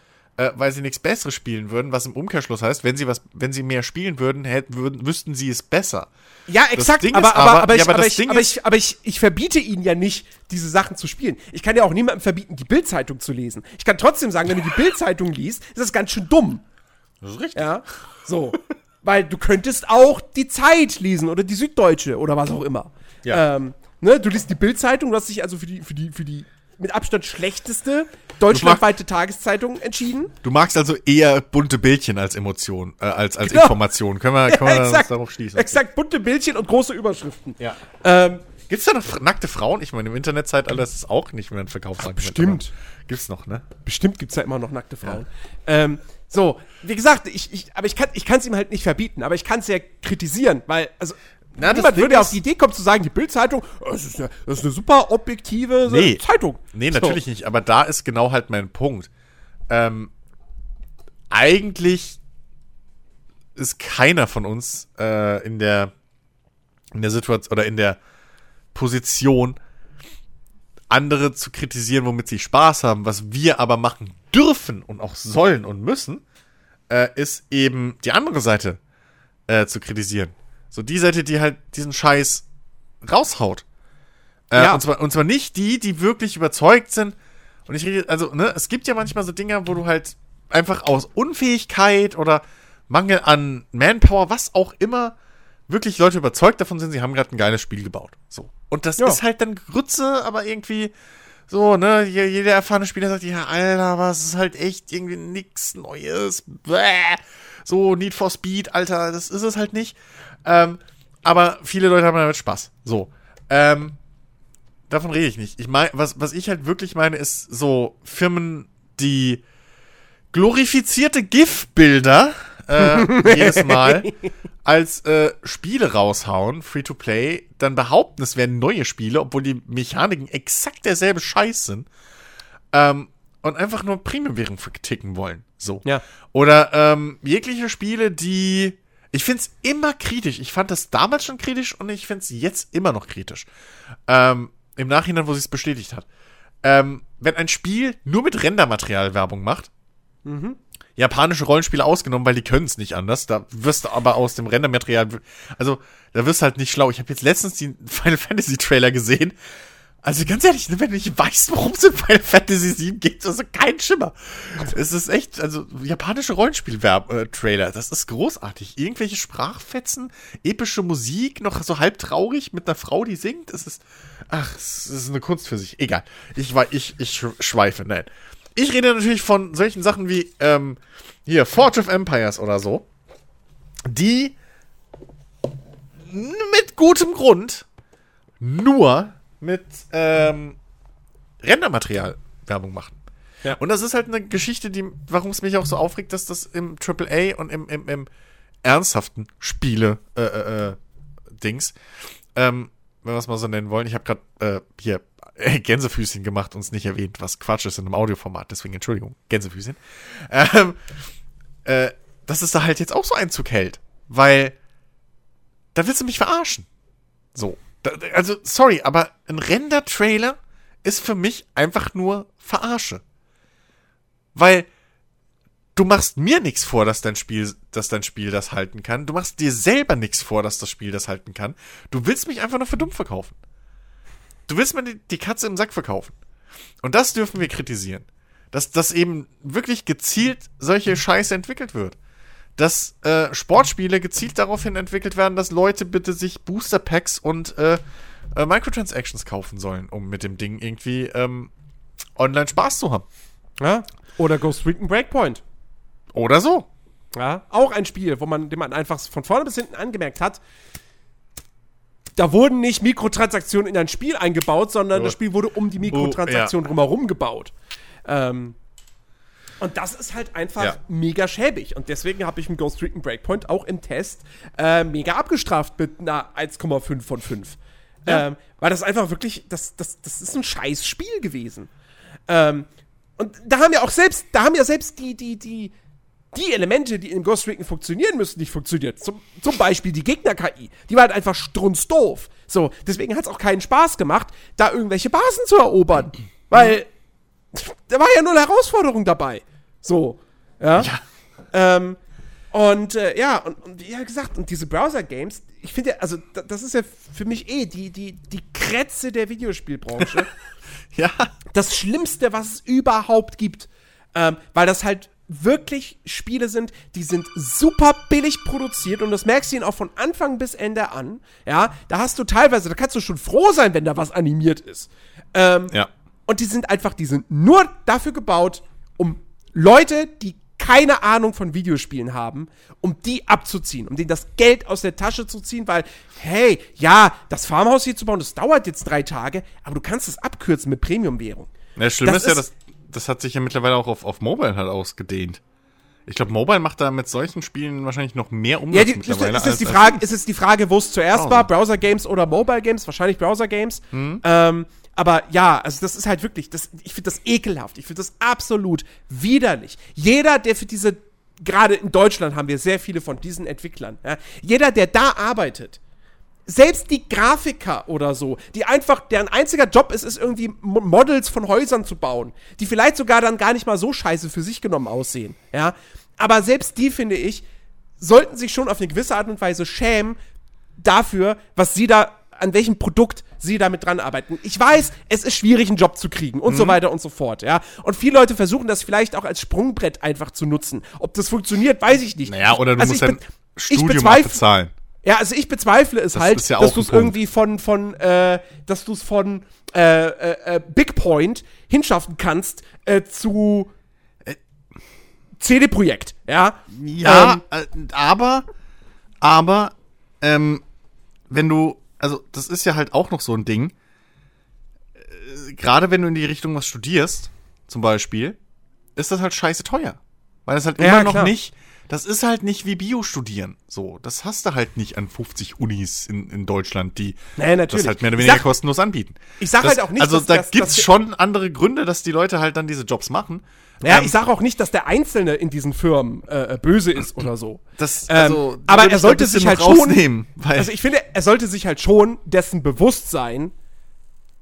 äh, weil sie nichts Besseres spielen würden, was im Umkehrschluss heißt, wenn sie was, wenn sie mehr spielen würden, hätten, würden wüssten sie es besser. Ja, exakt, aber, aber, aber, ich, aber, ich, aber, ich, aber ich, ich verbiete ihnen ja nicht, diese Sachen zu spielen. Ich kann ja auch niemandem verbieten, die Bildzeitung zu lesen. Ich kann trotzdem sagen, wenn du die Bildzeitung liest, ist das ganz schön dumm. Das ist richtig. Ja, so. Weil du könntest auch die Zeit lesen oder die Süddeutsche oder was auch immer. Ja. Ähm, ne, du liest die Bildzeitung, du hast dich also für die, für die, für die mit Abstand schlechteste deutschlandweite Tageszeitung entschieden. Du magst also eher bunte Bildchen als Emotion, äh, als, als genau. Information. Können wir, können ja, exakt, darauf schließen? Exakt, bunte Bildchen und große Überschriften. Ja. Ähm, Gibt's da noch nackte Frauen? Ich meine, im Internetzeitalter ist es auch nicht mehr ein Verkaufsargument. Bestimmt. Gibt's noch, ne? Bestimmt gibt's da immer noch nackte Frauen. Ja. Ähm, so, wie gesagt, ich, ich, aber ich kann es ihm halt nicht verbieten, aber ich kann es ja kritisieren, weil, also, Na, niemand würde ja auf die Idee kommen zu sagen, die Bildzeitung, das, ist eine, das ist eine super objektive nee, Zeitung. Nee, natürlich so. nicht, aber da ist genau halt mein Punkt. Ähm, eigentlich ist keiner von uns äh, in der in der Situation oder in der Position, andere zu kritisieren, womit sie Spaß haben. Was wir aber machen dürfen und auch sollen und müssen, äh, ist eben die andere Seite äh, zu kritisieren. So die Seite, die halt diesen Scheiß raushaut. Äh, ja. und, zwar, und zwar nicht die, die wirklich überzeugt sind. Und ich rede, also, ne, es gibt ja manchmal so Dinge, wo du halt einfach aus Unfähigkeit oder Mangel an Manpower, was auch immer, wirklich Leute überzeugt davon sind, sie haben gerade ein geiles Spiel gebaut. So. Und das ja. ist halt dann Grütze, aber irgendwie so, ne, jeder erfahrene Spieler sagt, ja, Alter, was ist halt echt irgendwie nix Neues. Bäh. So, Need for Speed, Alter, das ist es halt nicht. Ähm, aber viele Leute haben damit Spaß. So. Ähm, davon rede ich nicht. Ich meine, was, was ich halt wirklich meine, ist so Firmen, die glorifizierte GIF-Bilder äh, jedes Mal als äh, Spiele raushauen, Free-to-Play, dann behaupten, es wären neue Spiele, obwohl die Mechaniken exakt derselbe Scheiß sind. Ähm, und einfach nur Premium-Währung verticken wollen. So. Ja. Oder ähm, jegliche Spiele, die. Ich finde es immer kritisch. Ich fand das damals schon kritisch und ich finde es jetzt immer noch kritisch. Ähm, Im Nachhinein, wo sie es bestätigt hat. Ähm, wenn ein Spiel nur mit Rendermaterial Werbung macht, mhm japanische Rollenspiele ausgenommen, weil die können es nicht anders. Da wirst du aber aus dem Rendermaterial, also da wirst du halt nicht schlau. Ich habe jetzt letztens die Final Fantasy Trailer gesehen. Also ganz ehrlich, wenn du nicht weißt, worum es in Final Fantasy 7 geht, also kein Schimmer. Es ist echt, also japanische Rollenspiel-Trailer, das ist großartig. Irgendwelche Sprachfetzen, epische Musik, noch so halb traurig mit einer Frau, die singt. Es ist, ach, es ist eine Kunst für sich. Egal. Ich, ich, ich schweife, nein. ich rede natürlich von solchen Sachen wie ähm, hier Forge of Empires oder so, die mit gutem Grund nur mit ähm, Rendermaterial Werbung machen. Ja. Und das ist halt eine Geschichte, die, warum es mich auch so aufregt, dass das im AAA und im, im, im ernsthaften Spiele äh, äh, äh, Dings, ähm, wenn wir es mal so nennen wollen, ich habe gerade äh, hier Gänsefüßchen gemacht und es nicht erwähnt, was Quatsch ist in einem Audioformat, deswegen Entschuldigung, Gänsefüßchen. Ähm, äh, dass es da halt jetzt auch so Einzug hält, weil da willst du mich verarschen. So. Also, sorry, aber ein Render-Trailer ist für mich einfach nur Verarsche. Weil du machst mir nichts vor, dass dein Spiel, dass dein Spiel das halten kann. Du machst dir selber nichts vor, dass das Spiel das halten kann. Du willst mich einfach nur für dumm verkaufen. Du willst mir die, die Katze im Sack verkaufen. Und das dürfen wir kritisieren. Dass, dass eben wirklich gezielt solche Scheiße entwickelt wird. Dass äh, Sportspiele gezielt daraufhin entwickelt werden, dass Leute bitte sich Booster Packs und äh, äh, Microtransactions kaufen sollen, um mit dem Ding irgendwie ähm, online Spaß zu haben. Ja? Oder Ghost Recon Breakpoint. Oder so. Ja, auch ein Spiel, wo man, dem man einfach von vorne bis hinten angemerkt hat, da wurden nicht Mikrotransaktionen in ein Spiel eingebaut, sondern Oh. das Spiel wurde um die Mikrotransaktion Oh, drumherum gebaut. Ähm, und das ist halt einfach Ja. mega schäbig. Und deswegen habe ich im Ghost Recon Breakpoint auch im Test äh, mega abgestraft mit einer 1,5 von 5. Ja. Ähm, weil das einfach wirklich, das, das, das ist ein scheiß Spiel gewesen. Ähm, und da haben ja auch selbst, da haben ja selbst die, die, die, die Elemente, die in Ghost Recon funktionieren müssen, nicht funktioniert. Zum, zum Beispiel die Gegner-KI. Die war halt einfach strunzdoof. So, deswegen hat es auch keinen Spaß gemacht, da irgendwelche Basen zu erobern. Weil da war ja null Herausforderung dabei. So, ja. Ähm, und äh, ja, und, und wie ja gesagt, und diese Browser-Games, ich finde ja, also da, das ist ja für mich eh die, die, die Krätze der Videospielbranche Ja. das Schlimmste, was es überhaupt gibt. Ähm, weil das halt wirklich Spiele sind, die sind super billig produziert und das merkst du ihnen auch von Anfang bis Ende an. Ja, da hast du teilweise, da kannst du schon froh sein, wenn da was animiert ist. Ähm, Ja. und die sind einfach, die sind nur dafür gebaut, um Leute, die keine Ahnung von Videospielen haben, um die abzuziehen, um denen das Geld aus der Tasche zu ziehen, weil, hey, ja, das Farmhaus hier zu bauen, das dauert jetzt drei Tage, aber du kannst es abkürzen mit Premium-Währung. Das Schlimme Das ist ja, ist- dass das hat sich ja mittlerweile auch auf, auf Mobile halt ausgedehnt. Ich glaube, Mobile macht da mit solchen Spielen wahrscheinlich noch mehr Umsatz Ja, die, das, mittlerweile. ist, jetzt die Frage, ist jetzt die Frage, wo es zuerst Browser. war, Browser Games oder Mobile Games, wahrscheinlich Browser Games. Ähm, aber ja, also das ist halt wirklich, das, ich finde das ekelhaft, ich finde das absolut widerlich. Jeder, der für diese, gerade in Deutschland haben wir sehr viele von diesen Entwicklern, ja, jeder, der da arbeitet, selbst die Grafiker oder so, die einfach, deren einziger Job ist, ist irgendwie Mo- Models von Häusern zu bauen, die vielleicht sogar dann gar nicht mal so scheiße für sich genommen aussehen, ja. Aber selbst die, finde ich, sollten sich schon auf eine gewisse Art und Weise schämen dafür, was sie da, an welchem Produkt sie damit dran arbeiten. Ich weiß, es ist schwierig, einen Job zu kriegen und so weiter und so fort, ja. Und viele Leute versuchen das vielleicht auch als Sprungbrett einfach zu nutzen. Ob das funktioniert, weiß ich nicht. Naja, oder du Also musst dein Studium abbezahlen. ja, also ich bezweifle es Das halt, ja dass du es irgendwie von, von, äh, dass du es von äh, äh, äh, Big Point hinschaffen kannst äh, zu CD-Projekt, ja? Ja, Ähm, äh, aber, aber, ähm, wenn du, also das ist ja halt auch noch so ein Ding, äh, gerade wenn du in die Richtung was studierst, zum Beispiel, ist das halt scheiße teuer. Weil das halt Ja, immer noch klar. nicht, das ist halt nicht wie Bio studieren. So, das hast du halt nicht an 50 Unis in, in Deutschland, die Nee, das halt mehr oder weniger sag- kostenlos anbieten. ich sag das, halt auch nicht, Also dass- da dass- gibt's dass- schon andere Gründe, dass die Leute halt dann diese Jobs machen. Ja, Ähm, ich sage auch nicht, dass der Einzelne in diesen Firmen äh, äh, böse ist oder so. Das, Ähm, also, die aber er sollte sich halt schon. also ich finde, er sollte sich halt schon dessen bewusst sein,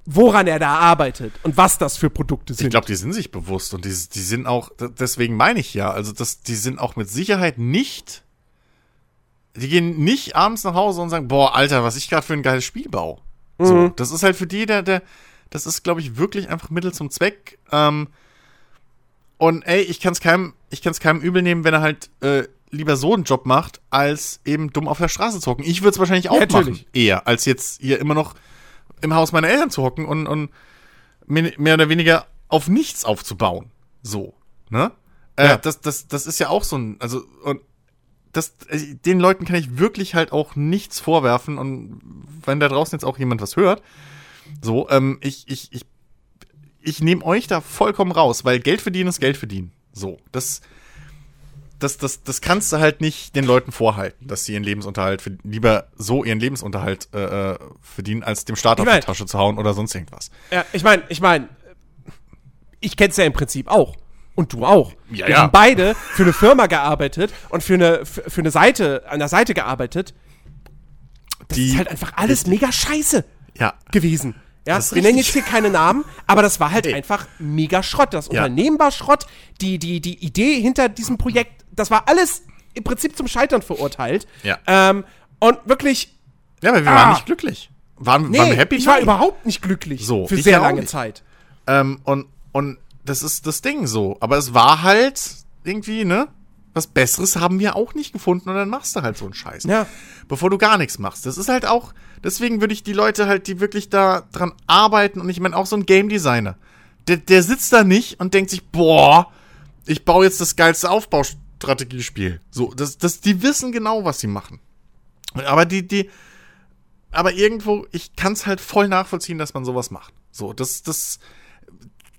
woran er da arbeitet und was das für Produkte sind. Ich glaube, die sind sich bewusst und die, die sind auch, deswegen meine ich ja, also das, die sind auch mit Sicherheit nicht, die gehen nicht abends nach Hause und sagen, boah, Alter, was ich gerade für ein geiles Spiel baue. So, Mhm. das ist halt für die, der, der, das ist, glaube ich, wirklich einfach Mittel zum Zweck. Ähm, und ey, ich kann es keinem, ich kann es keinem übel nehmen, wenn er halt äh, lieber so einen Job macht, als eben dumm auf der Straße zu hocken. Ich würde es wahrscheinlich auch Natürlich. machen, eher, als jetzt hier immer noch im Haus meiner Eltern zu hocken und, und mehr oder weniger auf nichts aufzubauen. So, ne? Äh, Ja. das, das, das ist ja auch so ein, also, und das, äh, den Leuten kann ich wirklich halt auch nichts vorwerfen und wenn da draußen jetzt auch jemand was hört, so, ähm, ich, ich, ich, ich nehme euch da vollkommen raus, weil Geld verdienen ist Geld verdienen. So, das, das, das, das kannst du halt nicht den Leuten vorhalten, dass sie ihren Lebensunterhalt für, lieber so ihren Lebensunterhalt äh, äh, verdienen, als dem Staat Ich auf mein- die Tasche zu hauen oder sonst irgendwas. Ja, ich meine, ich meine, ich kenn's ja im Prinzip auch. Und du auch. Ja, Wir ja. haben beide für eine Firma gearbeitet und für eine, für, für eine Seite, an der Seite gearbeitet. Das Die- ist halt einfach alles mega scheiße Ja, gewesen. Ja, wir nennen jetzt hier keine Namen, aber das war halt einfach mega Schrott. Das Ja. Unternehmen war Schrott, die, die, die Idee hinter diesem Projekt, das war alles im Prinzip zum Scheitern verurteilt. Ja. Ähm, und wirklich, ja, aber wir Ah. waren nicht glücklich. Waren, nee, waren wir happy? ich war Nein. überhaupt nicht glücklich So, für sehr lange nicht. Zeit. Ähm, und, und das ist das Ding so. Aber es war halt irgendwie, ne? Was Besseres haben wir auch nicht gefunden und dann machst du halt so einen Scheiß. Ja. Bevor du gar nichts machst. Das ist halt auch, deswegen würde ich die Leute halt, die wirklich da dran arbeiten und ich meine auch so ein Game Designer. Der, der sitzt da nicht und denkt sich, boah, ich baue jetzt das geilste Aufbaustrategiespiel. So, das, das, die wissen genau, was sie machen. Aber die, die, aber irgendwo, ich kann es halt voll nachvollziehen, dass man sowas macht. So, das, das,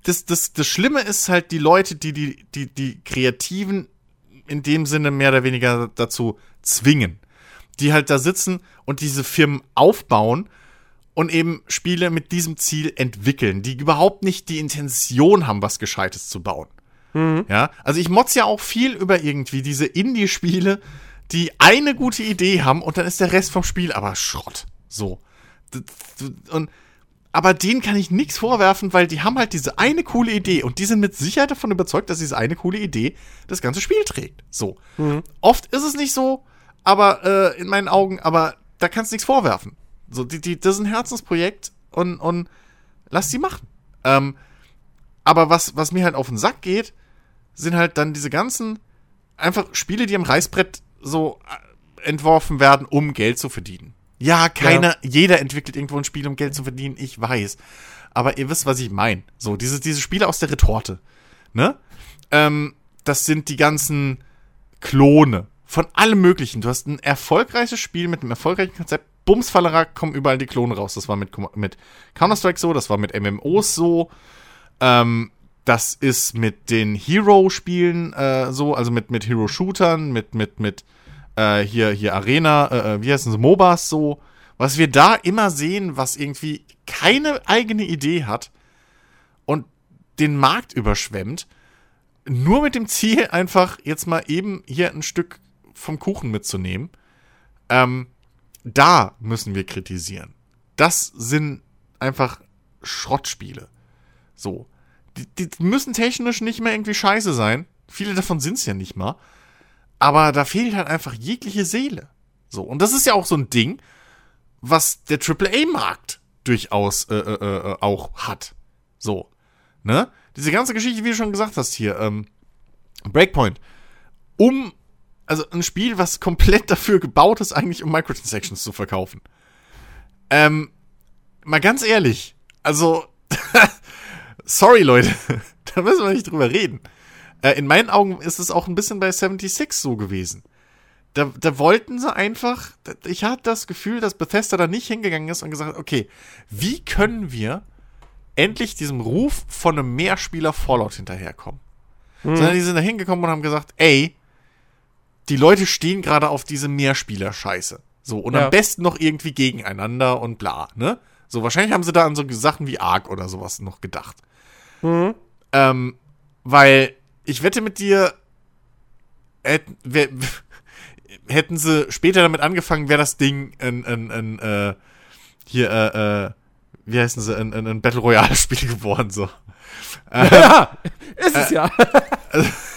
das, das, das Schlimme ist halt die Leute, die, die, die, die Kreativen in dem Sinne mehr oder weniger dazu zwingen. Die halt da sitzen und diese Firmen aufbauen und eben Spiele mit diesem Ziel entwickeln, die überhaupt nicht die Intention haben, was Gescheites zu bauen. Ja, also ich motz ja auch viel über irgendwie diese Indie-Spiele, die eine gute Idee haben und dann ist der Rest vom Spiel aber Schrott. So. Und, aber denen kann ich nichts vorwerfen, weil die haben halt diese eine coole Idee und die sind mit Sicherheit davon überzeugt, dass diese eine coole Idee das ganze Spiel trägt. So. Oft ist es nicht so, aber äh, in meinen Augen, aber da kannst du nichts vorwerfen. So, die, die, das ist ein Herzensprojekt und, und lass die machen. Ähm, aber was, was mir halt auf den Sack geht, sind halt dann diese ganzen einfach Spiele, die am Reißbrett so äh, entworfen werden, um Geld zu verdienen. Ja, keiner, jeder entwickelt irgendwo ein Spiel, um Geld zu verdienen, ich weiß. Aber ihr wisst, was ich meine. So, diese, diese Spiele aus der Retorte, ne? Ähm, das sind die ganzen Klone von allem Möglichen. Du hast ein erfolgreiches Spiel mit einem erfolgreichen Konzept. Bumsfallerer kommen überall die Klone raus. Das war mit, mit Counter-Strike so, das war mit MMOs so. Ähm, das ist mit den Hero-Spielen äh, so, also mit, mit Hero-Shootern, mit, mit, mit äh, hier, hier Arena, äh, äh, wie heißen sie, MOBAs so. Was wir da immer sehen, was irgendwie keine eigene Idee hat und den Markt überschwemmt, nur mit dem Ziel, einfach jetzt mal eben hier ein Stück vom Kuchen mitzunehmen. Ähm, da müssen wir kritisieren. Das sind einfach Schrottspiele. So. Die, die müssen technisch nicht mehr irgendwie scheiße sein. Viele davon sind es ja nicht mal. Aber da fehlt halt einfach jegliche Seele. So. Und das ist ja auch so ein Ding, was der AAA-Markt durchaus äh, äh, äh, auch hat. So. Ne? Diese ganze Geschichte, wie du schon gesagt hast hier, ähm, Breakpoint. Um, also ein Spiel, was komplett dafür gebaut ist, eigentlich um Microtransactions zu verkaufen. Ähm, mal ganz ehrlich, also, sorry Leute, da müssen wir nicht drüber reden. Äh, in meinen Augen ist es auch ein bisschen bei 76 so gewesen. Da, da wollten sie einfach, ich hatte das Gefühl, dass Bethesda da nicht hingegangen ist und gesagt hat, okay, wie können wir endlich diesem Ruf von einem Mehrspieler Fallout hinterherkommen? Sondern die sind da hingekommen und haben gesagt, ey, die Leute stehen gerade auf diese Mehrspieler-Scheiße. So, und Ja. am besten noch irgendwie gegeneinander und bla, ne? So, wahrscheinlich haben sie da an so Sachen wie Ark oder sowas noch gedacht. Ähm, weil ich wette mit dir, hätten, wer, hätten sie später damit angefangen, wäre das Ding ein, ein, ein äh, hier, äh, äh, wie heißen sie, ein, ein, ein Battle Royale-Spiel geworden, so. Ja, ist Äh, es ja.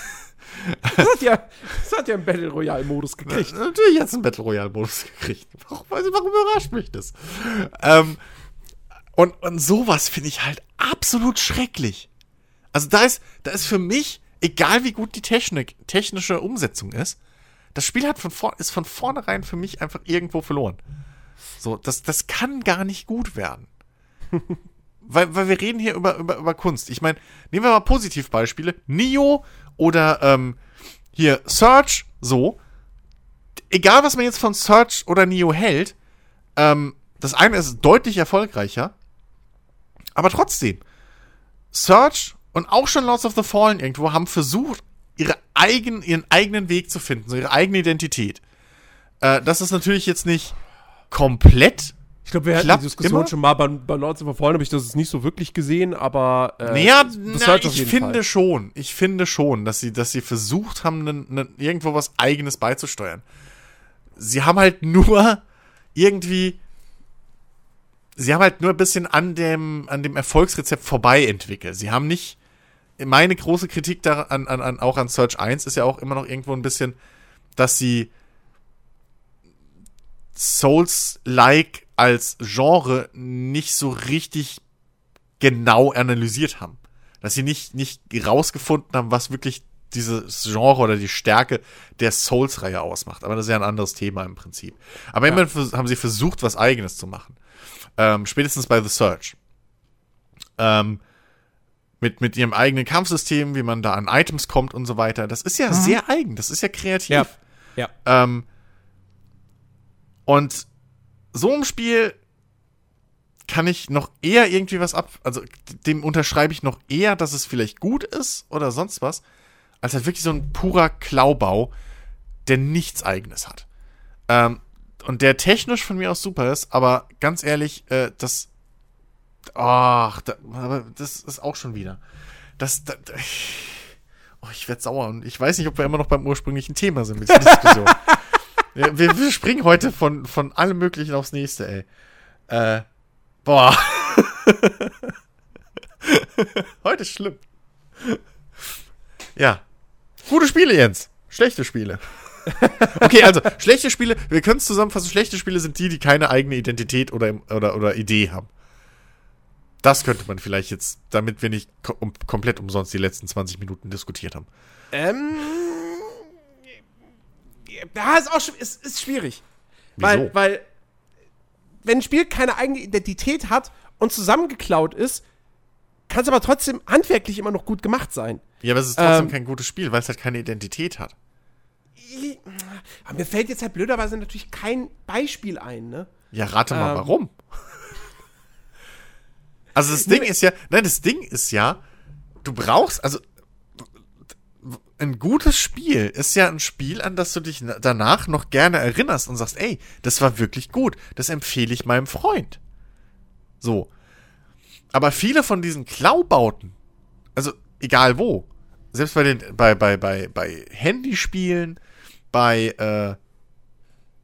das, hat ja das hat ja einen Battle Royale-Modus gekriegt. Natürlich hat es einen Battle Royale-Modus gekriegt. Warum, also warum überrascht mich das? Ähm, und, und sowas finde ich halt absolut schrecklich. Also da ist, da ist für mich, egal wie gut die Technik, technische Umsetzung ist, das Spiel hat von vor, ist von vornherein für mich einfach irgendwo verloren. So, das, das kann gar nicht gut werden. weil, weil wir reden hier über, über, über Kunst. Ich meine, nehmen wir mal Positivbeispiele. Neo oder ähm, hier Search, so. Egal, was man jetzt von Search oder Neo hält, ähm, das eine ist deutlich erfolgreicher, aber trotzdem, Search und auch schon Lords of the Fallen irgendwo haben versucht, ihre eigen, ihren eigenen Weg zu finden, ihre eigene Identität. Äh, das ist natürlich jetzt nicht komplett. Ich glaube, wir hatten Klappt die Diskussion immer? schon mal bei, bei Lords of Fallen, habe ich das nicht so wirklich gesehen, aber äh, Naja, na, ich finde Fall. schon, ich finde schon, dass sie, dass sie versucht haben, nen, nen, irgendwo was Eigenes beizusteuern. Sie haben halt nur irgendwie, sie haben halt nur ein bisschen an dem, an dem Erfolgsrezept vorbei entwickelt. Sie haben nicht, meine große Kritik da an, an, an, auch an Search 1 ist ja auch immer noch irgendwo ein bisschen, dass sie Souls-like als Genre nicht so richtig genau analysiert haben. Dass sie nicht, nicht rausgefunden haben, was wirklich dieses Genre oder die Stärke der Souls-Reihe ausmacht. Aber das ist ja ein anderes Thema im Prinzip. Aber immerhin vers- haben sie versucht, was Eigenes zu machen. Ähm, spätestens bei The Search. Ähm, mit, mit ihrem eigenen Kampfsystem, wie man da an Items kommt und so weiter. Das ist ja sehr eigen, das ist ja kreativ. Ja. Ja. Ähm, und so im Spiel kann ich noch eher irgendwie was ab, also dem unterschreibe ich noch eher, dass es vielleicht gut ist oder sonst was, als halt wirklich so ein purer Klaubau, der nichts eigenes hat. Ähm, und der technisch von mir aus super ist, aber ganz ehrlich, äh, das, ach, da, aber das ist auch schon wieder, das, da, da, oh, ich werde sauer und ich weiß nicht, ob wir immer noch beim ursprünglichen Thema sind mit dieser Diskussion. Ja, wir, wir springen heute von, von allem Möglichen aufs nächste, ey. Äh, boah. heute ist schlimm. Ja. Gute Spiele, Jens. Schlechte Spiele. Okay, also, schlechte Spiele, wir können es zusammenfassen, schlechte Spiele sind die, die keine eigene Identität oder, oder, oder Idee haben. Das könnte man vielleicht jetzt, damit wir nicht ko um, komplett umsonst die letzten 20 Minuten diskutiert haben. Ähm. Ja, ist auch ist, ist schwierig. Wieso? Weil, weil, wenn ein Spiel keine eigene Identität hat und zusammengeklaut ist, kann es aber trotzdem handwerklich immer noch gut gemacht sein. Ja, aber es ist trotzdem Ähm, kein gutes Spiel, weil es halt keine Identität hat. Ich- Aber mir fällt jetzt halt blöderweise natürlich kein Beispiel ein, ne? Ja, rate mal, Ähm. warum? Also das Ding ist ja, nein, das Ding ist ja, du brauchst, also ein gutes Spiel ist ja ein Spiel, an das du dich na- danach noch gerne erinnerst und sagst, ey, das war wirklich gut, das empfehle ich meinem Freund. So. Aber viele von diesen Klaubauten, also egal wo, selbst bei den, bei, bei, bei, bei Handyspielen, bei, äh,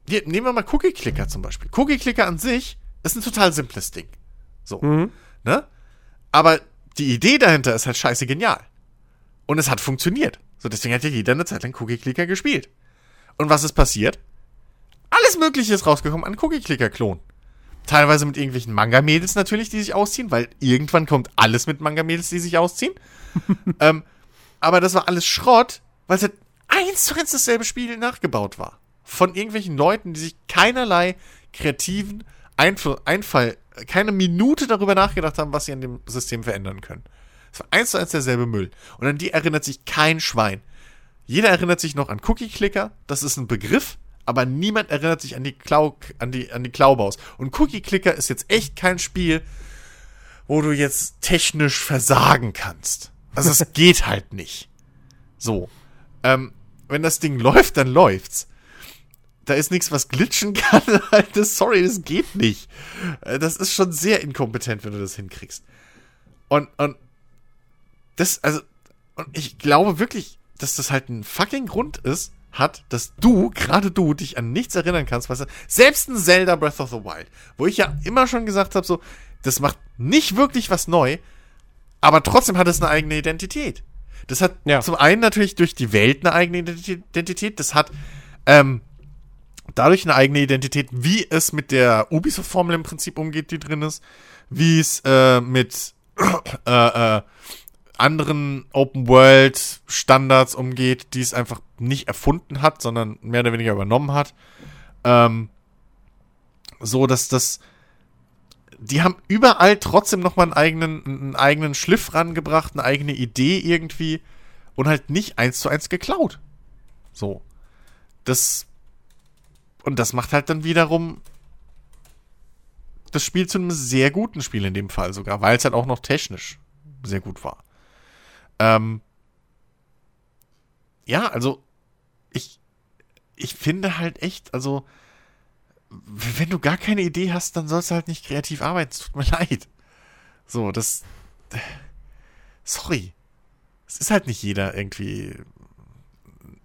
hier, nehmen wir mal Cookie Clicker zum Beispiel. Cookie Clicker an sich ist ein total simples Ding. So. Ne? Aber die Idee dahinter ist halt scheiße genial. Und es hat funktioniert. So, deswegen hat ja jeder eine Zeit lang Cookie Clicker gespielt. Und was ist passiert? Alles Mögliche ist rausgekommen an Cookie Clicker Klon. Teilweise mit irgendwelchen Manga-Mädels natürlich, die sich ausziehen, weil irgendwann kommt alles mit Manga-Mädels, die sich ausziehen. ähm, aber das war alles Schrott, weil es halt eins zu eins dasselbe Spiel nachgebaut war. Von irgendwelchen Leuten, die sich keinerlei kreativen Einfl Einfall, keine Minute darüber nachgedacht haben, was sie an dem System verändern können. Es war eins zu eins derselbe Müll. Und an die erinnert sich kein Schwein. Jeder erinnert sich noch an Cookie-Clicker, das ist ein Begriff, aber niemand erinnert sich an die, Klau an die, an die Klaubaus. Und Cookie-Clicker ist jetzt echt kein Spiel, wo du jetzt technisch versagen kannst. Also es geht halt nicht. So. Ähm, wenn das Ding läuft, dann läuft's. Da ist nichts, was glitschen kann. Sorry, das geht nicht. Äh, Das ist schon sehr inkompetent, wenn du das hinkriegst. Und, und das, also, und ich glaube wirklich, dass das halt ein fucking Grund ist, hat, dass du, gerade du, dich an nichts erinnern kannst, was selbst ein Zelda Breath of the Wild, wo ich ja immer schon gesagt habe, so, das macht nicht wirklich was neu, aber trotzdem hat es eine eigene Identität. Das hat Ja. zum einen natürlich durch die Welt eine eigene Identi- Identität, das hat ähm, dadurch eine eigene Identität, wie es mit der Ubisoft-Formel im Prinzip umgeht, die drin ist, wie es äh, mit äh, äh, anderen Open-World-Standards umgeht, die es einfach nicht erfunden hat, sondern mehr oder weniger übernommen hat. Ähm, so, dass das die haben überall trotzdem noch mal einen eigenen, einen eigenen Schliff rangebracht, eine eigene Idee irgendwie und halt nicht eins zu eins geklaut. So. Das und das macht halt dann wiederum das Spiel zu einem sehr guten Spiel in dem Fall sogar, weil es halt auch noch technisch sehr gut war. Ähm, ja, also ich, ich finde halt echt, also wenn du gar keine Idee hast, dann sollst du halt nicht kreativ arbeiten. Es tut mir leid. So, das. Sorry. Es ist halt nicht jeder irgendwie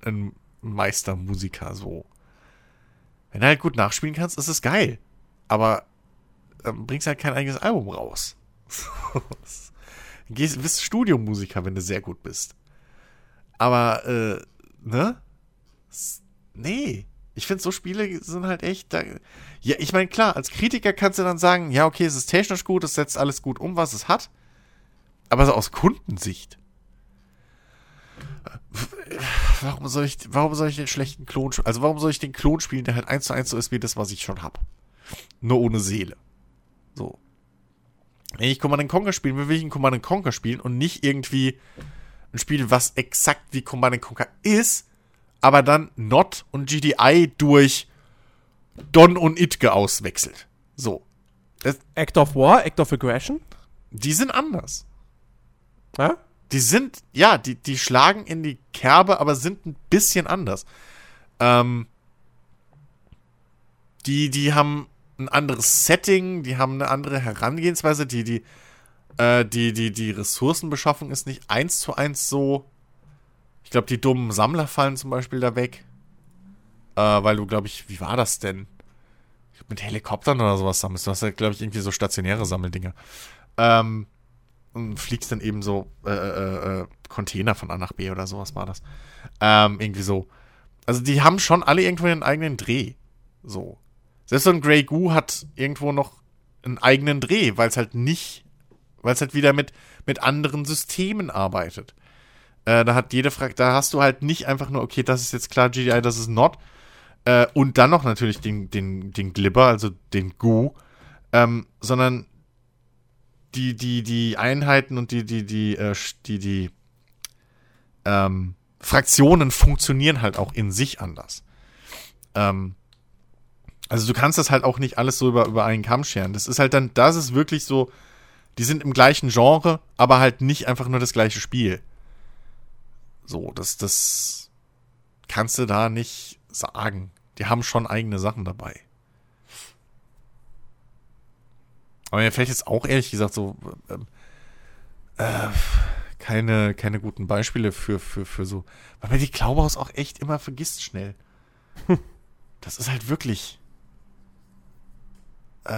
ein Meistermusiker so. Wenn du halt gut nachspielen kannst, ist es geil. Aber ähm, bringst halt kein eigenes Album raus. Gehst, bist Studiomusiker, wenn du sehr gut bist. Aber, äh, ne? Nee. Ich finde, so Spiele sind halt echt. Da, ja, ich meine, klar, als Kritiker kannst du dann sagen, ja, okay, es ist technisch gut, es setzt alles gut um, was es hat. Aber so aus Kundensicht. Warum soll ich, warum soll ich den schlechten Klon spielen? Also, warum soll ich den Klon spielen, der halt eins zu eins so ist wie das, was ich schon hab? Nur ohne Seele. So. Wenn ich Command Conquer spielen will, will ich einen Command Conquer spielen und nicht irgendwie ein Spiel, was exakt wie Command Conquer ist, aber dann Not und GDI durch Don und Itke auswechselt. So. Das, Act of War, Act of Aggression? Die sind anders. Ja? Die sind, ja, die, die schlagen in die Kerbe, aber sind ein bisschen anders. Ähm, die, die haben ein anderes Setting, die haben eine andere Herangehensweise, die, die, äh, die, die, die Ressourcenbeschaffung ist nicht eins zu eins so. Ich glaube, die dummen Sammler fallen zum Beispiel da weg. Äh, weil du, glaube ich, wie war das denn? Mit Helikoptern oder sowas sammelst. Du hast ja, glaube ich, irgendwie so stationäre Sammeldinger. Ähm, und fliegst dann eben so äh, äh, äh, Container von A nach B oder sowas war das. Ähm, irgendwie so. Also die haben schon alle irgendwo ihren eigenen Dreh. So. Selbst so ein Grey Goo hat irgendwo noch einen eigenen Dreh, weil es halt nicht, weil es halt wieder mit, mit anderen Systemen arbeitet. Äh, da hat jede Frage, da hast du halt nicht einfach nur, okay, das ist jetzt klar GDI, das ist not. Äh, und dann noch natürlich den, den, den Glibber, also den Goo, ähm, sondern die, die, die Einheiten und die, die, die, äh, die, die, ähm, Fraktionen funktionieren halt auch in sich anders. Ähm, also du kannst das halt auch nicht alles so über, über einen Kamm scheren. Das ist halt dann, das ist wirklich so, die sind im gleichen Genre, aber halt nicht einfach nur das gleiche Spiel. So, das, das kannst du da nicht sagen. Die haben schon eigene Sachen dabei. Aber mir fällt jetzt auch ehrlich gesagt so äh, keine, keine guten Beispiele für, für, für so. Weil man die Klaubaus auch echt immer vergisst schnell. Das ist halt wirklich. Äh,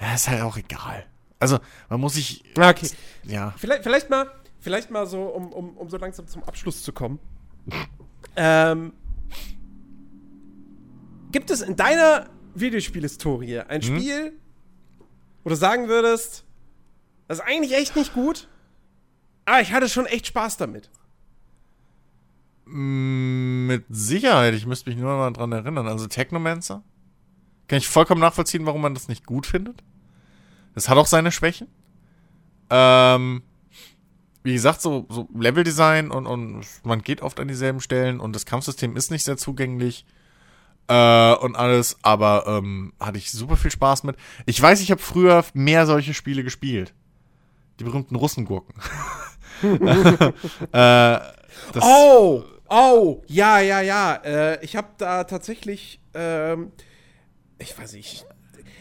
ja, ist halt auch egal. Also, man muss sich. Okay. Ja. Vielleicht, vielleicht mal, vielleicht mal so, um, um, um so langsam zum Abschluss zu kommen. ähm, gibt es in deiner Videospielhistorie ein Hm? Spiel, wo du sagen würdest, das ist eigentlich echt nicht gut, aber ich hatte schon echt Spaß damit? Mm, Mit Sicherheit, ich müsste mich nur mal dran erinnern. Also Technomancer. Kann ich vollkommen nachvollziehen, warum man das nicht gut findet. Das hat auch seine Schwächen. Ähm, wie gesagt, so, so Leveldesign und, und man geht oft an dieselben Stellen und das Kampfsystem ist nicht sehr zugänglich. Äh, und alles, aber ähm, hatte ich super viel Spaß mit. Ich weiß, ich habe früher mehr solche Spiele gespielt. Die berühmten Russengurken. äh, das, oh, oh, ja, ja, ja. Äh, ich habe da tatsächlich, ähm, ich weiß nicht.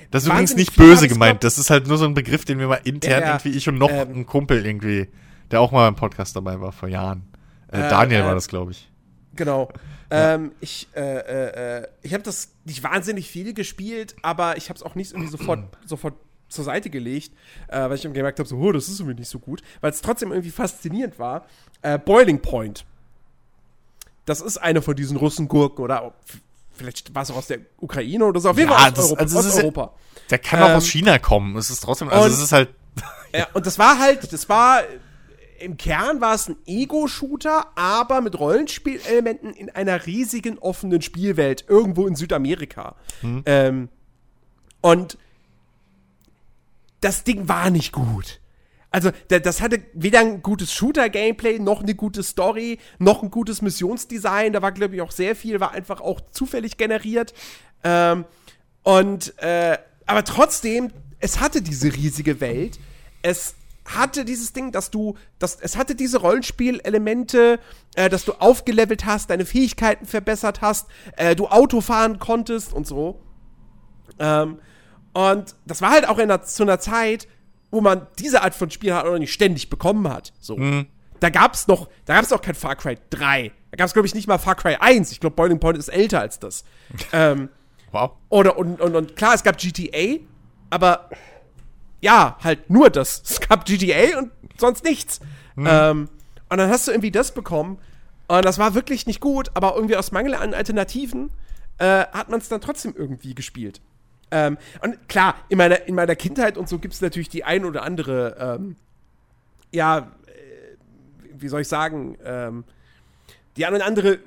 Das ist übrigens nicht böse gemeint. Das ist halt nur so ein Begriff, den wir mal intern Ja, ja. irgendwie, ich und noch Ähm. ein Kumpel irgendwie, der auch mal beim Podcast dabei war vor Jahren. Äh, Äh, Daniel äh, war das, glaube ich. Genau. Ähm, ich äh, äh, äh, ich habe das nicht wahnsinnig viel gespielt, aber ich habe es auch nicht irgendwie sofort, sofort zur Seite gelegt, äh, weil ich gemerkt habe, so, oh, das ist irgendwie nicht so gut, weil es trotzdem irgendwie faszinierend war. Äh, Boiling Point. Das ist eine von diesen Russengurken oder auch- vielleicht war es auch aus der Ukraine oder so. Auf jeden Ja, Fall aus das- Europa. also es aus ist ja- Europa. Der kann auch ähm, aus China kommen. Es ist trotzdem, also und- es ist halt, Ja, und das war halt, das war im Kern war es ein Ego-Shooter, aber mit Rollenspielelementen in einer riesigen offenen Spielwelt irgendwo in Südamerika. Ähm, Und das Ding war nicht gut. Also, das hatte weder ein gutes Shooter-Gameplay, noch eine gute Story, noch ein gutes Missionsdesign. Da war, glaube ich, auch sehr viel, war einfach auch zufällig generiert. Ähm, und, äh, aber trotzdem, es hatte diese riesige Welt. Es hatte dieses Ding, dass du, dass, es hatte diese Rollenspielelemente, äh, dass du aufgelevelt hast, deine Fähigkeiten verbessert hast, äh, du Auto fahren konntest und so. Ähm, und das war halt auch in einer, zu einer Zeit, wo man diese Art von Spiel halt auch nicht ständig bekommen hat. So. Mhm. Da gab's noch, da gab's auch kein Far Cry 3. Da gab's, glaube ich, nicht mal Far Cry 1. Ich glaube, Boiling Point ist älter als das. ähm, wow. Oder, und, und, und klar, es gab GTA, aber ja, halt nur das. Es gab GTA und sonst nichts. Mhm. Ähm, und dann hast du irgendwie das bekommen. Und das war wirklich nicht gut, aber irgendwie aus Mangel an Alternativen äh, hat man es dann trotzdem irgendwie gespielt. Ähm, und klar, in meiner, in meiner Kindheit und so gibt es natürlich die ein oder andere, ähm, ja, äh, wie soll ich sagen, ähm, die ein oder andere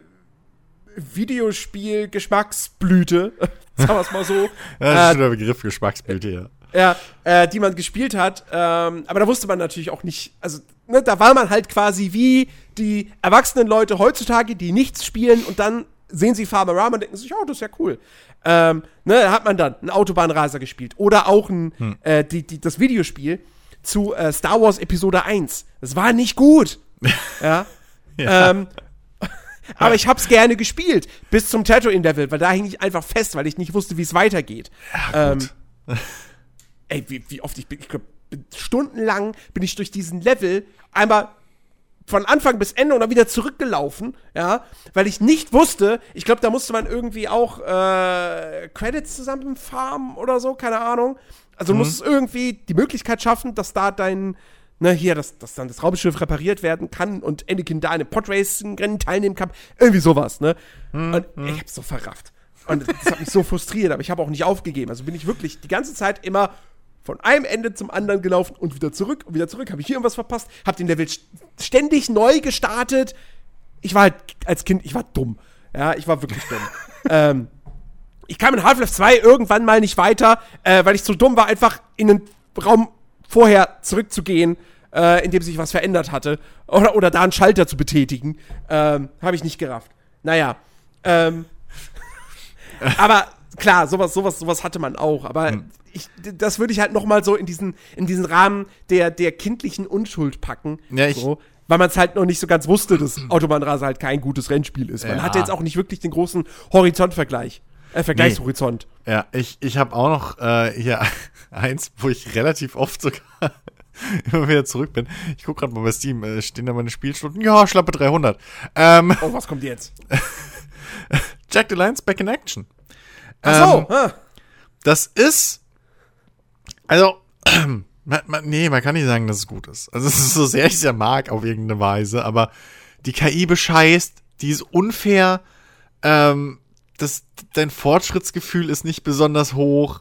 Videospiel-Geschmacksblüte, sagen wir es mal so. das ist äh, schon der Begriff Geschmacksblüte, ja. Ja, äh, die man gespielt hat. Ähm, aber da wusste man natürlich auch nicht, also ne, da war man halt quasi wie die erwachsenen Leute heutzutage, die nichts spielen und dann sehen sie Farmerama und denken sich, oh, das ist ja cool. Ähm, ne, da hat man dann einen Autobahnraser gespielt. Oder auch ein, hm. äh, die, die, das Videospiel zu äh, Star Wars Episode 1. Das war nicht gut. ja. ja. Ähm, aber ich hab's gerne gespielt. Bis zum Tatooine-Level, weil da hing ich einfach fest, weil ich nicht wusste, wie es weitergeht. Ja, ähm, ey, wie, wie oft ich bin, ich glaube, stundenlang bin ich durch diesen Level einmal von Anfang bis Ende und dann wieder zurückgelaufen, ja, weil ich nicht wusste, ich glaube, da musste man irgendwie auch äh, Credits zusammenfarmen oder so, keine Ahnung. Also mhm. du musstest irgendwie die Möglichkeit schaffen, dass da dein, ne, hier, dass, dass dann das Raumschiff repariert werden kann und Anakin da in einem Podracing-Rennen teilnehmen kann. Irgendwie sowas, ne? Mhm. Und ich hab's so verrafft. Und das hat mich so frustriert, aber ich habe auch nicht aufgegeben. Also bin ich wirklich die ganze Zeit immer von einem Ende zum anderen gelaufen und wieder zurück und wieder zurück. Habe ich hier irgendwas verpasst? Habe den Level ständig neu gestartet. Ich war halt als Kind, ich war dumm. Ja, ich war wirklich dumm. ähm, ich kam in Half-Life 2 irgendwann mal nicht weiter, äh, weil ich zu dumm war, einfach in den Raum vorher zurückzugehen, äh, in dem sich was verändert hatte. Oder, oder da einen Schalter zu betätigen. Ähm, Habe ich nicht gerafft. Naja. Ähm, aber klar, sowas, sowas, sowas hatte man auch. Aber hm ich, das würde ich halt noch mal so in diesen, in diesen Rahmen der, der kindlichen Unschuld packen. Ja, ich, so, weil man es halt noch nicht so ganz wusste, dass Autobahnraser halt kein gutes Rennspiel ist. Man ja. hatte jetzt auch nicht wirklich den großen Horizontvergleich. Äh, Vergleichshorizont. Nee. Ja, ich, ich habe auch noch äh, hier eins, wo ich relativ oft sogar immer wieder zurück bin. Ich gucke gerade mal bei Steam, äh, stehen da meine Spielstunden? Ja, schlappe 300. Ähm, oh, was kommt jetzt? Jack the Lions Back in Action. Ach so, ähm, Das ist also, man, man, nee, man kann nicht sagen, dass es gut ist. Also, es ist so sehr ich es ja mag auf irgendeine Weise, aber die KI bescheißt, die ist unfair, ähm, das, dein Fortschrittsgefühl ist nicht besonders hoch.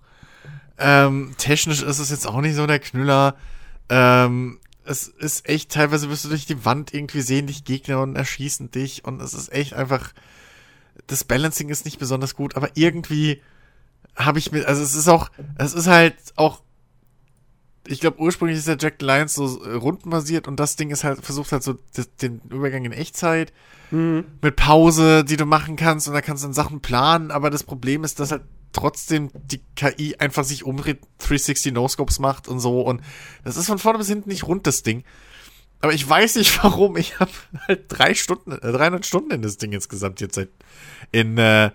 Ähm, technisch ist es jetzt auch nicht so der Knüller. Ähm, es ist echt, teilweise wirst du durch die Wand irgendwie sehen dich Gegner und erschießen dich und es ist echt einfach, das Balancing ist nicht besonders gut, aber irgendwie habe ich mir, also es ist auch, es ist halt auch ich glaube, ursprünglich ist der Jack Lions so äh, rundenbasiert und das Ding ist halt, versucht halt so den Übergang in Echtzeit mhm. mit Pause, die du machen kannst und da kannst du dann Sachen planen, aber das Problem ist, dass halt trotzdem die KI einfach sich umdreht, 360 No-Scopes macht und so und das ist von vorne bis hinten nicht rund, das Ding. Aber ich weiß nicht warum, ich habe halt drei Stunden, äh, 300 Stunden in das Ding insgesamt jetzt seit, in, äh,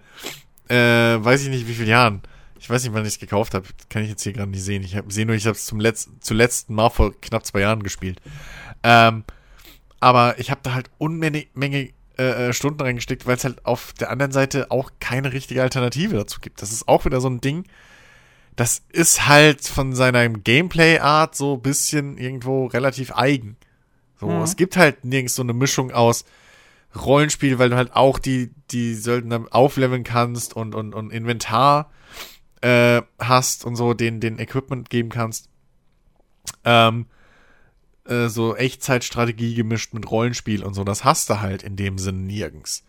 äh, weiß ich nicht wie viele Jahren. Ich weiß nicht, wann ich es gekauft habe. Kann ich jetzt hier gerade nicht sehen. Ich sehe nur, ich habe es zum letzten, zuletzt Mal vor knapp zwei Jahren gespielt. Ähm, aber ich habe da halt Unmenge Menge, äh, äh, Stunden reingesteckt, weil es halt auf der anderen Seite auch keine richtige Alternative dazu gibt. Das ist auch wieder so ein Ding. Das ist halt von seiner Gameplay-Art so ein bisschen irgendwo relativ eigen. So, mhm. es gibt halt nirgends so eine Mischung aus Rollenspiel, weil du halt auch die, die Söldner aufleveln kannst und, und, und Inventar äh, hast und so den, den Equipment geben kannst. Ähm, äh, so Echtzeitstrategie gemischt mit Rollenspiel und so, das hast du halt in dem Sinn nirgends.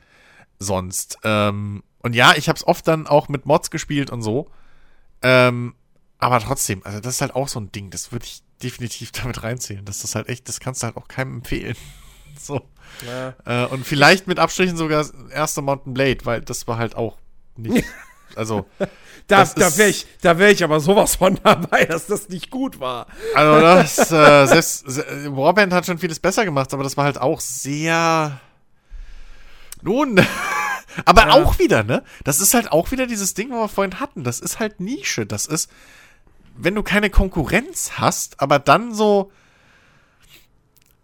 Sonst. Ähm, und ja, ich hab's oft dann auch mit Mods gespielt und so. Ähm, aber trotzdem, also das ist halt auch so ein Ding, das würde ich definitiv damit reinzählen. Das ist halt echt, das kannst du halt auch keinem empfehlen. so. Ja. Äh, und vielleicht mit Abstrichen sogar erster Mountain Blade, weil das war halt auch nicht. Also. da da wäre ich, wär ich aber sowas von dabei, dass das nicht gut war. Also, das, äh, selbst, Warband hat schon vieles besser gemacht, aber das war halt auch sehr. Nun. aber ja. auch wieder, ne? Das ist halt auch wieder dieses Ding, was wir vorhin hatten. Das ist halt Nische. Das ist, wenn du keine Konkurrenz hast, aber dann so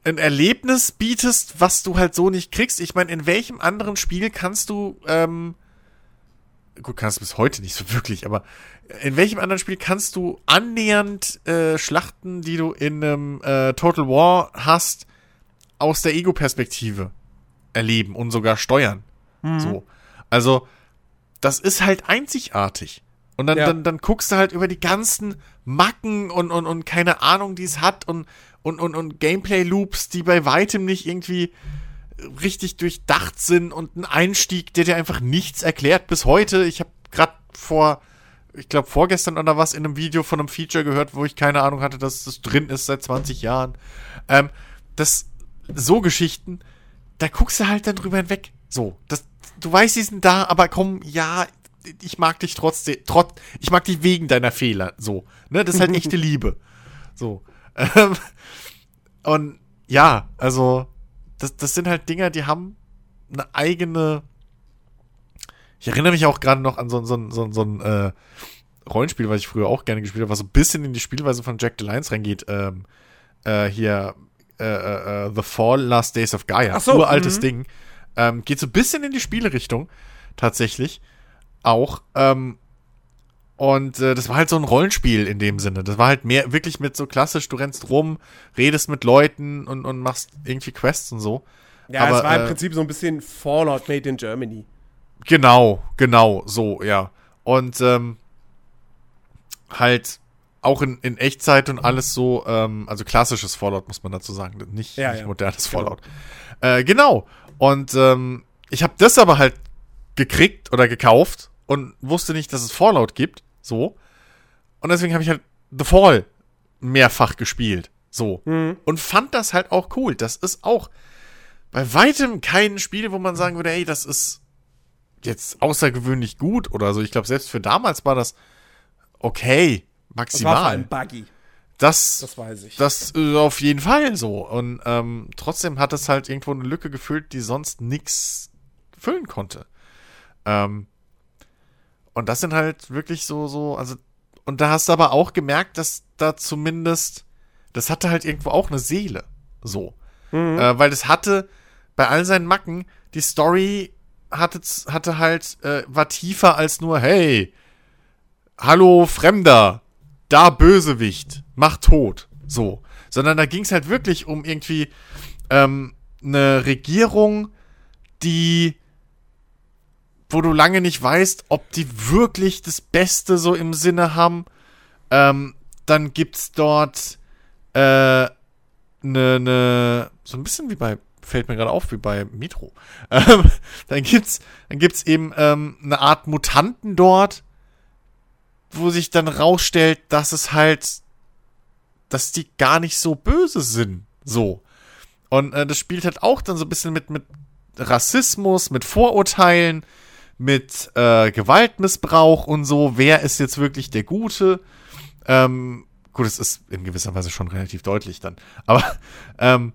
ein Erlebnis bietest, was du halt so nicht kriegst. Ich meine, in welchem anderen Spiel kannst du, ähm, gut, kannst du bis heute nicht so wirklich, aber in welchem anderen Spiel kannst du annähernd äh, Schlachten, die du in einem äh, Total War hast, aus der Ego-Perspektive erleben und sogar steuern? Mhm. So. Also, das ist halt einzigartig. Und dann, ja. dann, dann guckst du halt über die ganzen Macken und, und, und keine Ahnung, die es hat und, und, und, und Gameplay-Loops, die bei weitem nicht irgendwie richtig durchdacht sind und ein Einstieg, der dir einfach nichts erklärt bis heute. Ich habe gerade vor, ich glaube vorgestern oder was, in einem Video von einem Feature gehört, wo ich keine Ahnung hatte, dass das drin ist seit 20 Jahren. Ähm, das, so Geschichten, da guckst du halt dann drüber hinweg. So, das, du weißt, die sind da, aber komm, ja, ich mag dich trotzdem, trotz, ich mag dich wegen deiner Fehler, so. Ne, das ist halt echte Liebe. So. Ähm, und ja, also, das, das sind halt Dinger, die haben eine eigene. Ich erinnere mich auch gerade noch an so, so, so, so ein äh, Rollenspiel, was ich früher auch gerne gespielt habe, was so ein bisschen in die Spielweise von Jack the Lions reingeht. Ähm, äh, hier, äh, äh, äh The Fall Last Days of Gaia. Ach so, uraltes -hmm. Ding. Ähm, geht so ein bisschen in die Spielerichtung, tatsächlich auch. Ähm, und äh, das war halt so ein Rollenspiel in dem Sinne. Das war halt mehr wirklich mit so klassisch, du rennst rum, redest mit Leuten und, und machst irgendwie Quests und so. Ja, Aber, es war im äh, Prinzip so ein bisschen Fallout made in Germany. Genau, genau, so, ja. Und ähm, halt auch in, in Echtzeit und alles so, ähm, also klassisches Fallout, muss man dazu sagen, nicht, ja, nicht ja. modernes genau. Fallout. Äh, genau. Und ähm, ich habe das aber halt gekriegt oder gekauft und wusste nicht, dass es Fallout gibt. So. Und deswegen habe ich halt The Fall mehrfach gespielt. So. Mhm. Und fand das halt auch cool. Das ist auch bei weitem kein Spiel, wo man sagen würde, ey, das ist jetzt außergewöhnlich gut oder so. Ich glaube, selbst für damals war das okay, maximal. Das war ein Buggy. Das, das weiß ich. Das ist auf jeden Fall so. Und ähm, trotzdem hat es halt irgendwo eine Lücke gefüllt, die sonst nichts füllen konnte. Ähm, und das sind halt wirklich so, so, also, und da hast du aber auch gemerkt, dass da zumindest, das hatte halt irgendwo auch eine Seele. So. Mhm. Äh, weil es hatte, bei all seinen Macken, die Story hatte, hatte halt, äh, war tiefer als nur, hey, hallo Fremder, da Bösewicht, mach tot. So. Sondern da ging es halt wirklich um irgendwie ähm, eine Regierung, die wo du lange nicht weißt, ob die wirklich das Beste so im Sinne haben. Ähm, dann gibt's dort äh, ne, ne, so ein bisschen wie bei, fällt mir gerade auf, wie bei Metro. Ähm, dann gibt's, dann gibt's eben ähm, eine Art Mutanten dort, wo sich dann rausstellt, dass es halt, dass die gar nicht so böse sind. So. Und äh, das spielt halt auch dann so ein bisschen mit, mit Rassismus, mit Vorurteilen, mit äh, Gewaltmissbrauch und so. Wer ist jetzt wirklich der Gute? Ähm, gut, es ist in gewisser Weise schon relativ deutlich dann. Aber ähm,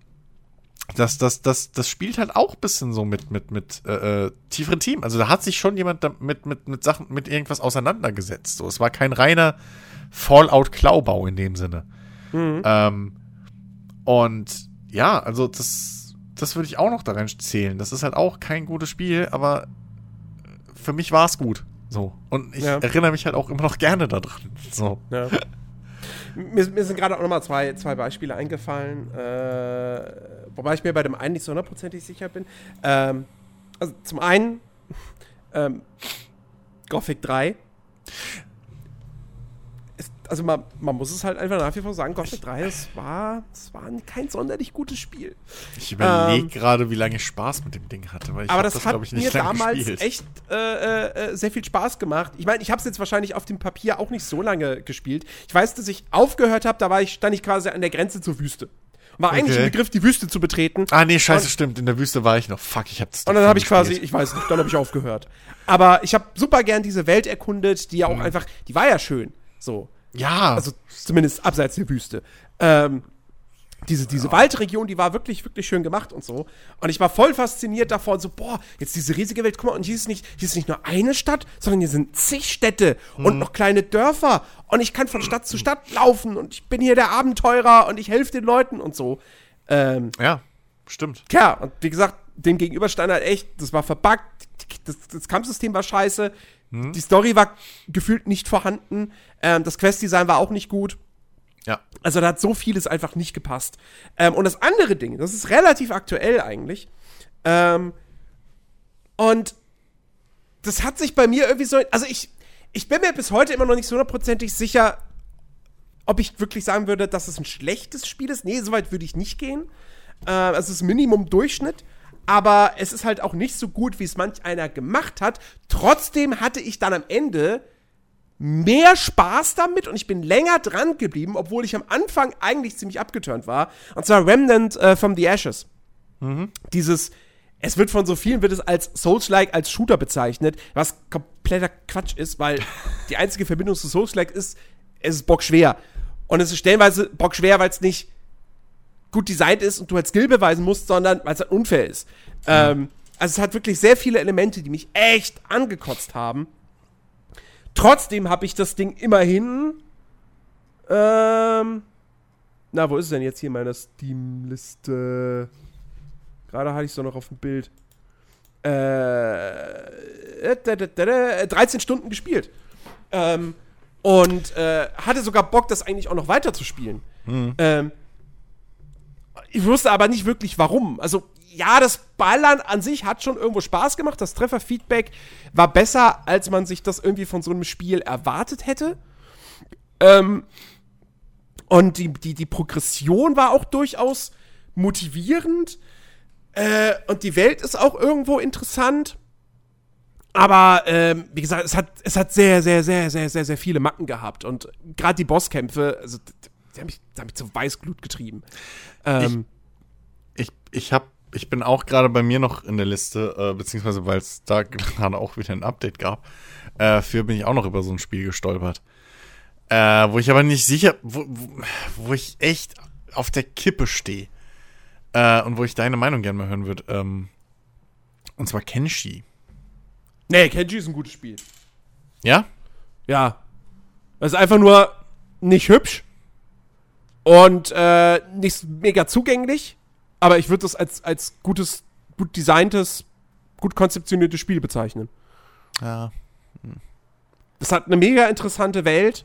das, das, das, das spielt halt auch ein bisschen so mit, mit, mit äh, äh tieferen Team. Also da hat sich schon jemand mit, mit, mit Sachen, mit irgendwas auseinandergesetzt. So, es war kein reiner Fallout-Klaubau in dem Sinne. Mhm. Ähm, und ja, also das, das würde ich auch noch daran zählen. Das ist halt auch kein gutes Spiel, aber für mich war es gut. So. Und ich ja. erinnere mich halt auch immer noch gerne daran. So. Ja. Mir, mir, sind gerade auch nochmal zwei, zwei Beispiele eingefallen, äh, wobei ich mir bei dem einen nicht so hundertprozentig sicher bin. Ähm, also zum einen ähm, Gothic 3. Also man, man muss es halt einfach nach wie vor sagen, Gothic 3, es war, es war kein sonderlich gutes Spiel. Ich überlege ähm, gerade, wie lange ich Spaß mit dem Ding hatte. Weil ich aber das, das hat ich, mir damals gespielt. echt äh, äh, sehr viel Spaß gemacht. Ich meine, ich habe es jetzt wahrscheinlich auf dem Papier auch nicht so lange gespielt. Ich weiß, dass ich aufgehört habe, da war ich, stand ich quasi an der Grenze zur Wüste. War eigentlich okay. im Begriff, die Wüste zu betreten. Ah, nee, scheiße, und, stimmt. In der Wüste war ich noch. Fuck, ich hab's Und dann habe ich quasi, ich weiß nicht, dann habe ich aufgehört. Aber ich habe super gern diese Welt erkundet, die ja auch mhm. einfach, die war ja schön. So. Ja. Also zumindest abseits der Wüste. Ähm, diese, diese ja. Waldregion, die war wirklich, wirklich schön gemacht und so. Und ich war voll fasziniert davon, so, boah, jetzt diese riesige Welt, guck mal, und hier ist nicht, hier ist nicht nur eine Stadt, sondern hier sind zig Städte mhm. und noch kleine Dörfer. Und ich kann von Stadt zu Stadt laufen und ich bin hier der Abenteurer und ich helfe den Leuten und so. Ähm, ja, stimmt. Ja, und wie gesagt, dem gegenüber stand halt echt, das war verbuggt, das, das Kampfsystem war scheiße, mhm. die Story war gefühlt nicht vorhanden, ähm, das Questdesign war auch nicht gut. Ja. Also da hat so vieles einfach nicht gepasst. Ähm, und das andere Ding, das ist relativ aktuell eigentlich. Ähm, und das hat sich bei mir irgendwie so. Also ich, ich bin mir bis heute immer noch nicht so hundertprozentig sicher, ob ich wirklich sagen würde, dass es ein schlechtes Spiel ist. Nee, soweit würde ich nicht gehen. Äh, es ist Minimum Durchschnitt. Aber es ist halt auch nicht so gut, wie es manch einer gemacht hat. Trotzdem hatte ich dann am Ende mehr Spaß damit und ich bin länger dran geblieben, obwohl ich am Anfang eigentlich ziemlich abgeturnt war. Und zwar Remnant äh, from the Ashes. Mhm. Dieses, es wird von so vielen wird es als Souls-like, als Shooter bezeichnet, was kompletter Quatsch ist, weil die einzige Verbindung zu Souls-like ist, es ist bockschwer. Und es ist stellenweise bockschwer, weil es nicht gut designt ist und du halt Skill beweisen musst, sondern weil es halt unfair ist. Mhm. Ähm, also es hat wirklich sehr viele Elemente, die mich echt angekotzt haben. Trotzdem habe ich das Ding immerhin. Ähm, na, wo ist es denn jetzt hier in meiner Steam-Liste? Gerade hatte ich es doch noch auf dem Bild. Äh, 13 Stunden gespielt. Ähm, und äh, hatte sogar Bock, das eigentlich auch noch weiter zu spielen. Mhm. Ähm, ich wusste aber nicht wirklich warum. Also, ja, das Ballern an sich hat schon irgendwo Spaß gemacht. Das Trefferfeedback war besser, als man sich das irgendwie von so einem Spiel erwartet hätte. Ähm, und die, die, die Progression war auch durchaus motivierend. Äh, und die Welt ist auch irgendwo interessant. Aber ähm, wie gesagt, es hat, es hat sehr, sehr, sehr, sehr, sehr, sehr viele Macken gehabt. Und gerade die Bosskämpfe, also, die haben mich, die haben mich zu Weißglut getrieben. Ähm, ich ich, ich habe ich bin auch gerade bei mir noch in der Liste, äh, beziehungsweise weil es da gerade auch wieder ein Update gab. Äh, für bin ich auch noch über so ein Spiel gestolpert. Äh, wo ich aber nicht sicher, wo, wo, wo ich echt auf der Kippe stehe. Äh, und wo ich deine Meinung gerne mal hören würde. Ähm, und zwar Kenshi. Nee, Kenshi ist ein gutes Spiel. Ja? Ja. Es ist einfach nur nicht hübsch und äh, nicht mega zugänglich aber ich würde das als, als gutes, gut designtes, gut konzeptioniertes Spiel bezeichnen. Ja. Es hat eine mega interessante Welt.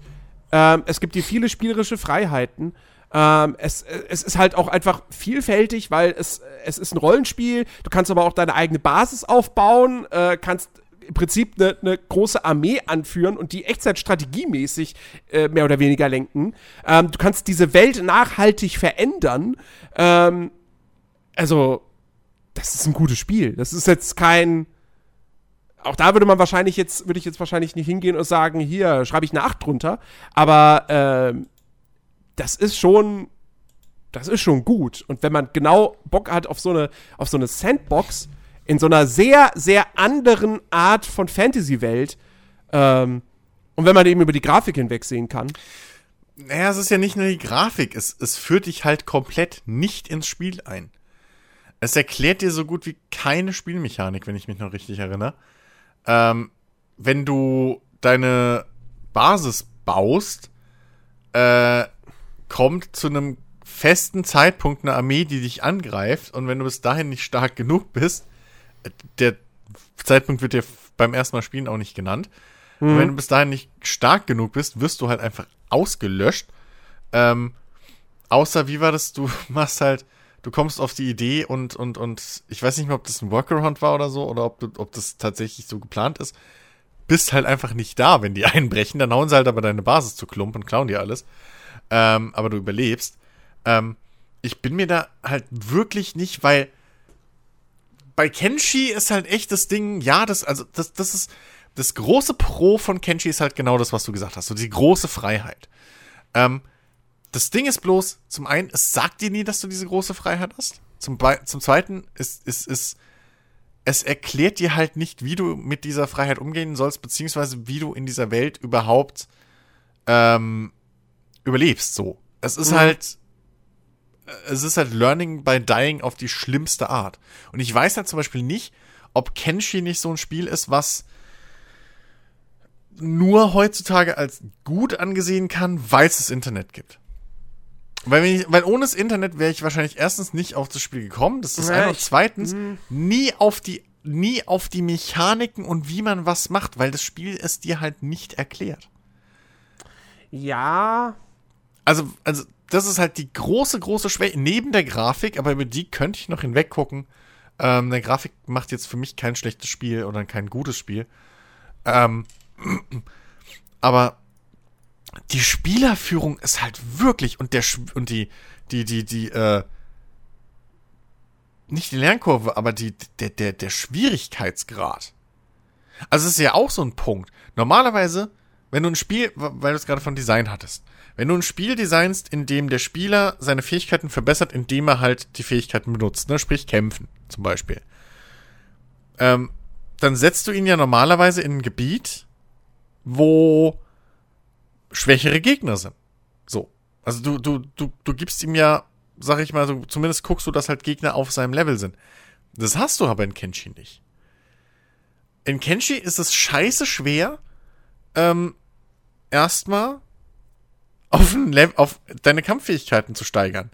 Ähm, es gibt dir viele spielerische Freiheiten. Ähm, es, es ist halt auch einfach vielfältig, weil es, es ist ein Rollenspiel. Du kannst aber auch deine eigene Basis aufbauen, äh, kannst im Prinzip eine, eine, große Armee anführen und die Echtzeit strategiemäßig äh, mehr oder weniger lenken. Ähm, du kannst diese Welt nachhaltig verändern. Ähm, also, das ist ein gutes Spiel. Das ist jetzt kein. Auch da würde man wahrscheinlich jetzt, würde ich jetzt wahrscheinlich nicht hingehen und sagen, hier schreibe ich eine 8 drunter. Aber äh, das ist schon, das ist schon gut. Und wenn man genau Bock hat auf so eine, auf so eine Sandbox in so einer sehr, sehr anderen Art von Fantasy-Welt, ähm, und wenn man eben über die Grafik hinwegsehen kann. Naja, es ist ja nicht nur die Grafik, es, es führt dich halt komplett nicht ins Spiel ein. Es erklärt dir so gut wie keine Spielmechanik, wenn ich mich noch richtig erinnere. Ähm, wenn du deine Basis baust, äh, kommt zu einem festen Zeitpunkt eine Armee, die dich angreift. Und wenn du bis dahin nicht stark genug bist, der Zeitpunkt wird dir beim ersten Mal spielen auch nicht genannt. Mhm. Und wenn du bis dahin nicht stark genug bist, wirst du halt einfach ausgelöscht. Ähm, außer, wie war das? Du machst halt du kommst auf die Idee und, und, und ich weiß nicht mehr, ob das ein Workaround war oder so, oder ob, ob das tatsächlich so geplant ist. bist halt einfach nicht da, wenn die einbrechen. Dann hauen sie halt aber deine Basis zu Klump und klauen dir alles. Ähm, aber du überlebst. Ähm, ich bin mir da halt wirklich nicht, weil bei Kenshi ist halt echt das Ding, ja, das, also, das, das ist, das große Pro von Kenshi ist halt genau das, was du gesagt hast, so die große Freiheit. Ähm, das Ding ist bloß, zum einen, es sagt dir nie, dass du diese große Freiheit hast. Zum, zum zweiten ist, ist, ist, es erklärt dir halt nicht, wie du mit dieser Freiheit umgehen sollst, beziehungsweise wie du in dieser Welt überhaupt ähm, überlebst. So. Es ist mhm. halt, es ist halt Learning by Dying auf die schlimmste Art. Und ich weiß halt zum Beispiel nicht, ob Kenshi nicht so ein Spiel ist, was nur heutzutage als gut angesehen kann, weil es das Internet gibt. Weil, ich, weil ohne das Internet wäre ich wahrscheinlich erstens nicht auf das Spiel gekommen, das ist ja, ein und zweitens mh. nie auf die nie auf die Mechaniken und wie man was macht, weil das Spiel es dir halt nicht erklärt. Ja. Also also das ist halt die große große Schwäche neben der Grafik, aber über die könnte ich noch hinweggucken. Ähm, der Grafik macht jetzt für mich kein schlechtes Spiel oder kein gutes Spiel. Ähm, aber die Spielerführung ist halt wirklich und der und die die die die äh nicht die Lernkurve, aber die der der der Schwierigkeitsgrad. Also es ist ja auch so ein Punkt. Normalerweise, wenn du ein Spiel, weil du es gerade von Design hattest, wenn du ein Spiel designst, in dem der Spieler seine Fähigkeiten verbessert, indem er halt die Fähigkeiten benutzt, ne, sprich kämpfen zum Beispiel, ähm, dann setzt du ihn ja normalerweise in ein Gebiet, wo schwächere Gegner sind. So. Also du, du, du, du gibst ihm ja, sag ich mal, so, zumindest guckst du, dass halt Gegner auf seinem Level sind. Das hast du aber in Kenshi nicht. In Kenshi ist es scheiße schwer, ähm, erstmal auf, auf deine Kampffähigkeiten zu steigern.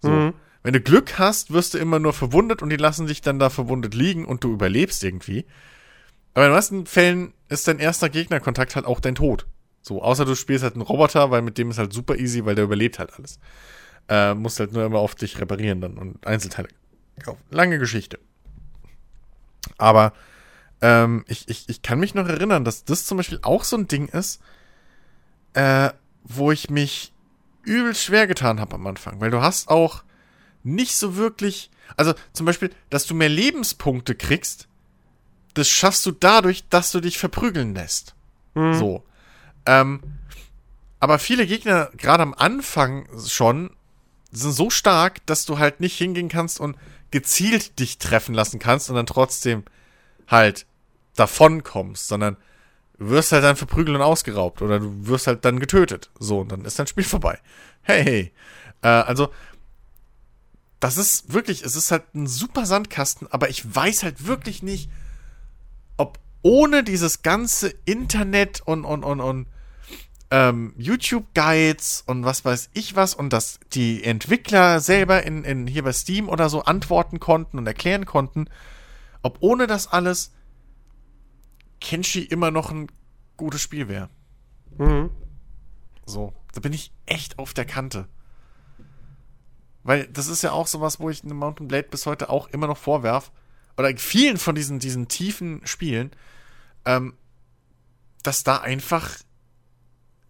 So. Mhm. Wenn du Glück hast, wirst du immer nur verwundet und die lassen dich dann da verwundet liegen und du überlebst irgendwie. Aber in den meisten Fällen ist dein erster Gegnerkontakt halt auch dein Tod. So, außer du spielst halt einen Roboter, weil mit dem ist halt super easy, weil der überlebt halt alles. Äh, musst halt nur immer auf dich reparieren dann und Einzelteile kaufen. Lange Geschichte. Aber ähm, ich, ich, ich kann mich noch erinnern, dass das zum Beispiel auch so ein Ding ist, äh, wo ich mich übel schwer getan habe am Anfang. Weil du hast auch nicht so wirklich. Also zum Beispiel, dass du mehr Lebenspunkte kriegst, das schaffst du dadurch, dass du dich verprügeln lässt. Mhm. So. Ähm, aber viele Gegner, gerade am Anfang schon, sind so stark, dass du halt nicht hingehen kannst und gezielt dich treffen lassen kannst und dann trotzdem halt davon kommst, sondern wirst halt dann verprügelt und ausgeraubt oder du wirst halt dann getötet. So, und dann ist dein Spiel vorbei. Hey, hey. Äh, also, das ist wirklich, es ist halt ein super Sandkasten, aber ich weiß halt wirklich nicht, ob ohne dieses ganze Internet und, und, und, und ähm, YouTube-Guides und was weiß ich was und dass die Entwickler selber in, in hier bei Steam oder so antworten konnten und erklären konnten, ob ohne das alles Kenshi immer noch ein gutes Spiel wäre. Mhm. So, da bin ich echt auf der Kante. Weil das ist ja auch sowas, wo ich eine Mountain Blade bis heute auch immer noch vorwerf. Oder vielen von diesen, diesen tiefen Spielen, ähm, dass da einfach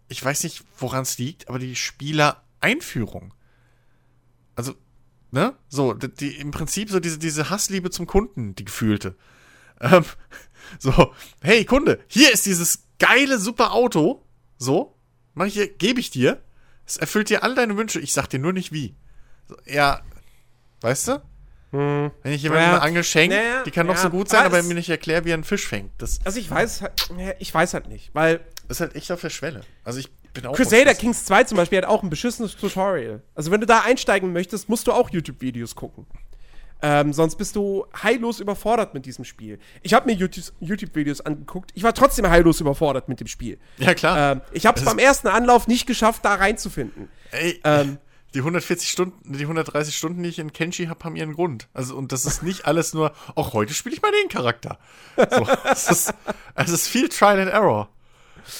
ich weiß nicht, woran es liegt, aber die Spielereinführung. Also, ne? So, die, die, im Prinzip so diese, diese Hassliebe zum Kunden, die gefühlte. Ähm, so, hey Kunde, hier ist dieses geile, super Auto. So, mach ich, gebe ich dir. Es erfüllt dir all deine Wünsche. Ich sag dir nur nicht wie. So, ja, weißt du? Hm. Wenn ich jemandem ja. eine Angel schenke, naja, die kann ja. noch so gut sein, aber, aber mir nicht erklärt, wie er einen Fisch fängt. Das also ich weiß halt, ich weiß halt nicht, weil ist halt echt auf der Schwelle. Also ich bin auch. Crusader Kings 2 zum Beispiel hat auch ein beschissenes Tutorial. Also wenn du da einsteigen möchtest, musst du auch YouTube-Videos gucken. Ähm, sonst bist du heillos überfordert mit diesem Spiel. Ich habe mir YouTube-Videos angeguckt. Ich war trotzdem heillos überfordert mit dem Spiel. Ja, klar. Ähm, ich habe es beim ersten Anlauf nicht geschafft, da reinzufinden. Ey, ähm, die 140 Stunden, die 130 Stunden, die ich in Kenshi habe, haben ihren Grund. Also, und das ist nicht alles nur, auch heute spiele ich mal den Charakter. So, es, ist, es ist viel Trial and Error.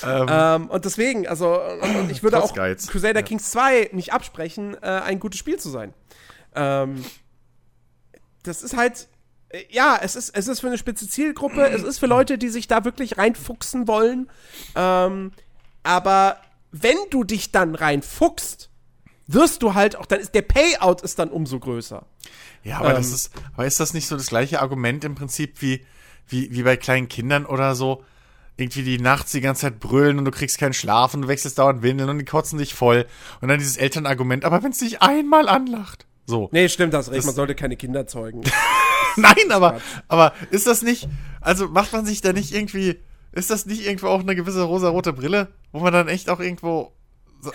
Ähm, ähm, und deswegen, also, und, ich würde auch Geiz. Crusader ja. Kings 2 nicht absprechen, äh, ein gutes Spiel zu sein. Ähm, das ist halt, äh, ja, es ist, es ist für eine spitze Zielgruppe, es ist für Leute, die sich da wirklich reinfuchsen wollen. Ähm, aber wenn du dich dann reinfuchst, wirst du halt auch, dann ist der Payout ist dann umso größer. Ja, aber ähm, das ist, aber ist das nicht so das gleiche Argument im Prinzip wie, wie, wie bei kleinen Kindern oder so? Irgendwie die nachts die ganze Zeit brüllen und du kriegst keinen Schlaf und du wechselst dauernd Windeln und die kotzen dich voll. Und dann dieses Elternargument, aber wenn es dich einmal anlacht. So. Nee, stimmt, das recht. Man sollte keine Kinder zeugen. Nein, aber, aber ist das nicht, also macht man sich da nicht irgendwie, ist das nicht irgendwo auch eine gewisse rosa-rote Brille, wo man dann echt auch irgendwo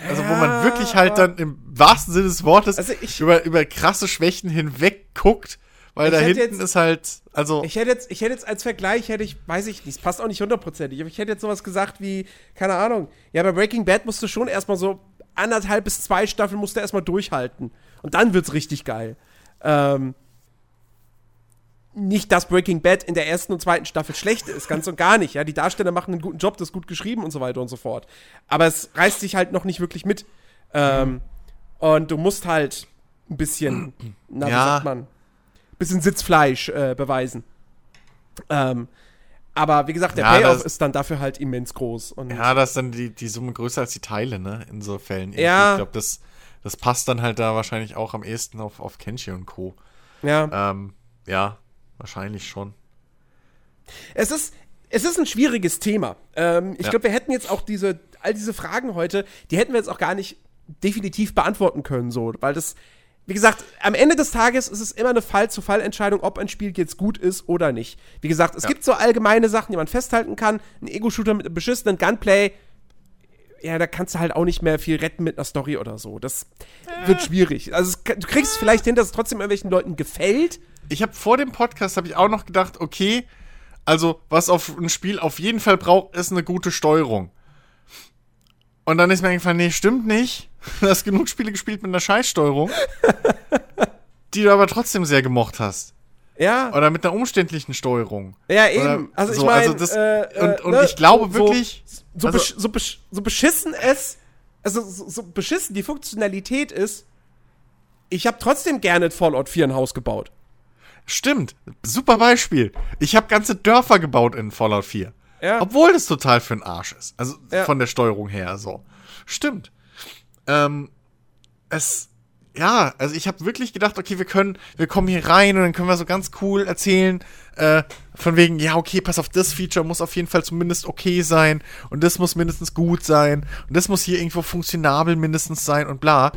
also wo man wirklich halt dann im wahrsten Sinne des Wortes also ich, über, über krasse Schwächen hinweg guckt, weil da hinten jetzt, ist halt, also. Ich hätte jetzt, ich hätte jetzt als Vergleich, hätte ich, weiß ich nicht, es passt auch nicht hundertprozentig, aber ich hätte jetzt sowas gesagt wie, keine Ahnung, ja, bei Breaking Bad musst du schon erstmal so anderthalb bis zwei Staffeln musst du erstmal durchhalten. Und dann wird's richtig geil. Ähm, nicht, dass Breaking Bad in der ersten und zweiten Staffel schlecht ist, ganz und gar nicht. Ja, die Darsteller machen einen guten Job, das ist gut geschrieben und so weiter und so fort. Aber es reißt sich halt noch nicht wirklich mit. Ähm. Und du musst halt ein bisschen, na, ja. wie sagt man, ein bisschen Sitzfleisch äh, beweisen. Ähm, aber wie gesagt, der ja, Payoff ist dann dafür halt immens groß. ja, das ist dann die, die Summe größer als die Teile, ne? In so Fällen. Ja. Ich glaube, das, das passt dann halt da wahrscheinlich auch am ehesten auf, auf Kenshi und Co. Ja. Ähm, ja, Wahrscheinlich schon. Es ist, es ist ein schwieriges Thema. Ähm, ich ja. glaube, wir hätten jetzt auch diese, all diese Fragen heute, die hätten wir jetzt auch gar nicht definitiv beantworten können, so, weil das, wie gesagt, am Ende des Tages ist es immer eine Fall-zu-Fall-Entscheidung, ob ein Spiel jetzt gut ist oder nicht. Wie gesagt, es ja. gibt so allgemeine Sachen, die man festhalten kann. Ein Ego-Shooter mit einem beschissenen Gunplay, ja, da kannst du halt auch nicht mehr viel retten mit einer Story oder so. Das äh. wird schwierig. Also, es, du kriegst es vielleicht hin, dass es trotzdem irgendwelchen Leuten gefällt, ich habe vor dem Podcast habe ich auch noch gedacht, okay, also was auf ein Spiel auf jeden Fall braucht, ist eine gute Steuerung. Und dann ist mir eingefallen, nee, stimmt nicht. Du hast genug Spiele gespielt mit einer Scheißsteuerung, die du aber trotzdem sehr gemocht hast. Ja. Oder mit einer umständlichen Steuerung. Ja, eben. Oder also ich meine, also äh, und, und ne? ich glaube wirklich, so, so, also, besch so, besch so, beschissen es, also so, so beschissen die Funktionalität ist, ich habe trotzdem gerne Fallout 4 ein Haus gebaut. Stimmt, super Beispiel. Ich habe ganze Dörfer gebaut in Fallout 4. Ja. Obwohl das total für den Arsch ist. Also ja. von der Steuerung her so. Stimmt. Ähm, es, ja, also ich habe wirklich gedacht, okay, wir können, wir kommen hier rein und dann können wir so ganz cool erzählen, äh, von wegen, ja, okay, pass auf, das Feature muss auf jeden Fall zumindest okay sein und das muss mindestens gut sein und das muss hier irgendwo funktionabel mindestens sein und bla.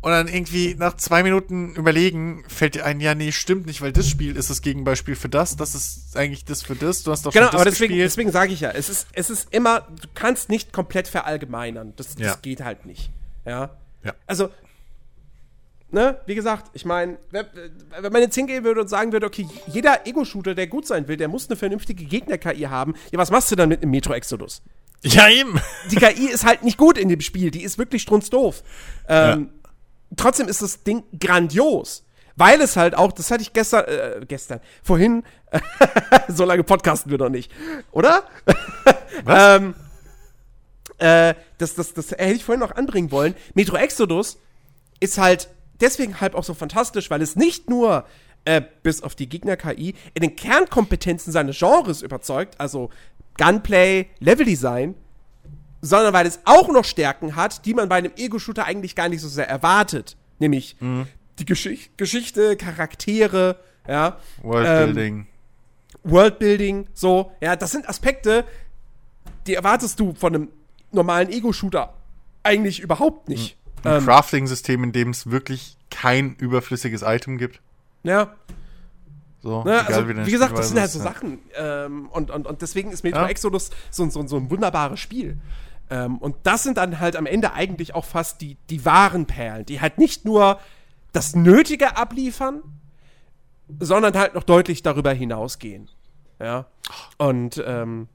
Und dann irgendwie nach zwei Minuten überlegen, fällt dir ein, ja, nee, stimmt nicht, weil das Spiel ist das Gegenbeispiel für das, das ist eigentlich das für das, du hast doch genau, aber deswegen, gespielt. deswegen sage ich ja, es ist, es ist immer, du kannst nicht komplett verallgemeinern. Das, das ja. geht halt nicht. Ja. ja. Also, ne, wie gesagt, ich meine, wenn man jetzt hingehen würde und sagen würde, okay, jeder Ego-Shooter, der gut sein will, der muss eine vernünftige Gegner-KI haben, ja, was machst du dann mit einem Metro Exodus? Ja, eben. Die KI ist halt nicht gut in dem Spiel, die ist wirklich strunzdoof. Ähm, ja trotzdem ist das Ding grandios. Weil es halt auch, das hatte ich gestern, äh, gestern, vorhin, so lange podcasten wir noch nicht, oder? Was? ähm, äh, das, das, das hätte ich vorhin noch anbringen wollen. Metro Exodus ist halt deswegen halt auch so fantastisch, weil es nicht nur äh, bis auf die Gegner-KI in den Kernkompetenzen seines Genres überzeugt, also Gunplay, Leveldesign, sondern weil es auch noch Stärken hat, die man bei einem Ego-Shooter eigentlich gar nicht so sehr erwartet. Nämlich mhm. die Gesch Geschichte, Charaktere, ja. Worldbuilding. Ähm, Worldbuilding, so, ja, das sind Aspekte, die erwartest du von einem normalen Ego-Shooter eigentlich überhaupt nicht. Mhm. Ein ähm, Crafting-System, in dem es wirklich kein überflüssiges Item gibt. Ja. So, ne, also, wie, wie gesagt, das sind halt so Sachen. Ähm, und, und, und deswegen ist Metro ja. Exodus so, so, so ein wunderbares Spiel. Ähm, und das sind dann halt am Ende eigentlich auch fast die, die wahren Perlen, die halt nicht nur das Nötige abliefern, sondern halt noch deutlich darüber hinausgehen. Ja. Und ähm,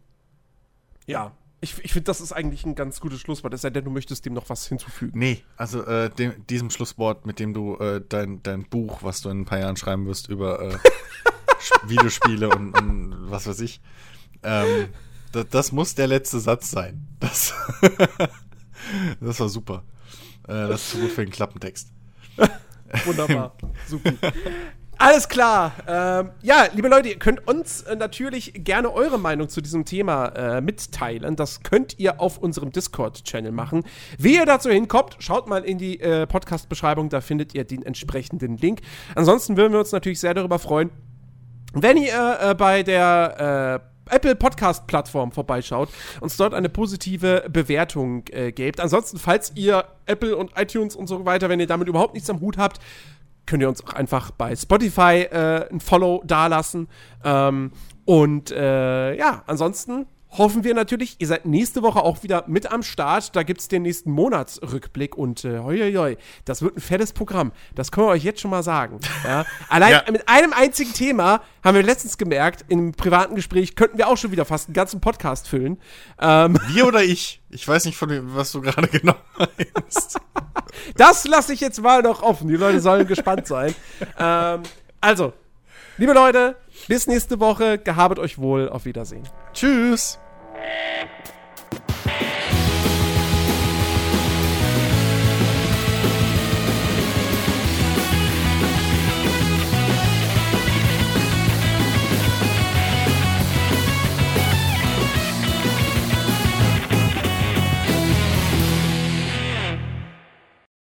ja, ich, ich finde, das ist eigentlich ein ganz gutes Schlusswort, es sei denn, du möchtest dem noch was hinzufügen. Nee, also äh, dem, diesem Schlusswort, mit dem du äh, dein, dein Buch, was du in ein paar Jahren schreiben wirst, über äh, Videospiele und, und, was weiß ich, ähm, das, das, muss der letzte Satz sein. Das, das war super. Äh, das ist zu gut für den Klappentext. Wunderbar. Super. Alles klar. Ähm, ja, liebe Leute, ihr könnt uns äh, natürlich gerne eure Meinung zu diesem Thema äh, mitteilen. Das könnt ihr auf unserem Discord-Channel machen. Wie ihr dazu hinkommt, schaut mal in die äh, Podcast-Beschreibung, da findet ihr den entsprechenden Link. Ansonsten würden wir uns natürlich sehr darüber freuen, wenn ihr äh, bei der äh, Apple Podcast Plattform vorbeischaut, uns dort eine positive Bewertung äh, gebt. Ansonsten, falls ihr Apple und iTunes und so weiter, wenn ihr damit überhaupt nichts am Hut habt, könnt ihr uns auch einfach bei Spotify äh, ein Follow dalassen. Ähm, und äh, ja, ansonsten hoffen wir natürlich, ihr seid nächste Woche auch wieder mit am Start. Da gibt es den nächsten Monatsrückblick und äh, hoi, hoi, hoi, das wird ein fettes Programm. Das können wir euch jetzt schon mal sagen. Ja? Allein Ja. mit einem einzigen Thema haben wir letztens gemerkt, im privaten Gespräch könnten wir auch schon wieder fast einen ganzen Podcast füllen. Ähm, Wir oder ich? Ich weiß nicht, von was du gerade genau meinst. das lasse ich jetzt mal noch offen. Die Leute sollen gespannt sein. Ähm, also, liebe Leute, bis nächste Woche. Gehabet euch wohl. Auf Wiedersehen. Tschüss. Yeah.